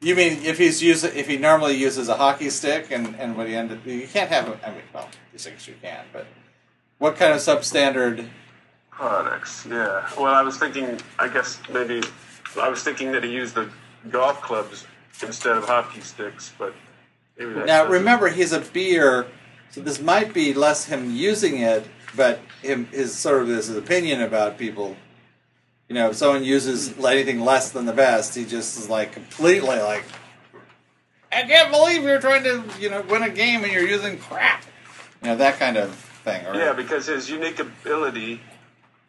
you mean if he's using if he normally uses a hockey stick and and what he ended you can't have I mean well these things you can but what kind of substandard products. Yeah. Well, I was thinking. I guess maybe I was thinking that he used the golf clubs instead of hockey sticks, but maybe now remember he's a Be-er so this might be less him using it but him his sort of his opinion about people you know if someone uses anything less than the best he just is like completely like I can't believe you're trying to you know win a game and you're using crap you know that kind of thing or Yeah, because his unique ability,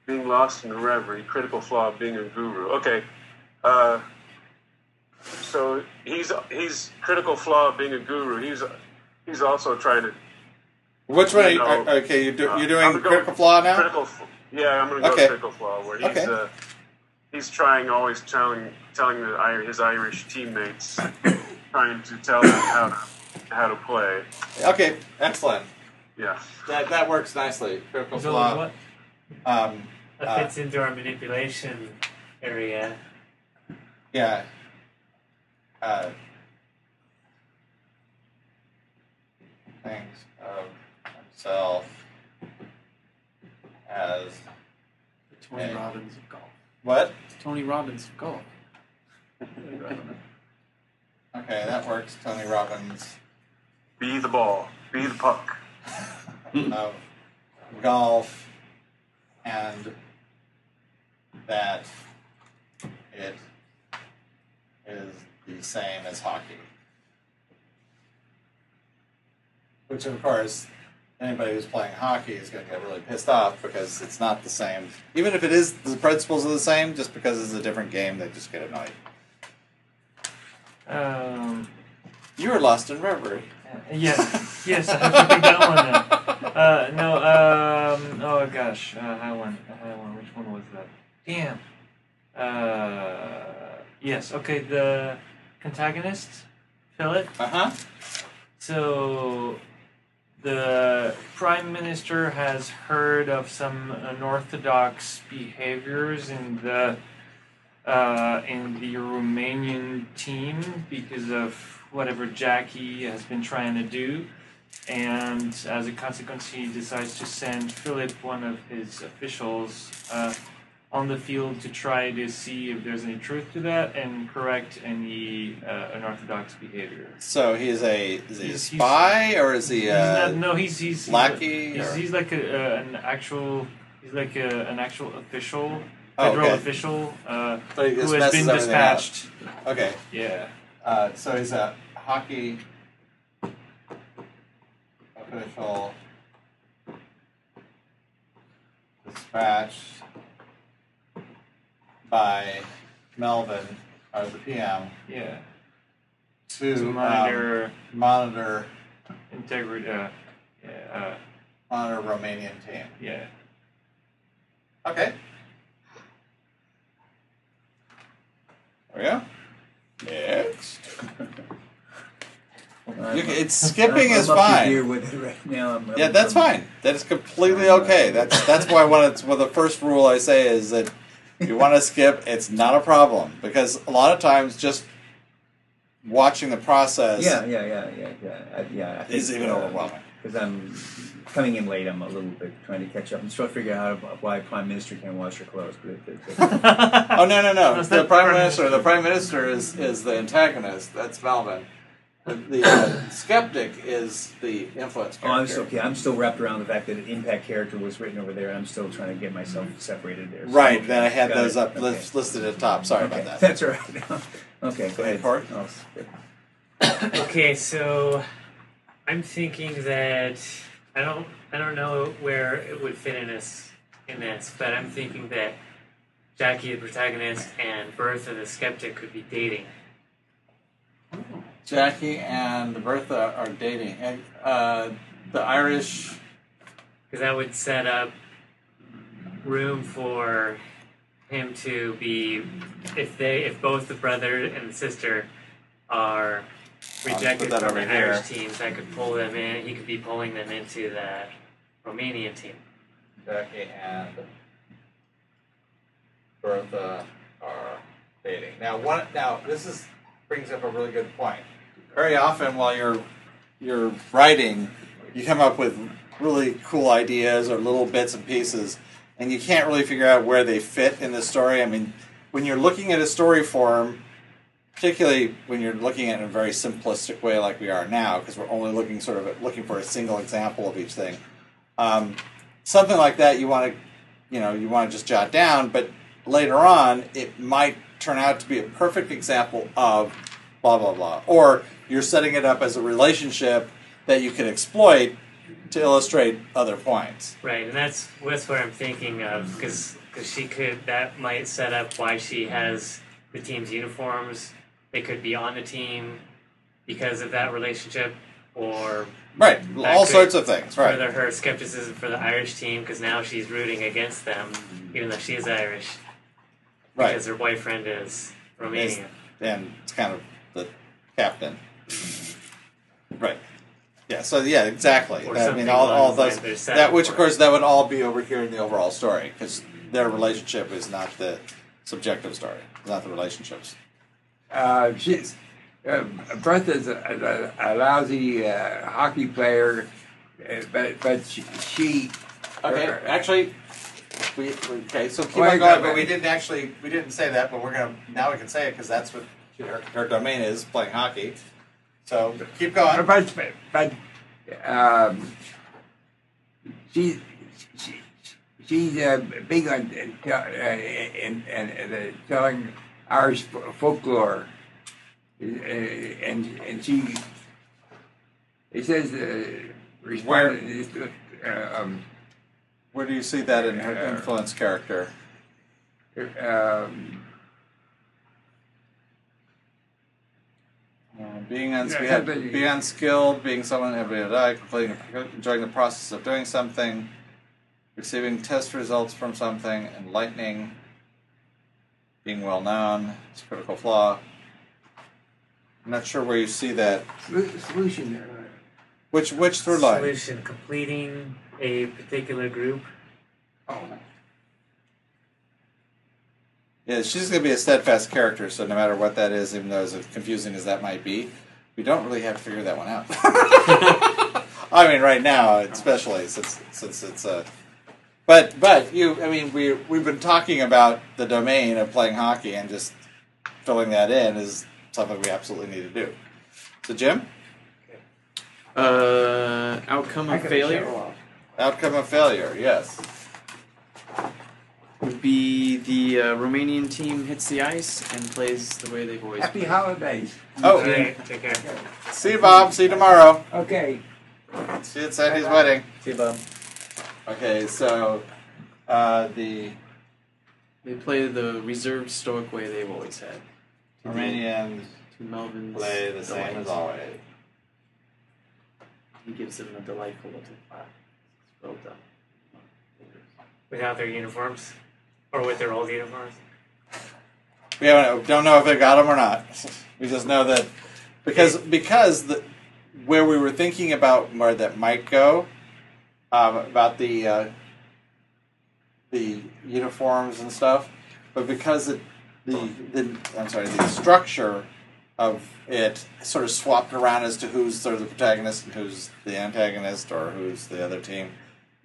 being lost in the reverie, critical flaw of being a guru. Okay, uh, so he's he's critical flaw of being a guru. He's he's also trying to. which one are you, know, okay you're, do, uh, you're doing I'm go critical flaw now Critical, yeah, I'm going to go Okay. critical flaw, where he's Okay. uh, he's trying always telling telling the his Irish teammates, trying to tell them how to how to play. Okay, excellent. Yes. That that works nicely. Critical So flaw. what? Um, That Uh, fits into our manipulation area. yeah. Uh, thinks of himself as The Tony Hey. Robbins of golf. what? The Tony Robbins of golf. Okay, that works. Tony Robbins Be the ball. Be the puck. Of golf, and that it is the same as hockey. Which, of course, anybody who's playing hockey is going to get really pissed off because it's not the same. Even if it is, the principles are the same, just because it's a different game, they just get annoyed. Um, You were lost in reverie. Yes, yes, I have to pick that one now. Uh, no, um, oh gosh, uh, had one, I had one. Which one was that? Damn. Uh, yes, okay, the antagonist, Philip. Uh huh. So, the prime minister has heard of some unorthodox behaviors in the uh, in the Romanian team because of whatever Jackie has been trying to do, and as a consequence, he decides to send Philip, one of his officials, uh, on the field to try to see if there's any truth to that and correct any uh, unorthodox behavior. So he's a is he a He's- he's- spy or is he He's a not, no, he's he's, he's lackey? He's, or- he's like a, uh, an actual. He's like a, an actual official, Oh, federal okay. official, uh, who has been up. dispatched. Okay, Yeah. uh, so he's a hockey official dispatched by Melvin, or the PM, Yeah. to, To um, monitor monitor integrity. Uh, yeah. Uh, monitor Romanian team. yeah. Okay. There we go. Next. *laughs* You can- it's skipping I'm is up to fine. gear with it right now. I'm, Yeah, that's fine. That is completely okay. That's that's why one of well, the first rule I say is that if you want to skip, it's not a problem because a lot of times just watching the process Yeah, yeah, yeah, yeah, yeah. I, yeah I is even uh, overwhelming. because I'm coming in late. I'm a little bit trying to catch up. I'm still figuring out why Prime Minister can't wash her clothes. But it, it, it, *laughs* *laughs* Oh no no no! That's The prime prime minister. The prime minister is is the antagonist. That's Melvin. The, the uh, skeptic is the influence oh, I'm still, okay. I'm still wrapped around the fact that an impact character was written over there. I'm still trying to get myself separated there. So- Right. Then I had those it. up Okay. lis- listed at the top. Sorry okay. about that. That's all right. *laughs* okay, go ahead. Part. Oh. Okay, so I'm thinking that I don't I don't know where it would fit in this in this, but I'm thinking that Jackie the protagonist and Bertha the skeptic could be dating. Jackie and Bertha are dating. And, uh, the Irish. Because that would set up room for him to be if they if both the brother and the sister are rejected from the here. Irish teams, that could pull them in. He could be pulling them into the Romanian team. Jackie and Bertha are dating. Now, one. Now, this is brings up a really good point. Very often, while you're you're writing, you come up with really cool ideas or little bits and pieces, and you can't really figure out where they fit in the story. I mean, when you're looking at a story form, particularly when you're looking at it in a very simplistic way like we are now, because we're only looking sort of at, looking for a single example of each thing. Um, something like that, you want to, you know, you want to just jot down, but later on, it might turn out to be a perfect example of blah blah blah, or you're setting it up as a relationship that you can exploit to illustrate other points. Right, and that's that's what I'm thinking of because because she could that might set up why she has the team's uniforms. They could be on the team because of that relationship, or Right, all sorts of things. Right. further her skepticism for the Irish team because now she's rooting against them, even though she is Irish Right. because her boyfriend is Romanian. and it's kind of the captain. *laughs* Right. Yeah, so yeah, exactly. Or I mean, all, all those the that, which of set course that would all be over here in the overall story because their relationship is not the subjective story, not the relationships. Uh, she's uh, Bertha's a, a, a lousy uh, hockey player, uh, but but she, she Okay, her- actually, we we- okay. So keep Well, on going, but we didn't actually we didn't say that, but we're gonna now we can say it because that's what her, her domain is playing hockey. So keep going. But but, but um, she, she she's uh, big on uh, in, in, in, telling Irish folklore, uh, and and she it says uh, respond uh, um, Where do you see that in her Uh, influence character? um, Uh, being, uns- Yeah, we had, being unskilled, being someone having to die, completing, enjoying the process of doing something, receiving test results from something, enlightening, being well known, it's a critical flaw. I'm not sure where you see that. solution. Uh, Which which through line? Solution completing a particular group. oh, Yeah, she's going to be a steadfast character, so no matter what that is, even though as confusing as that might be, we don't really have to figure that one out. *laughs* I mean, right now, especially since since it's a. But but you, I mean, we we've been talking about the domain of playing hockey, and just filling that in is something we absolutely need to do. So, Jim, Uh, outcome of failure outcome of failure. Yes. Would be the uh, Romanian team hits the ice and plays the way they've always Happy played. holidays. Oh, Okay, take care. see you, Bob. See you tomorrow. Okay. See you at Sandy's wedding. See you, Bob. Okay, so uh, the They play the reserved stoic way they've always had. To the- Romanians to Melvin's play the same delight. as always. He gives them a delightful little clap. It's well done. Without their uniforms, or with their old uniforms. We haven't, don't know if they got them or not. *laughs* We just know that because because the where we were thinking about where that might go um, about the uh, the uniforms and stuff, but because it the the I'm sorry the structure of it sort of swapped around as to who's sort of the protagonist and who's the antagonist or who's the other team.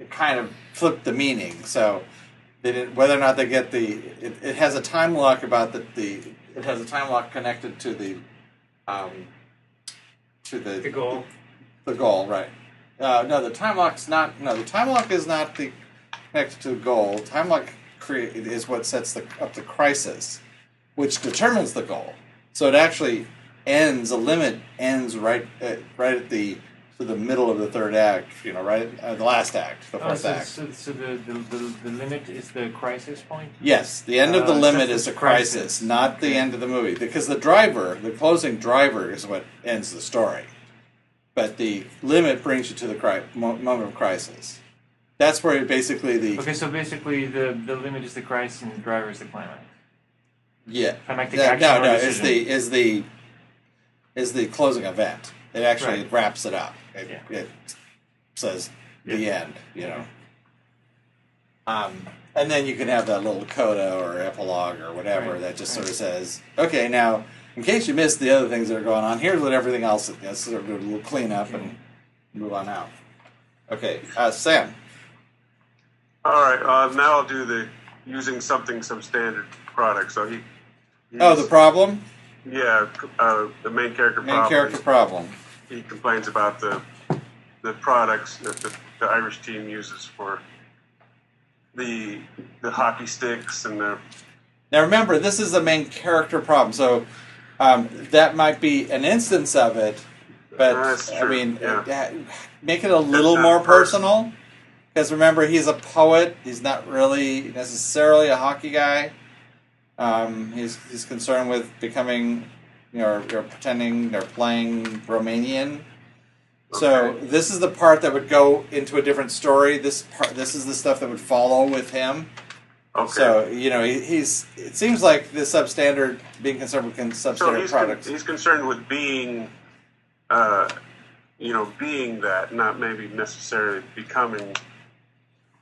It kind of flipped the meaning. So they did, whether or not they get the it, it has a time lock about the, the it has a time lock connected to the um, to the The goal. the goal right. Uh, no the time lock's not no the time lock is not the connected to the goal. Time lock crea- is what sets the, up the crisis which determines the goal. So it actually ends a limit ends right at, right at the to the middle of the third act you know right uh, the last act the fourth so, act so, so the, the, the, the limit is the crisis point? Yes, the end of the Uh, limit is the crisis, crisis. not the end of the movie. Because the driver, the closing driver, is what ends the story. But the limit brings you to the cri- moment of crisis. That's where basically the Okay, so basically the, the limit is the crisis and the driver is the climax. yeah Climactic no action no, no is the is the is the closing event. It actually Right. wraps it up. It, Yeah. it says the Yeah. end. You know. Um, and then you can have that little coda or epilogue or whatever Right, that just right. sort of says, okay, now in case you missed the other things that are going on, here's what everything else is. You know, sort of do a little cleanup and move on out. Okay, uh, Sam. All right, uh, now I'll do the using something substandard product. So he. Oh, the problem, yeah, uh, the main character. main problem. character problem. He complains about the the products that the, the Irish team uses for the the hockey sticks and the Now remember, this is the main character problem, so um, that might be an instance of it, but I mean, yeah. uh, make it a little more personal. personal. Because remember, he's a poet. He's not really necessarily a hockey guy. Um, he's he's concerned with becoming, you know, or, or pretending they're playing Romanian. So Okay. this is the part that would go into a different story. This part, this is the stuff that would follow with him. okay. So you know, he, he's. It seems like the substandard, being concerned with con- So substandard he's, con- products. he's concerned with being uh, you know, being that, not maybe necessarily becoming.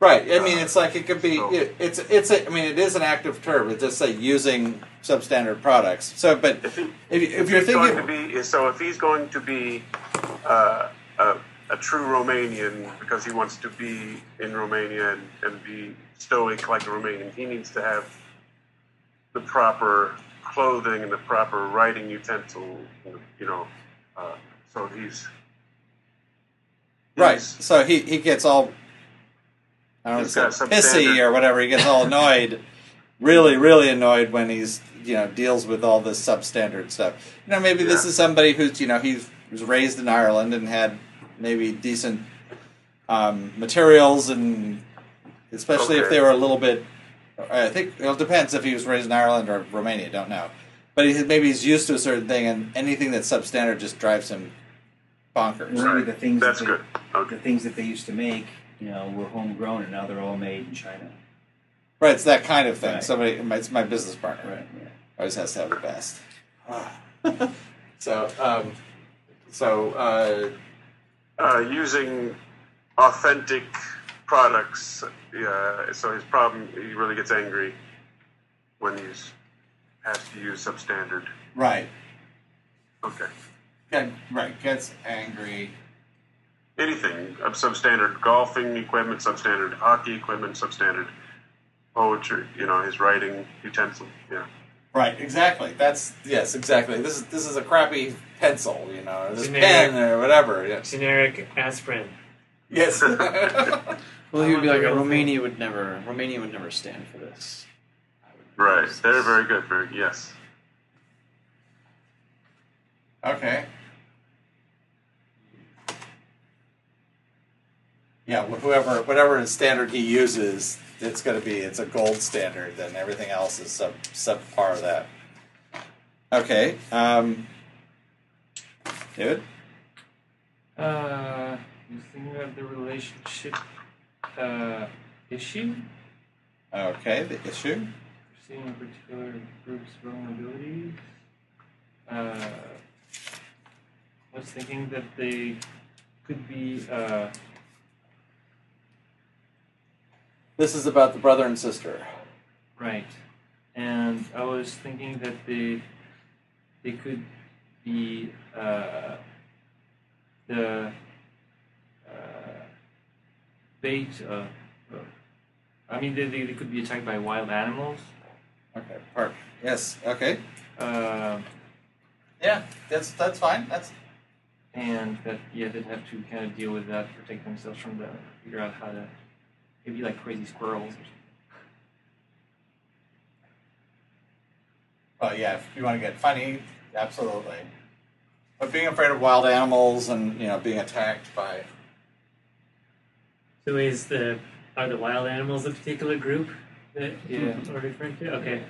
Right. I mean, it's like it could be. It, it's it's. A, I mean, it is an active term. It's just say using substandard products. So, but If he, if, if you're he's thinking, to be, so if he's going to be uh, a, a true Romanian because he wants to be in Romania and, and be stoic like a Romanian, he needs to have the proper clothing and the proper writing utensil. You know, uh, so he's right. So he he gets all. I don't He's know, got some pissy standard- or whatever. He gets all annoyed, *laughs* really, really annoyed when he's you know deals with all this substandard stuff. You know, maybe this is somebody who's you know he was raised in Ireland and had maybe decent um, materials and especially if they were a little bit. I think it depends if he was raised in Ireland or Romania. Don't know, but he, maybe he's used to a certain thing, and anything that's substandard just drives him bonkers. Well, maybe the things That's that they, good. Okay. the things that they used to make, you know, were homegrown, and now they're all made in China. Right, it's that kind of thing. Right. Somebody, it's my business partner. Right. Yeah. Always has to have the best. *laughs* so, um, so uh, uh, using authentic products. Yeah, so his problem, he really gets angry when he's has to use substandard. right, Okay, Get, right, gets angry. Anything of substandard golfing equipment, substandard hockey equipment, substandard poetry. You know, his writing utensil. Yeah, Right, exactly. That's yes, exactly. This is this is a crappy pencil, you know, this Generic. pen or whatever. Yeah. Generic aspirin. Yes. *laughs* Well, he would be like, want the real Romania would never, Romania would never stand for this. right. Very, very good. Very yes. okay. Yeah, wh- whoever, whatever standard he uses, it's going to be it's a gold standard. Then everything else is sub subpar of that. Okay. Um, David. Uh, you thinking about the relationship uh, issue? Okay, the issue. Seeing a particular group's vulnerabilities. Uh, I was thinking that they could be. Uh, This is about the brother and sister. Right. And I was thinking that they they could be uh, the uh, bait of. of- I mean, they, they, they could be attacked by wild animals. Okay, park. Yes. Okay. Uh, Yeah, that's that's fine. That's and that yeah, they'd have to kind of deal with that, protect themselves from the, figure out how to maybe like crazy squirrels or something. well, yeah. If you want to get funny, absolutely. But being afraid of wild animals and you know being attacked by So is the are the wild animals a particular group that Yeah. are referring to? Okay.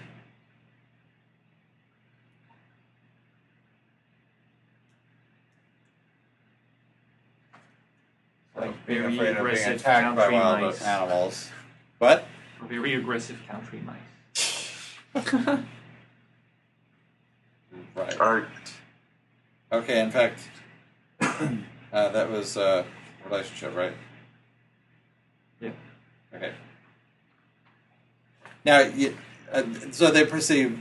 Like being very afraid of being aggressive attacked by country wild mice. animals. What? Very aggressive country mice. *laughs* Right. All right. Okay. In fact, *coughs* uh, that was uh, relationship, right? Yeah. Okay. Now, you, uh, so they perceive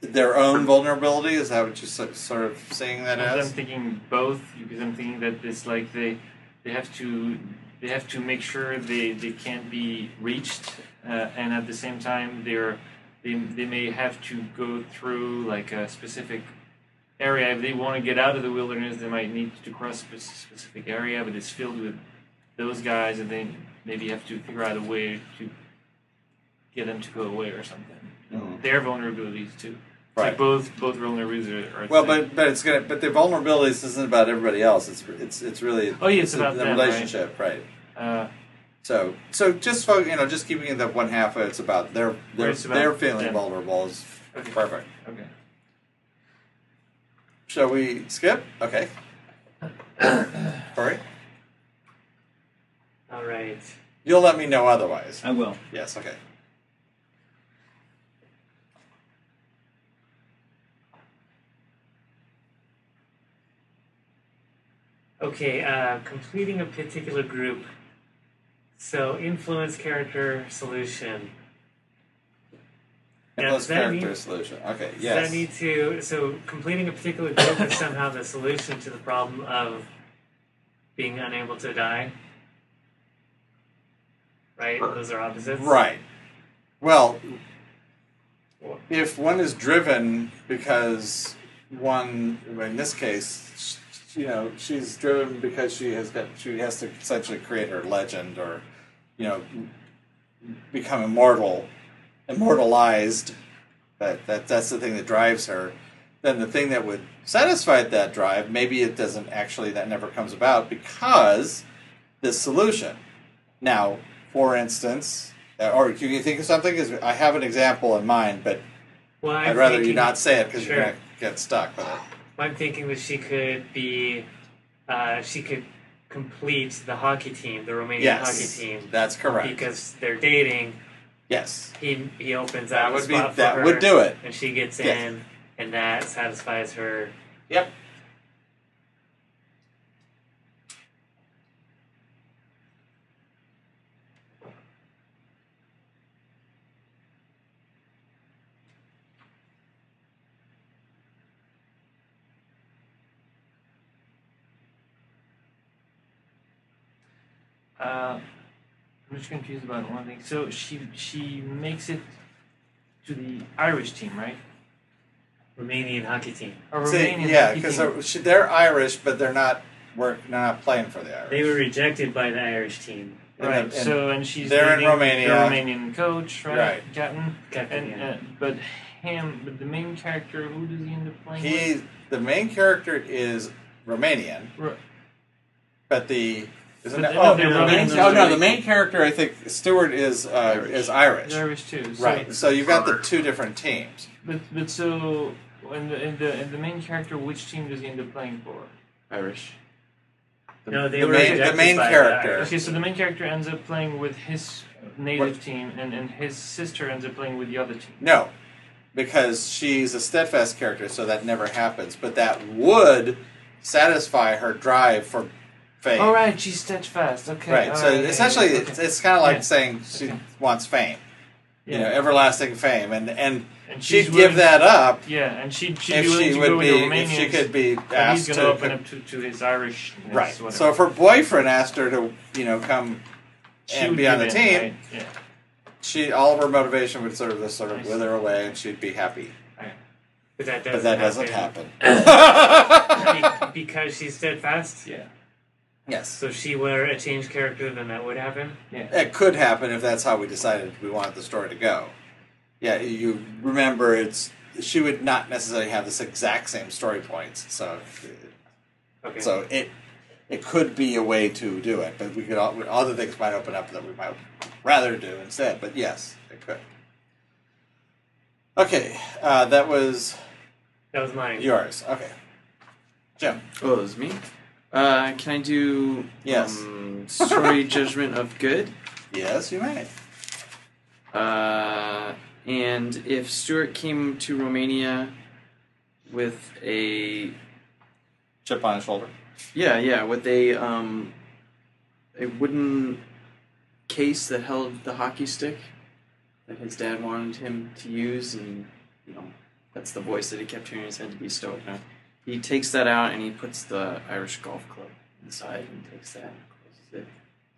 their own vulnerability. Is that what you're so, sort of seeing that as? I'm thinking both because I'm thinking that it's like they they have to they have to make sure they, they can't be reached uh, and at the same time they're they, they may have to go through like a specific area. If they want to get out of the wilderness they might need to cross a specific area but it's filled with those guys and they maybe have to figure out a way to get them to go away or something. Mhm. their vulnerabilities too Right. like both both vulnerabilities are, are Well, things. but but it's gonna but the vulnerabilities isn't about everybody else. It's it's it's really Oh, yeah, it's the- about the them, relationship, right? uh, So so just fo- you know just keeping it that one half. It's about their their It's about they're feeling them. vulnerable is okay. perfect. Okay. Shall we skip? Okay. *coughs* Corey, All right. you'll let me know otherwise. I will. Yes. Okay. Okay, uh, completing a particular group. So influence character solution. Influence character mean- solution. Okay, Does that need to so completing a particular group is somehow the solution to the problem of being unable to die? Right? Those are opposites. Right. Well, if one is driven because one, in this case, you know, she's driven because she has got, she has to essentially create her legend or, you know, become immortal, immortalized. That, that that's the thing that drives her. Then the thing that would satisfy that drive, maybe it doesn't actually, that never comes about because this solution. Now, for instance, uh, or can you think of something? I have an example in mind, but Well, I'd rather you not say it because Sure. you're going to get stuck with it. I'm thinking that she could be, uh, she could complete the hockey team, the Romanian Yes, hockey team, that's correct. because they're dating. yes, He he opens that up a would be spot for that her, would do it. and she gets Yes. in, and that satisfies her. Yep. Uh, I'm just confused about one thing. So she she makes it to the Irish team, right? Romanian hockey team. Or See, Romanian yeah, hockey because team. they're, they're Irish, but they're not work. They're not playing for the Irish. They were rejected by the Irish team. And right. then- and so and she's they're in dating Romania. The Romanian coach, right? Right. Captain. Captain, And yeah. uh, but him, but the main character, who does he end up playing? with? he, the main character is Romanian, Ro- but the isn't But it? the- Oh, no, the main, oh no, the main character I think Stuart is uh, Irish. is Irish. They're Irish too. So, Right. So you've got the two different teams. But but so in the in the in the main character, which team does he end up playing for? Irish. The, No, they the were main, the main by the character. Okay, so the main character ends up playing with his native team, and, and his sister ends up playing with the other team. No, because she's a steadfast character, so that never happens. But that would satisfy her drive for fame. Oh right, she's steadfast. Okay, Right. So right, essentially, yeah, it's, okay. it's kind of like Yeah. saying she Okay. wants fame. yeah. You know, everlasting fame, and and and she'd she's give that up Yeah, and she'd, she'd if she would be if she could be asked he's to. open up to, to his Irish. right. So if her boyfriend asked her to, you know, come and be on the team, Yeah. she all of her motivation would sort of just sort of wither away, and she'd be happy. But that doesn't But that doesn't happen. happen. *laughs* Be- because she's steadfast. Yeah. Yes. So if she were a changed character, then that would happen. Yeah. It could happen if that's how we decided we wanted the story to go. Yeah, you remember it's she would not necessarily have this exact same story points, so Okay. so it it could be a way to do it, but we could all, other things might open up that we might rather do instead. But yes, it could. Okay, uh, that was that was mine. yours. Okay, Jim. Oh, it was me. Uh, can I do Yes. um, story *laughs* judgment of good? Yes, you may. Uh, and if Stuart came to Romania with a Chip on his shoulder. yeah yeah with a um a wooden case that held the hockey stick that his dad wanted him to use and you know that's the voice that he kept hearing in his head to be stoked on. He takes that out and he puts the Irish golf club inside and takes that and closes it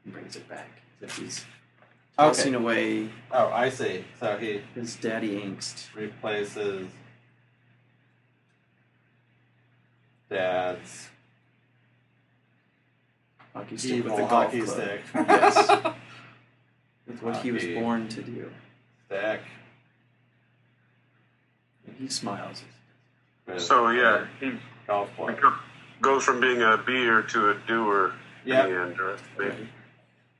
and brings it back as if he's tossing away Oh, I see. So he his daddy angst. replaces dad's Hockey stick evil with the golf hockey club. stick. *laughs* Yes. With what he was born to do. stick. And he smiles. With So yeah, he golf club. goes from being a Be-er to a doer Yep. in the end, right? Maybe.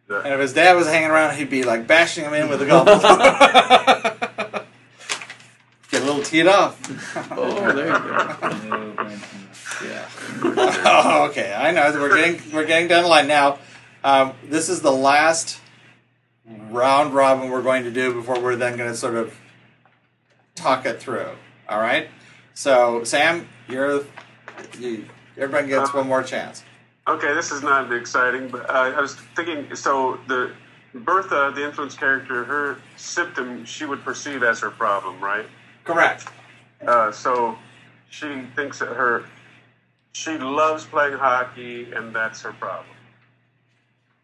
That- And if his dad was hanging around, he'd be like bashing him in with a golf club. *laughs* Get a little teed off. Oh, there you go. *laughs* Yeah. oh, *laughs* okay. I know. We're getting we're getting down the line now. Um, this is the last round robin we're going to do before we're then going to sort of talk it through. All right. So Sam, you're you, everybody gets one more chance. Okay, this is not exciting, but uh, I was thinking. So the Bertha, the influence character, her symptom she would perceive as her problem, right? Correct. Uh, so she thinks that her she loves playing hockey, and that's her problem.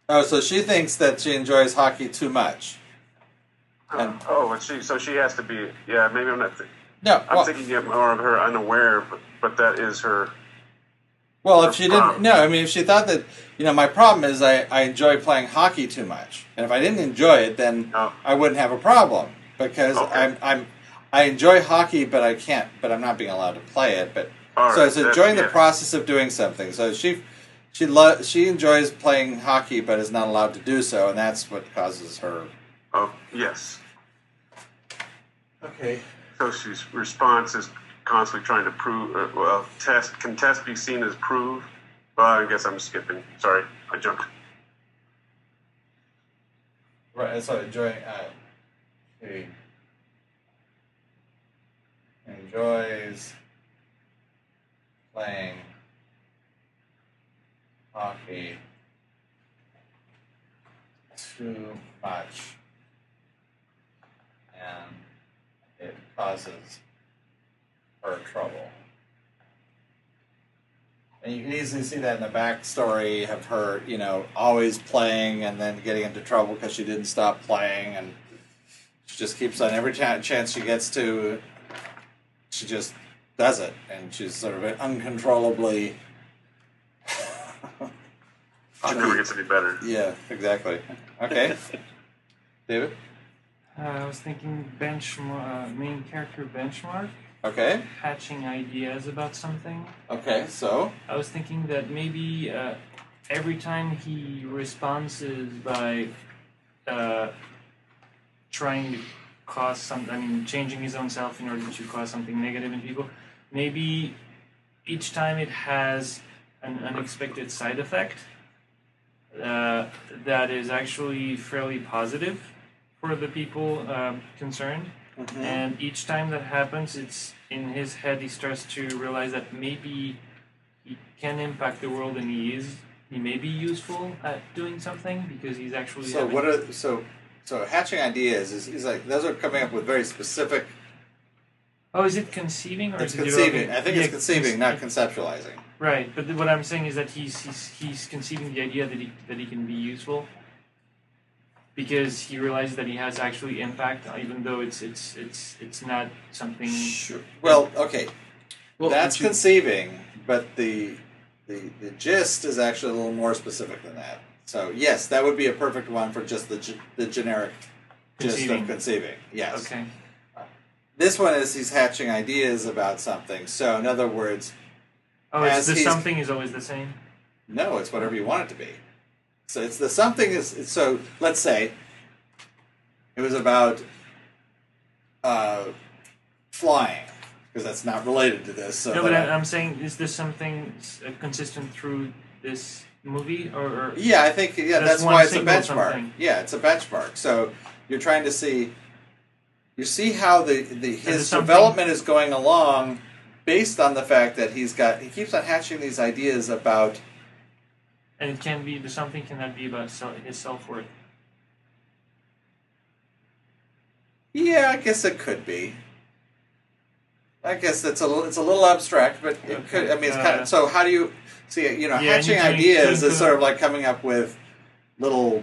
Oh, so she thinks that she enjoys hockey too much. And- oh, and she so she has to be. Yeah, maybe I'm not. Th- No, I'm well, thinking of more of her unaware, but but that is her. well, if she didn't, problem. no, I mean, if she thought that, you know, my problem is I, I enjoy playing hockey too much, and if I didn't enjoy it, then Oh. I wouldn't have a problem because Okay. I'm I'm I enjoy hockey, but I can't, but I'm not being allowed to play it. But All so right, it's that's- enjoying the yeah. process of doing something. So she she lo- she enjoys playing hockey, but is not allowed to do so, and that's what causes her. Oh yes. Okay. So she's response is constantly trying to prove. Uh, well, test can test be seen as prove. Well, I guess I'm skipping. Sorry, I jumped. Right. So enjoying. Uh, enjoys playing hockey too much, and causes her trouble. And you can easily see that in the backstory of her, you know, always playing and then getting into trouble because she didn't stop playing, and she just keeps on every cha- chance she gets to, she just does it, and she's sort of uncontrollably. She never gets any better. *laughs* yeah, exactly. Okay, *laughs* David. Uh, I was thinking benchmark, uh, main character benchmark, Okay, hatching ideas about something. okay. So I was thinking that maybe uh, every time he responds by uh, trying to cause some, I mean, changing his own self in order to cause something negative in people. Maybe each time it has an unexpected side effect uh, that is actually fairly positive for the people um, concerned. And each time that happens, it's in his head. He starts to realize that maybe he can impact the world, and he is. He may be useful at doing something because he's actually. So what are so so hatching ideas is, is like those are coming up with very specific. Oh, is it conceiving or It's is it conceiving. developing? I think Yeah, it's conceiving, not conceptualizing. Right, but what I'm saying is that he's he's he's conceiving the idea that he that he can be useful because he realizes that he has actually impact, uh, even though it's it's it's it's not something. Sure. Well, okay, Well, that's you- conceiving, but the the the gist is actually a little more specific than that. So yes, that would be a perfect one for just the ge- the generic gist Conceiving. of conceiving. Yes. Okay. This one is he's hatching ideas about something. So in other words, Oh, As it's the something is always the same. No, it's whatever you want it to be. So it's the something is so. Let's say it was about uh, flying because that's not related to this. So no, but I, I'm saying, is this something uh, consistent through this movie, or, or yeah, I think yeah, That's that's, why it's a benchmark. something. Yeah, it's a benchmark. So you're trying to see you see how the, the his something- development is going along based on the fact that he's got he keeps on hatching these ideas about and it can be the something cannot be about his self worth. Yeah, I guess it could be. I guess it's a little, it's a little abstract, but it could. I mean, it's kind Uh, of. So how do you see? You know, Yeah, hatching ideas *laughs* is sort of- of like coming up with little,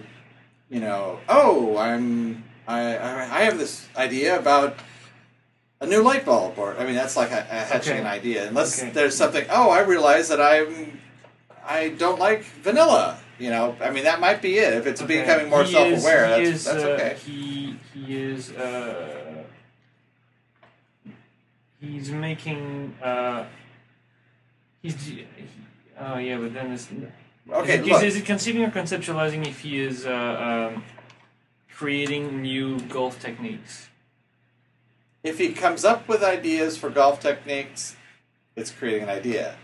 you know. Oh, I'm. I I I have this idea about a new light bulb, or I mean, that's like a, a hatching Okay. an idea. Unless Okay. there's something. Oh, I realize that I'm. I don't like vanilla. You know, I mean, that might be it. If it's Okay. becoming more He self-aware, is, that's, is, that's uh. He he is uh, he's making uh, he's he, oh yeah, but then it's Okay, Is it, look. is it conceiving or conceptualizing if he is uh, um, creating new golf techniques? if he comes up with ideas for golf techniques, it's creating an idea.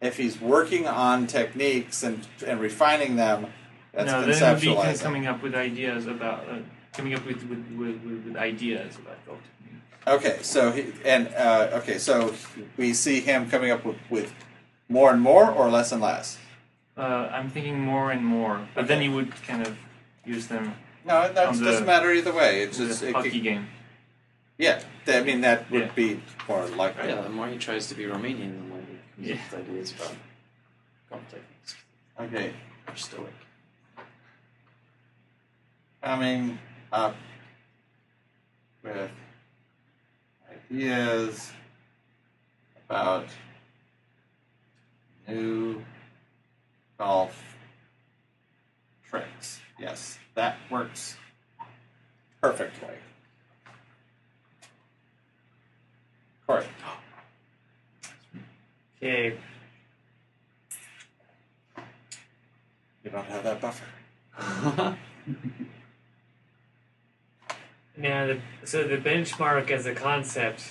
If he's working on techniques and and refining them, that's no, then it would be coming up with ideas about uh, coming up with with, with, with, with ideas about golf techniques. Okay, so he and uh, okay, so we see him coming up with, with more and more or less and less. Uh, I'm thinking more and more, but then Okay. you would kind of use them No, it that doesn't matter either way. It's just the it, hockey could- game. yeah. I mean that would Yeah. be more likely. Yeah, the more he tries to be Romanian, Yeah. up ideas about golf techniques. Okay, Or stoic. coming up with ideas about new golf tricks. Yes, that works perfectly. Corey. Okay. You don't have that buffer. *laughs* Now, the, so the benchmark as a concept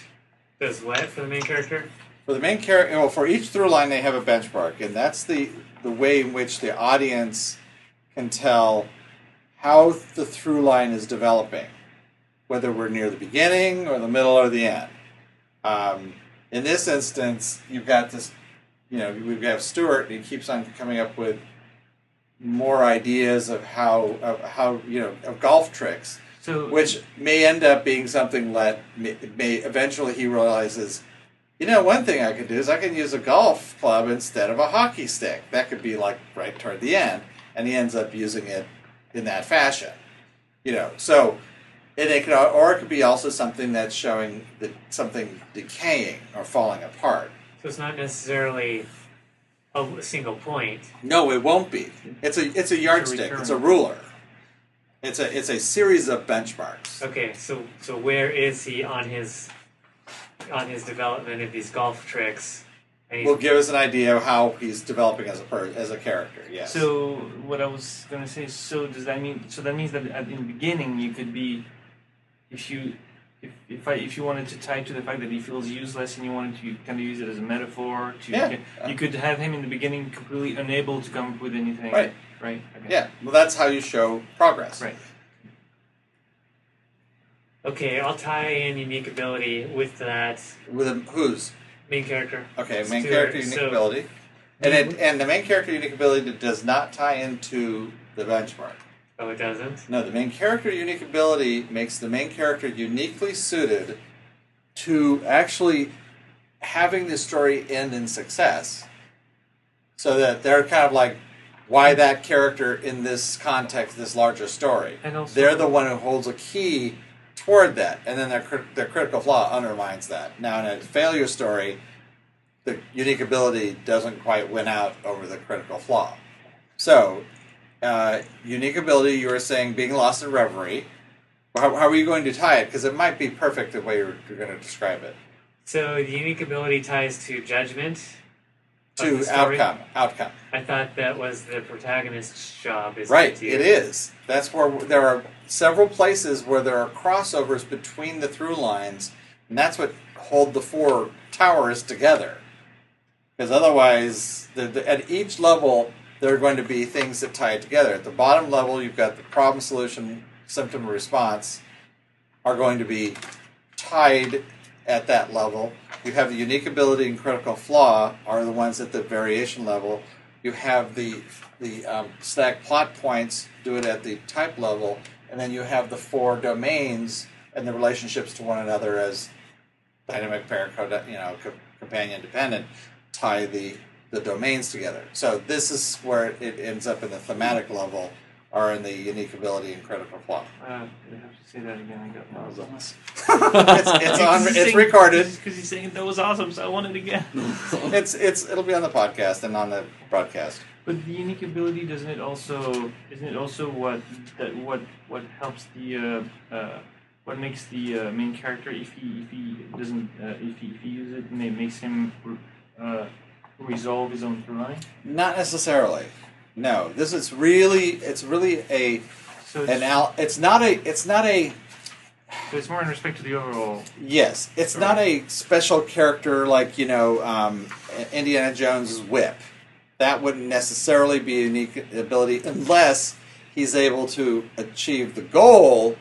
does what for the main character? For the main character, well, for each through line, they have a benchmark, and that's the the way in which the audience can tell how the through line is developing, whether we're near the beginning or the middle or the end. Um, in this instance, you've got this, you know, we have got Stuart, and he keeps on coming up with more ideas of how of how you know of golf tricks So which may end up being something that may, may eventually he realizes you know one thing i could do is i can use a golf club instead of a hockey stick. That could be like right toward the end and he ends up using it in that fashion you know. So and it could or it could be also something that's showing that something decaying or falling apart So it's not necessarily a single point. no it won't be it's a it's a yardstick it's a recurrent. ruler it's a it's a series of benchmarks Okay, so so where is he on his on his development of these golf tricks? And will give us an idea of how he's developing as a per, as a character. Yes. So what I was gonna say. So does that mean? So that means that at, in the beginning you could be, if you, if if I if you wanted to tie to the fact that he feels useless and you wanted to kind of use it as a metaphor to, Yeah. you could have him in the beginning completely unable to come up with anything. Right. Right. Okay. yeah. Well, that's how you show progress. Right. okay, I'll tie in unique ability with that With a, whose? main character. Okay. Main Stuart, character unique so- ability. And it, and the main character unique ability does not tie into the benchmark. Oh, it doesn't. No, the main character unique ability makes the main character uniquely suited to actually having the story end in success. So that they're kind of like, why that character in this context, this larger story? And also They're the one who holds a key toward that, and then their their critical flaw undermines that. Now, in a failure story, the unique ability doesn't quite win out over the critical flaw. So, uh, unique ability, you were saying being lost in reverie. How, how are you going to tie it? Because it might be perfect the way you're, you're going to describe it. So the unique ability ties to judgment. To outcome, outcome. I thought that was the protagonist's job. Is Right, it is. That's where there are several places where there are crossovers between the through lines, and that's what hold the four towers together. Because otherwise, the, the, at each level, there are going to be things that tie it together. At the bottom level, you've got the problem, solution, symptom, response are going to be tied at that level. You have the unique ability and critical flaw are the ones at the variation level. You have the the um, static plot points do it at the type level, and then you have the four domains and the relationships to one another as dynamic pair, you know, companion dependent tie the the domains together. So this is where it ends up in the thematic level, or in the unique ability and critical flaw. Uh, I have to say that again. I got That was lost. awesome. *laughs* *laughs* it's it's on it's recorded. because he's saying that was awesome, so I want it again. *laughs* It's it's it'll be on the podcast and on the broadcast. But the unique ability doesn't it also isn't it also what that what what helps the uh, uh, what makes the uh, main character if he if he doesn't uh, if he if he uses it and it makes him uh, resolve his own through line. Not necessarily. No, this is really it's really a So it's, an al- it's not a it's not a so it's more in respect to the overall. yes it's not a special character like you know um, Indiana Jones's whip. That wouldn't necessarily be a unique ability unless he's able to achieve the goal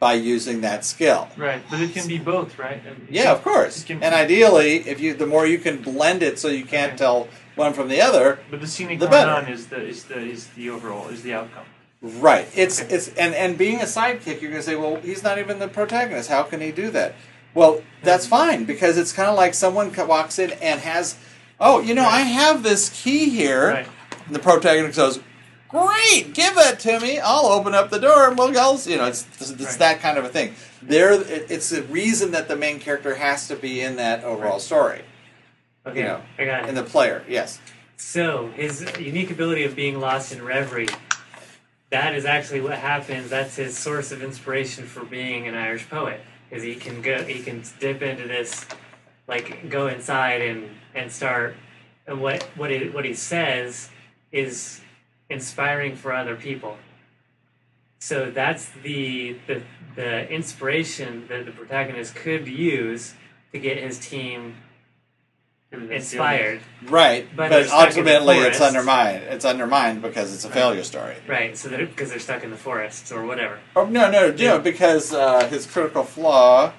by using that skill. Right, but it can be both, right? Yeah, of course. Can- And ideally, if you the more you can blend it so you can't Okay. tell one from the other, But the scenic The better. is the is the is the overall is the outcome. Right. It's Okay. it's and and being a sidekick, you're gonna say, well, he's not even the protagonist. How can he do that? Well, that's mm-hmm. fine because it's kind of like someone walks in and has, oh, you know, I have this key here. Right. And the protagonist goes, great, give that to me. I'll open up the door and we'll go. You know, it's it's Right. that kind of a thing. There, it's the reason that the main character has to be in that overall Right. story. Okay, You know, I got it. And the player, yes. So his unique ability of being lost in reverie. That is actually what happens. That's his source of inspiration for being an Irish poet, because he can go, he can dip into this, like go inside and and start. And what what he what he says is inspiring for other people. So that's the the the inspiration that the protagonist could use to get his team inspired. Right, But but, they're stuck in the ultimately it's undermined. It's undermined because it's a failure story. Right, so that because they're stuck in the forests or whatever. Oh no, no, no, because uh, his critical flaw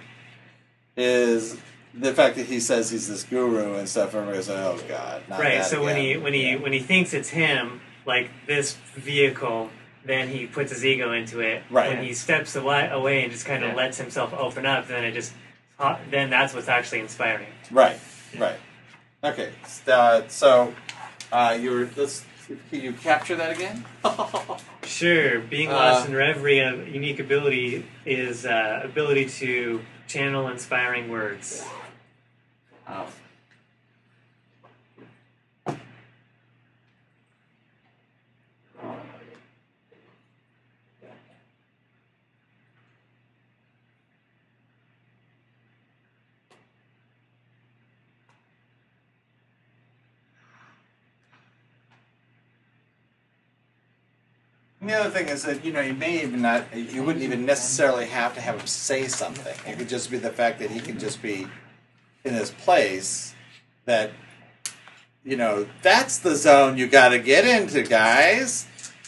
is the fact that he says he's this guru and stuff. And everybody's like, "Oh God!" Not right, that so when he when he Yeah. when he thinks it's him, like this vehicle, then he puts his ego into it. Right. When he steps away, away and just kind of Yeah. lets himself open up, then it just then that's what's actually inspiring. right, right, okay. Uh, so uh, you were let's can you capture that again? *laughs* Sure, being Uh, lost in reverie, a unique ability is uh, ability to channel inspiring words. Oh. The other thing is that you know you may even not you wouldn't even necessarily have to have him say something. It could just be the fact that he could just be in his place. That you know that's the zone you got to get into, guys.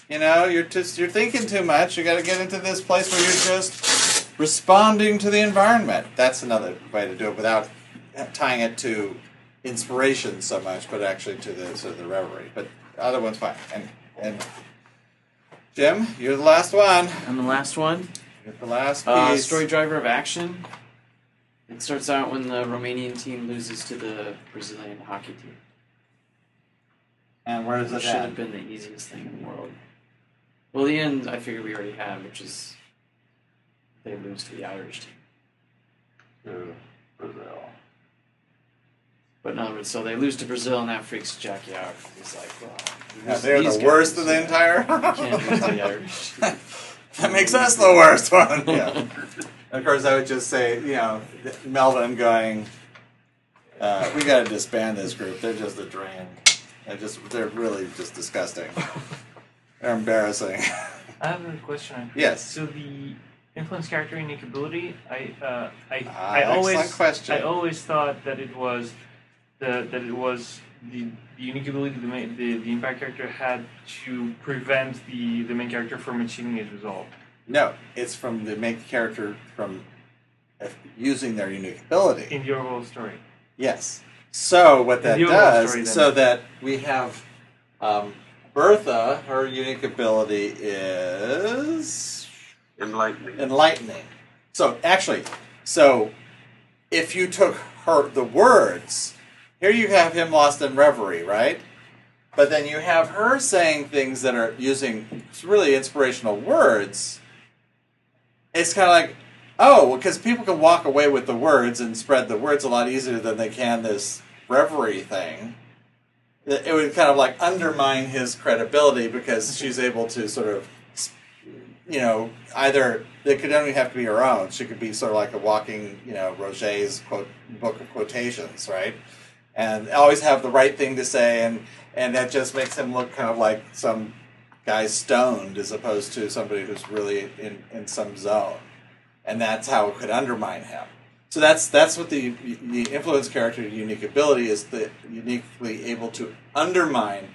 You know you're just you're thinking too much. You got to get into this place where you're just responding to the environment. That's another way to do it without tying it to inspiration so much, but actually to the to the reverie. But the other one's fine. And and Jim, you're the last one. I'm the last one, You're the last uh, piece. story driver of action. It starts out when the Romanian team loses to the Brazilian hockey team. And where does It it should have been the easiest thing in the world. Well, the end I figure we already have, which is they lose to the Irish team. To Brazil. But in other words, so they lose to Brazil, and that freaks Jackie out. He's like, well, Yeah, they're these the worst guys, of the yeah, entire. *laughs* Can't the Irish. *laughs* that makes us the worst one. Yeah. *laughs* of course, I would just say, you know, Melvin going. Uh, we got to disband this group. They're just a drain. They're just they're really just disgusting. They're embarrassing. I have a question. yes. So the influence character unique ability, I uh, I Ah, I always question. I always thought that it was the that it was the, the unique ability the, main, the the impact character had to prevent the the main character from achieving his resolve. No, it's from the main character from uh, using their unique ability. in the overall story. Yes. So what that does, story, so that we have um, Bertha, her unique ability is Enlightening. enlightening. So actually, so if you took her the words, here you have him lost in reverie, right? But then you have her saying things that are using really inspirational words. It's kind of like, oh, because people can walk away with the words and spread the words a lot easier than they can this reverie thing. It would kind of like undermine his credibility because she's able to sort of you know, either it could only have to be her own. She could be sort of like a walking, you know, Roget's quote book of quotations, right? And always have the right thing to say, and and that just makes him look kind of like some guy stoned as opposed to somebody who's really in in some zone, and that's how it could undermine him. So that's that's what the the influence character unique ability is the uniquely able to undermine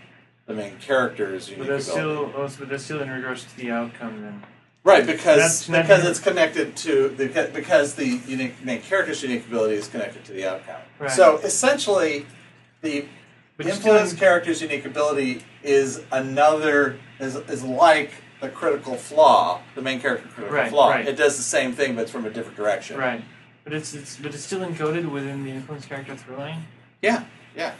the main character's unique oh, But that's ability. still but that's still in regards to the outcome then. Right, because That's because it's connected to the because the unique main character's unique ability is connected to the outcome. Right. So essentially, the But influence character's unique ability is another is is like the critical flaw, the main character critical Right, flaw. right. It does the same thing, but it's from a different direction. Right. But it's, it's but it's still encoded within the influence character through line. Yeah, yeah.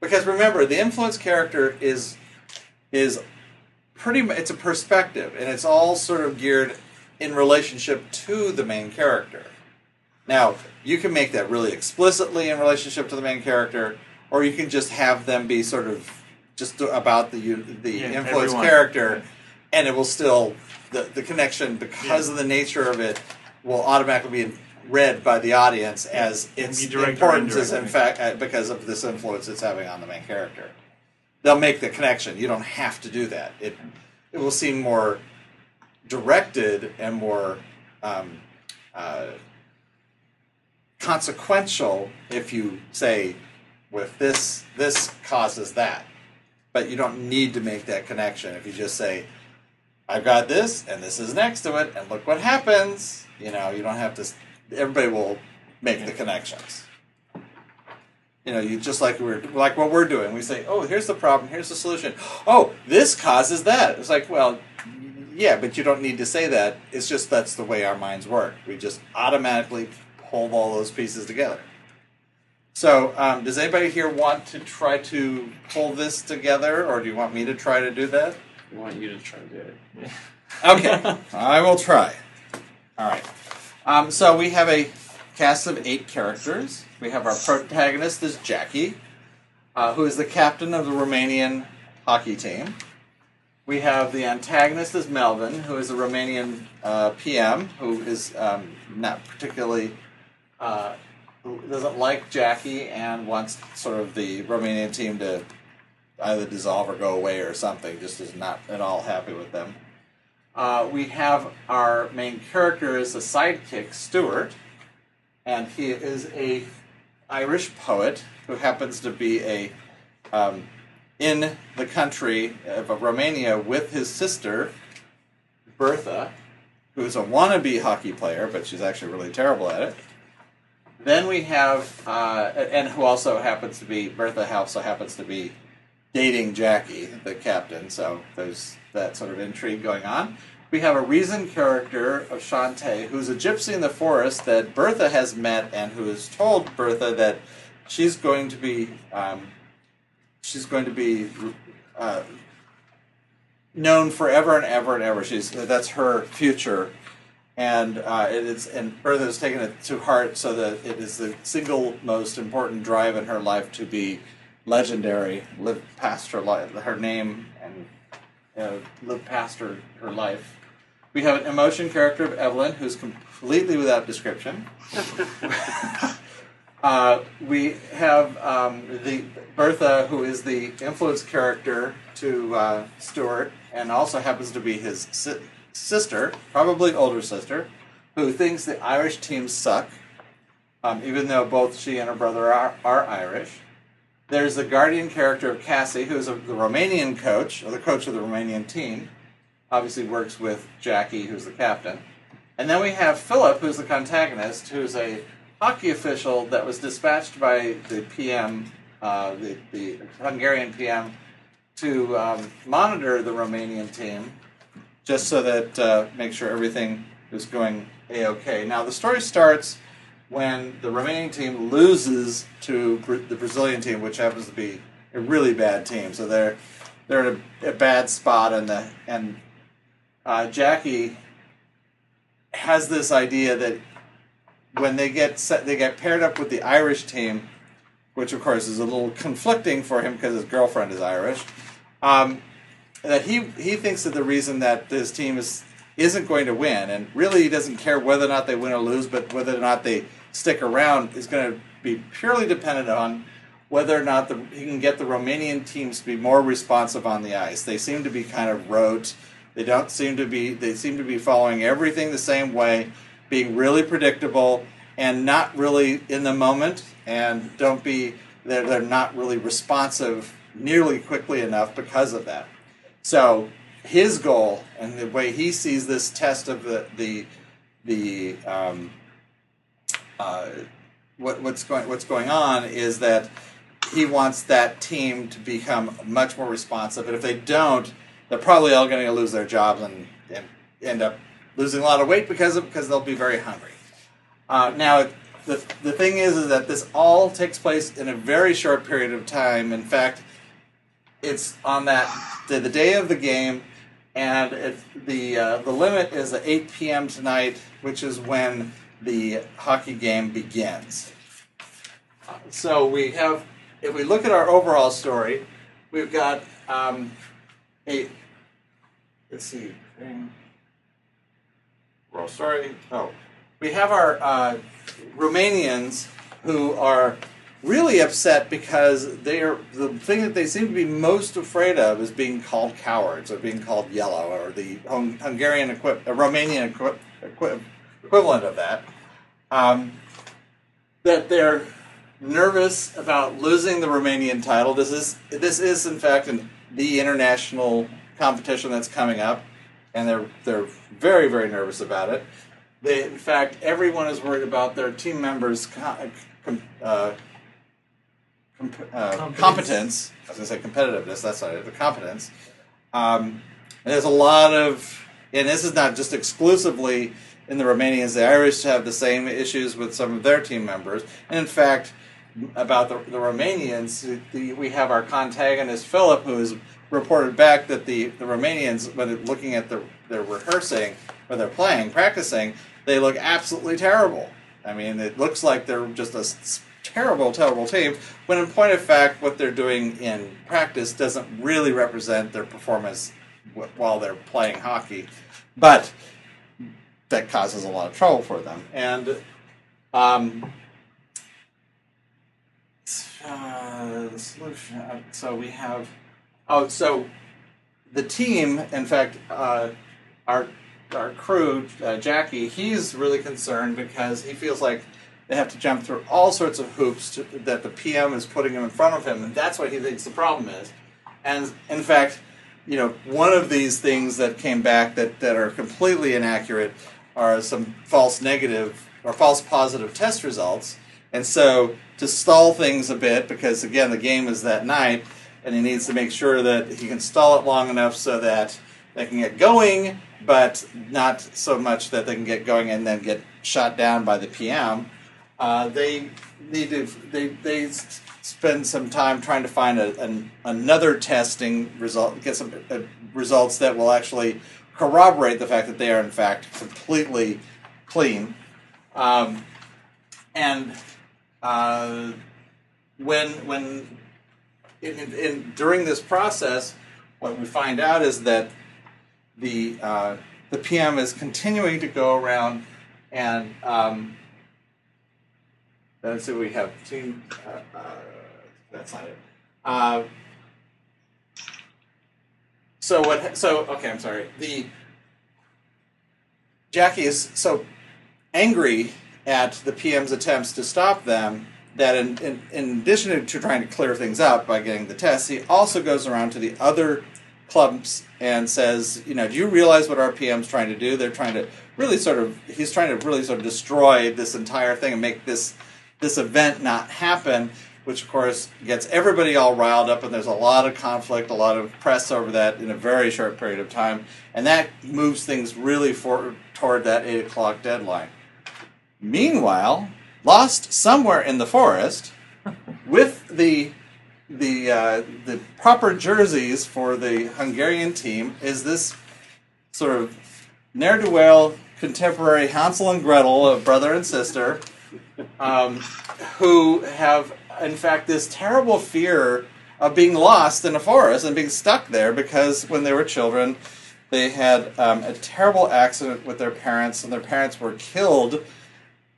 Because remember, the influence character is is pretty. mu- It's a perspective, and it's all sort of geared in relationship to the main character. Now, you can make that really explicitly in relationship to the main character, or you can just have them be sort of just about the the Yeah, influence everyone. character, and it will still the the connection because of the nature of it will automatically be read by the audience as its be direct or importance is in fact uh, because of this influence it's having on the main character. They'll make the connection. You don't have to do that. It it will seem more directed and more um, uh, consequential if you say with this this causes that but you don't need to make that connection if you just say i've got this and this is next to it and look what happens you know you don't have to everybody will make the connections you know you just like we're like what we're doing. We say oh here's the problem. Here's the solution. Oh this causes that. It's like well yeah but you don't need to say that. It's just that's the way our minds work. We just automatically pull all those pieces together. So um, does anybody here want to try to pull this together or do you want me to try to do that? I want you to try to do it. *laughs* Okay, I will try. All right. Um, so we have a cast of eight characters. We have our protagonist is Jackie, uh, who is the captain of the Romanian hockey team. We have the antagonist is Melvin, who is a Romanian uh, PM, who is um, not particularly uh, doesn't like Jackie and wants sort of the Romanian team to either dissolve or go away or something. Just is not at all happy with them. Uh, we have our main character is a sidekick, Stuart, and he is a Irish poet who happens to be a um, in the country of Romania with his sister Bertha, who's a wannabe hockey player, but she's actually really terrible at it. Then we have, uh, and who also happens to be Bertha also happens to be dating Jackie, the captain. So there's that sort of intrigue going on. We have a reason character of Shantae, who's a gypsy in the forest that Bertha has met, and who has told Bertha that she's going to be um, she's going to be uh, known forever and ever and ever. She's that's her future, and uh, it is and Bertha has taken it to heart so that it is the single most important drive in her life to be legendary, live past her life, her name, and uh, live past her, her life. We have an emotion character of Evelyn, who's completely without description. *laughs* uh, we have um, the Bertha, who is the influence character to uh, Stuart, and also happens to be his si- sister, probably older sister, who thinks the Irish team suck, um, even though both she and her brother are, are Irish. There's the guardian character of Cassie, who's a, the Romanian coach, or the coach of the Romanian team. Obviously works with Jackie, who's the captain. And then we have Philip, who's the antagonist, who's a hockey official that was dispatched by the PM, uh, the, the Hungarian PM, to um, monitor the Romanian team, just so that uh, make sure everything is going a okay. Now the story starts when the Romanian team loses to the Brazilian team, which happens to be a really bad team. So they're they're in a, a bad spot, and the and uh, Jackie has this idea that when they get set, they get paired up with the Irish team, which of course is a little conflicting for him because his girlfriend is Irish. Um, that he he thinks that the reason that his team is isn't going to win, and really he doesn't care whether or not they win or lose, but whether or not they stick around is going to be purely dependent on whether or not the, he can get the Romanian teams to be more responsive on the ice. They seem to be kind of rote. They don't seem to be. They seem to be following everything the same way, being really predictable and not really in the moment, and don't be. They're, they're not really responsive nearly quickly enough because of that. So his goal and the way he sees this test of the the the um, uh, what, what's going what's going on is that he wants that team to become much more responsive. And if they don't, they're probably all going to lose their jobs and, and end up losing a lot of weight because of, because they'll be very hungry. Uh, now, the, the thing is, is that this all takes place in a very short period of time. In fact, it's on that the, the day of the game, and it, the uh, the limit is at 8 p.m. tonight, which is when the hockey game begins. So we have, if we look at our overall story, we've got um, a. Let's see. World story. Oh, we have our uh, Romanians who are really upset because they are the thing that they seem to be most afraid of is being called cowards or being called yellow or the Hung- Hungarian equi- uh, Romanian equi- equi- equivalent of that. Um, that they're nervous about losing the Romanian title. This is this is in fact an, the international competition that's coming up, and they're they're very very nervous about it. They, in fact, everyone is worried about their team members' co- com, uh, comp, uh, Competence. competence. I was going to say competitiveness. That's not it. The competence. Um, and there's a lot of, and this is not just exclusively in the Romanians. The Irish have the same issues with some of their team members, and in fact, about the, the Romanians, we have our contagonist Philip, who has reported back that the, the Romanians, when looking at the, their rehearsing or they're playing, practicing, they look absolutely terrible. I mean, it looks like they're just a terrible, terrible team. When in point of fact, what they're doing in practice doesn't really represent their performance while they're playing hockey, but that causes a lot of trouble for them. And um, solution. uh, So we have. Oh, so the team, in fact, uh, our our crew, uh, Jackie, he's really concerned because he feels like they have to jump through all sorts of hoops to, that the PM is putting him in front of him, and that's what he thinks the problem is. And in fact, you know, one of these things that came back that, that are completely inaccurate are some false negative or false positive test results. And so to stall things a bit, because again, the game is that night, and he needs to make sure that he can stall it long enough so that they can get going, but not so much that they can get going and then get shot down by the PM. Uh, they need to they they spend some time trying to find a, an, another testing result, get some uh, results that will actually corroborate the fact that they are in fact completely clean. Um, and uh, when when in, in, in during this process, what we find out is that the uh, the PM is continuing to go around and um, let's see, we have team. Uh, uh, that's not it. Uh, so what? So okay, I'm sorry. The Jackie is so angry at the PM's attempts to stop them that in, in, in addition to trying to clear things up by getting the tests, he also goes around to the other clubs and says, you know, do you realize what our PM's trying to do? They're trying to really sort of, he's trying to really sort of destroy this entire thing and make this this event not happen, which of course gets everybody all riled up, and there's a lot of conflict, a lot of press over that in a very short period of time, and that moves things really for, toward that eight o'clock deadline. Meanwhile, lost somewhere in the forest, with the the uh, the proper jerseys for the Hungarian team, is this sort of ne'er do well contemporary Hansel and Gretel, a brother and sister, um, who have, in fact, this terrible fear of being lost in a forest and being stuck there because when they were children, they had um, a terrible accident with their parents, and their parents were killed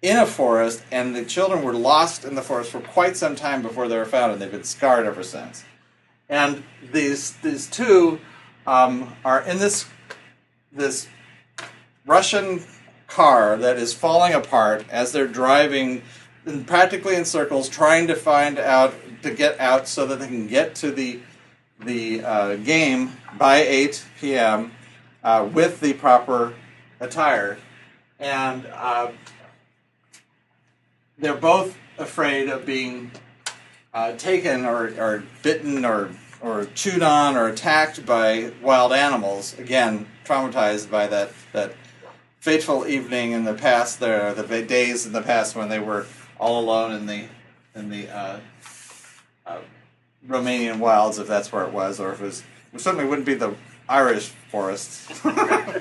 in a forest, and the children were lost in the forest for quite some time before they were found, and they've been scarred ever since. And these these two um, are in this this Russian car that is falling apart as they're driving in, practically in circles, trying to find out to get out so that they can get to the the uh, game by 8 p.m. Uh, with the proper attire, and uh, they're both afraid of being uh, taken or, or bitten or or chewed on or attacked by wild animals. Again, traumatized by that that fateful evening in the past. There, the days in the past when they were all alone in the in the uh, uh, Romanian wilds, if that's where it was, or if it was. It certainly wouldn't be the Irish forests. *laughs* uh,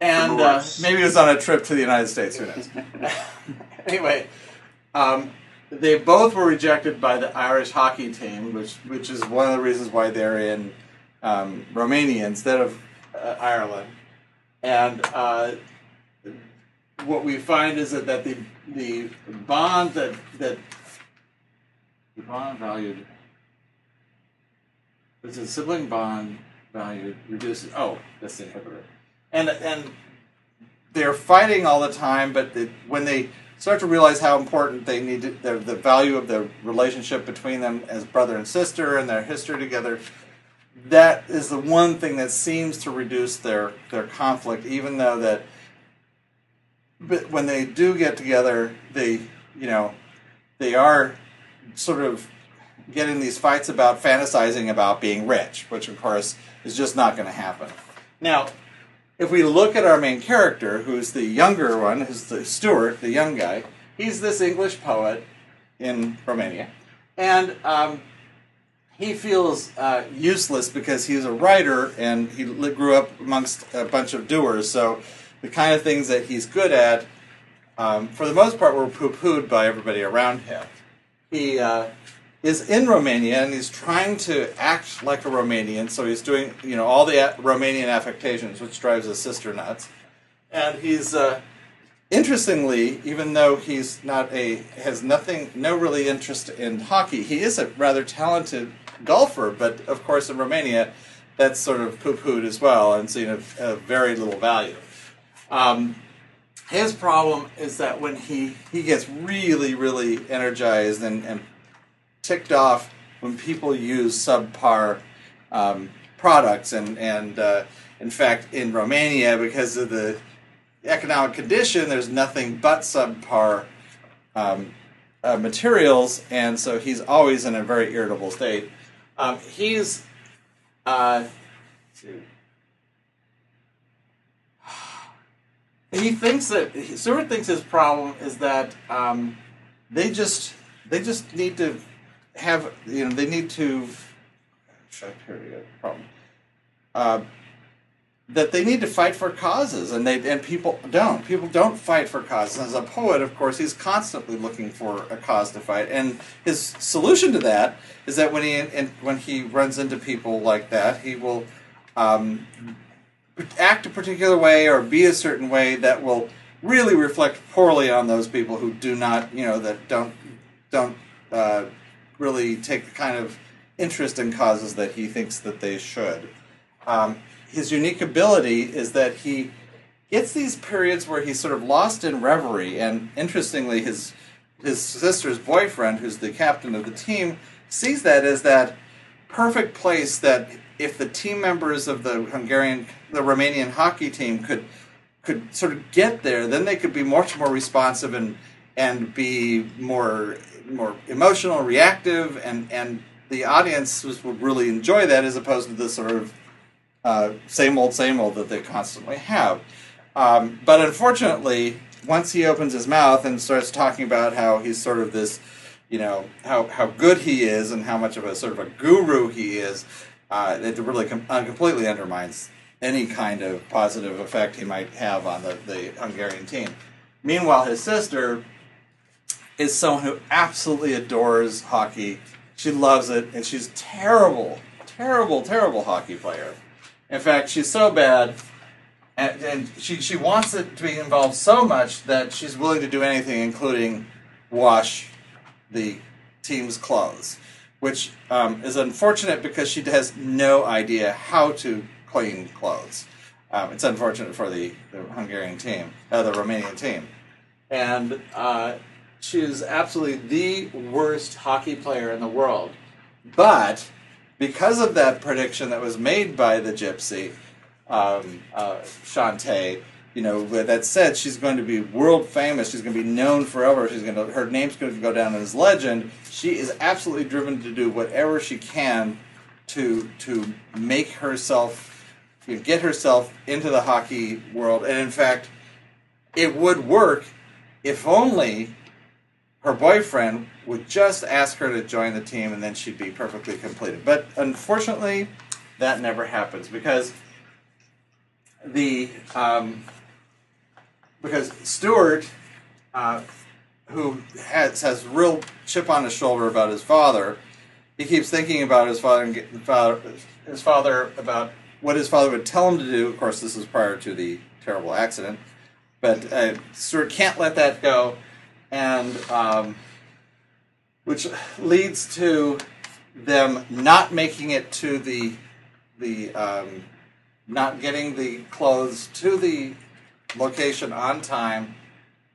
and uh, maybe it was on a trip to the United States. Who knows? *laughs* anyway, um, they both were rejected by the Irish hockey team, which which is one of the reasons why they're in um, Romania instead of uh, Ireland. And uh, what we find is that, that the the bond that that the bond valued it's a sibling bond value reduces. Oh, that's the inhibitor, and and they're fighting all the time. But when they start to realize how important they need to, the, the value of the relationship between them as brother and sister and their history together, that is the one thing that seems to reduce their their conflict. Even though that, but when they do get together, they you know they are sort of getting these fights about fantasizing about being rich, which of course is just not going to happen. Now, if we look at our main character, who's the younger one, who's the Stuart, the young guy, he's this English poet in Romania, and um, he feels uh, useless because he's a writer and he grew up amongst a bunch of doers. So the kind of things that he's good at, um, for the most part, were poo-pooed by everybody around him. He uh, is in Romania and he's trying to act like a Romanian, so he's doing you know all the a- Romanian affectations, which drives his sister nuts. And he's uh, interestingly, even though he's not a has nothing, no really interest in hockey, he is a rather talented golfer. But of course, in Romania, that's sort of poo-pooed as well and seen of, of very little value. Um, his problem is that when he, he gets really, really energized and, and ticked off when people use subpar um, products. And, and uh, in fact, in Romania, because of the economic condition, there's nothing but subpar um, uh, materials. And so he's always in a very irritable state. Um, he's. Uh, *sighs* he thinks that Stuart thinks his problem is that um, they just they just need to have you know they need to period problem. Uh, that they need to fight for causes and they and people don't. People don't fight for causes. As a poet of course he's constantly looking for a cause to fight and his solution to that is that when he and when he runs into people like that he will um, act a particular way or be a certain way that will really reflect poorly on those people who do not, you know, that don't don't uh, really take the kind of interest in causes that he thinks that they should. Um, his unique ability is that he gets these periods where he's sort of lost in reverie, and interestingly, his his sister's boyfriend, who's the captain of the team, sees that as that perfect place that if the team members of the Hungarian, the Romanian hockey team could could sort of get there, then they could be much more responsive and and be more more emotional, reactive, and and the audience would really enjoy that as opposed to the sort of uh, same old, same old that they constantly have. Um, but unfortunately, once he opens his mouth and starts talking about how he's sort of this, you know, how, how good he is and how much of a sort of a guru he is, uh, it really com- uh, completely undermines any kind of positive effect he might have on the, the Hungarian team. Meanwhile, his sister is someone who absolutely adores hockey. She loves it, and she's terrible, terrible, terrible hockey player. In fact, she's so bad, and, and she, she wants it to be involved so much that she's willing to do anything, including wash the team's clothes, which um, is unfortunate because she has no idea how to clean clothes. Um, it's unfortunate for the, the Hungarian team, uh, the Romanian team. And uh, she is absolutely the worst hockey player in the world. But because of that prediction that was made by the gypsy, um, uh, Shantae, you know, that said, she's going to be world famous. She's going to be known forever. She's going to her name's going to go down as legend. She is absolutely driven to do whatever she can to to make herself you know, get herself into the hockey world. And in fact, it would work if only her boyfriend would just ask her to join the team, and then she'd be perfectly completed. But unfortunately, that never happens because the um, because Stuart, uh, who has has real chip on his shoulder about his father, he keeps thinking about his father and father, his father about what his father would tell him to do. Of course, this is prior to the terrible accident, but uh, Stuart can't let that go, and um, which leads to them not making it to the the um, not getting the clothes to the location on time,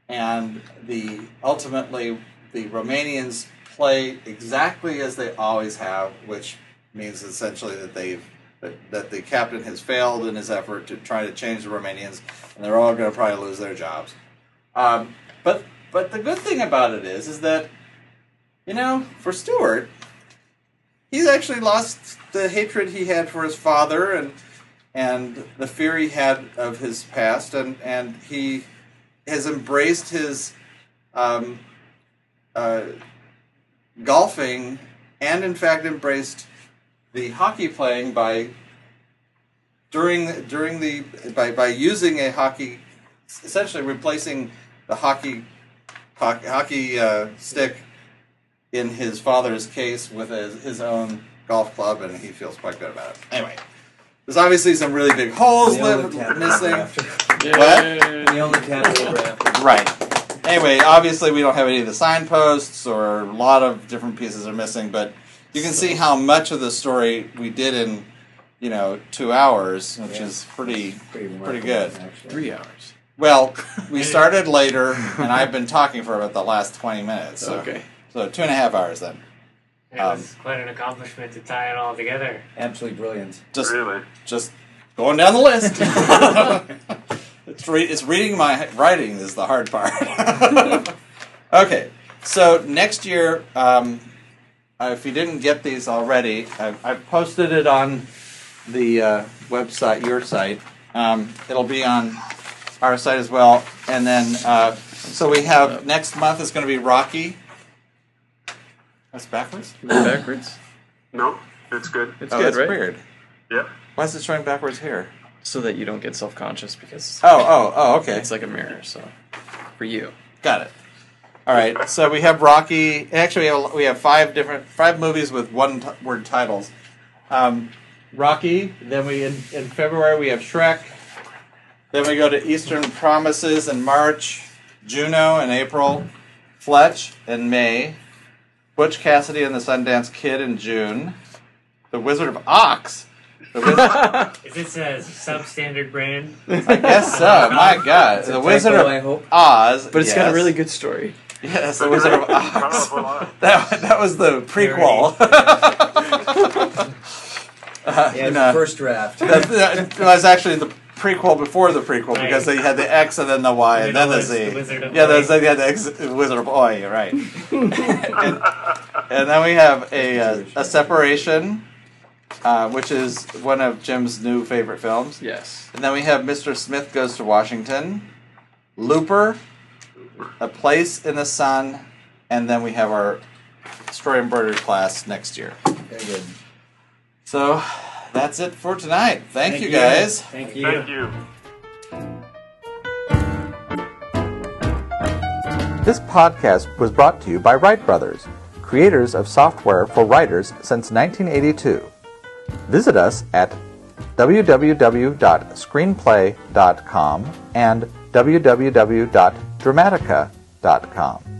and the ultimately the Romanians play exactly as they always have, which means essentially that they've that, that the captain has failed in his effort to try to change the Romanians, and they're all going to probably lose their jobs. Um, but but the good thing about it is is that you know for Stuart, he's actually lost the hatred he had for his father and and the fear he had of his past, and and he has embraced his um, uh, golfing, and in fact embraced the hockey playing by during during the by by using a hockey, essentially replacing the hockey hockey, hockey uh, stick in his father's case with his, his own golf club, and he feels quite good about it. Anyway, there's obviously some really big holes They left missing. over after. What? They only tap over. Right. Anyway, obviously we don't have any of the signposts, or a lot of different pieces are missing, but you can see how much of the story we did in, you know, two hours, which Yeah. is pretty. Pretty, Pretty good. Actually. Three hours. Well, we *laughs* started later, and I've been talking for about the last twenty minutes. So, Okay. So two and a half hours then. It Um, was quite an accomplishment to tie it all together. Absolutely brilliant. Just Really? just going down the list. *laughs* it's, re- it's reading my writing is the hard part. *laughs* okay, so next year, um, uh, if you didn't get these already, I've, I've posted it on the uh, website, your site. Um, it'll be on our site as well, and then uh, so we have next month is going to be Rocky. That's backwards. Backwards. *clears throat* No, it's good. It's oh, good, that's right? weird. Yep. Why is it showing backwards here? So that you don't get self conscious because Oh, oh, oh, okay. it's like a mirror. So for you. Got it. All right. So we have Rocky. Actually, we have, we have five different five movies with one t- word titles. Um, Rocky. Then we in, in February we have Shrek. Then we go to Eastern Promises in March, Juno in April, Fletch in May, Butch Cassidy and the Sundance Kid in June, The Wizard of Ox. The Wiz- *laughs* Is this a substandard brand? I guess so. My God, It's The Wizard typo, of I hope. Oz. But it's got a really good story. Yes, The Wizard of *laughs* Oz. That, that was the prequel. *laughs* Uh, Yeah, no, the first draft. that, that was actually the prequel before the prequel because they had the X and then the Y and then the Z. the yeah, Oz. there's they had the X, Wizard of Oi, right. and, and then we have a, uh, a separation, uh, which is one of Jim's new favorite films. Yes. And then we have Mr. Smith Goes to Washington, Looper, A Place in the Sun, and then we have our story embroidery class next year. Very good. So that's it for tonight. Thank, Thank you you. guys. Thank you. Thank you. This podcast was brought to you by Write Brothers, creators of software for writers since 1982. Visit us at www.screenplay.com and www.dramatica.com.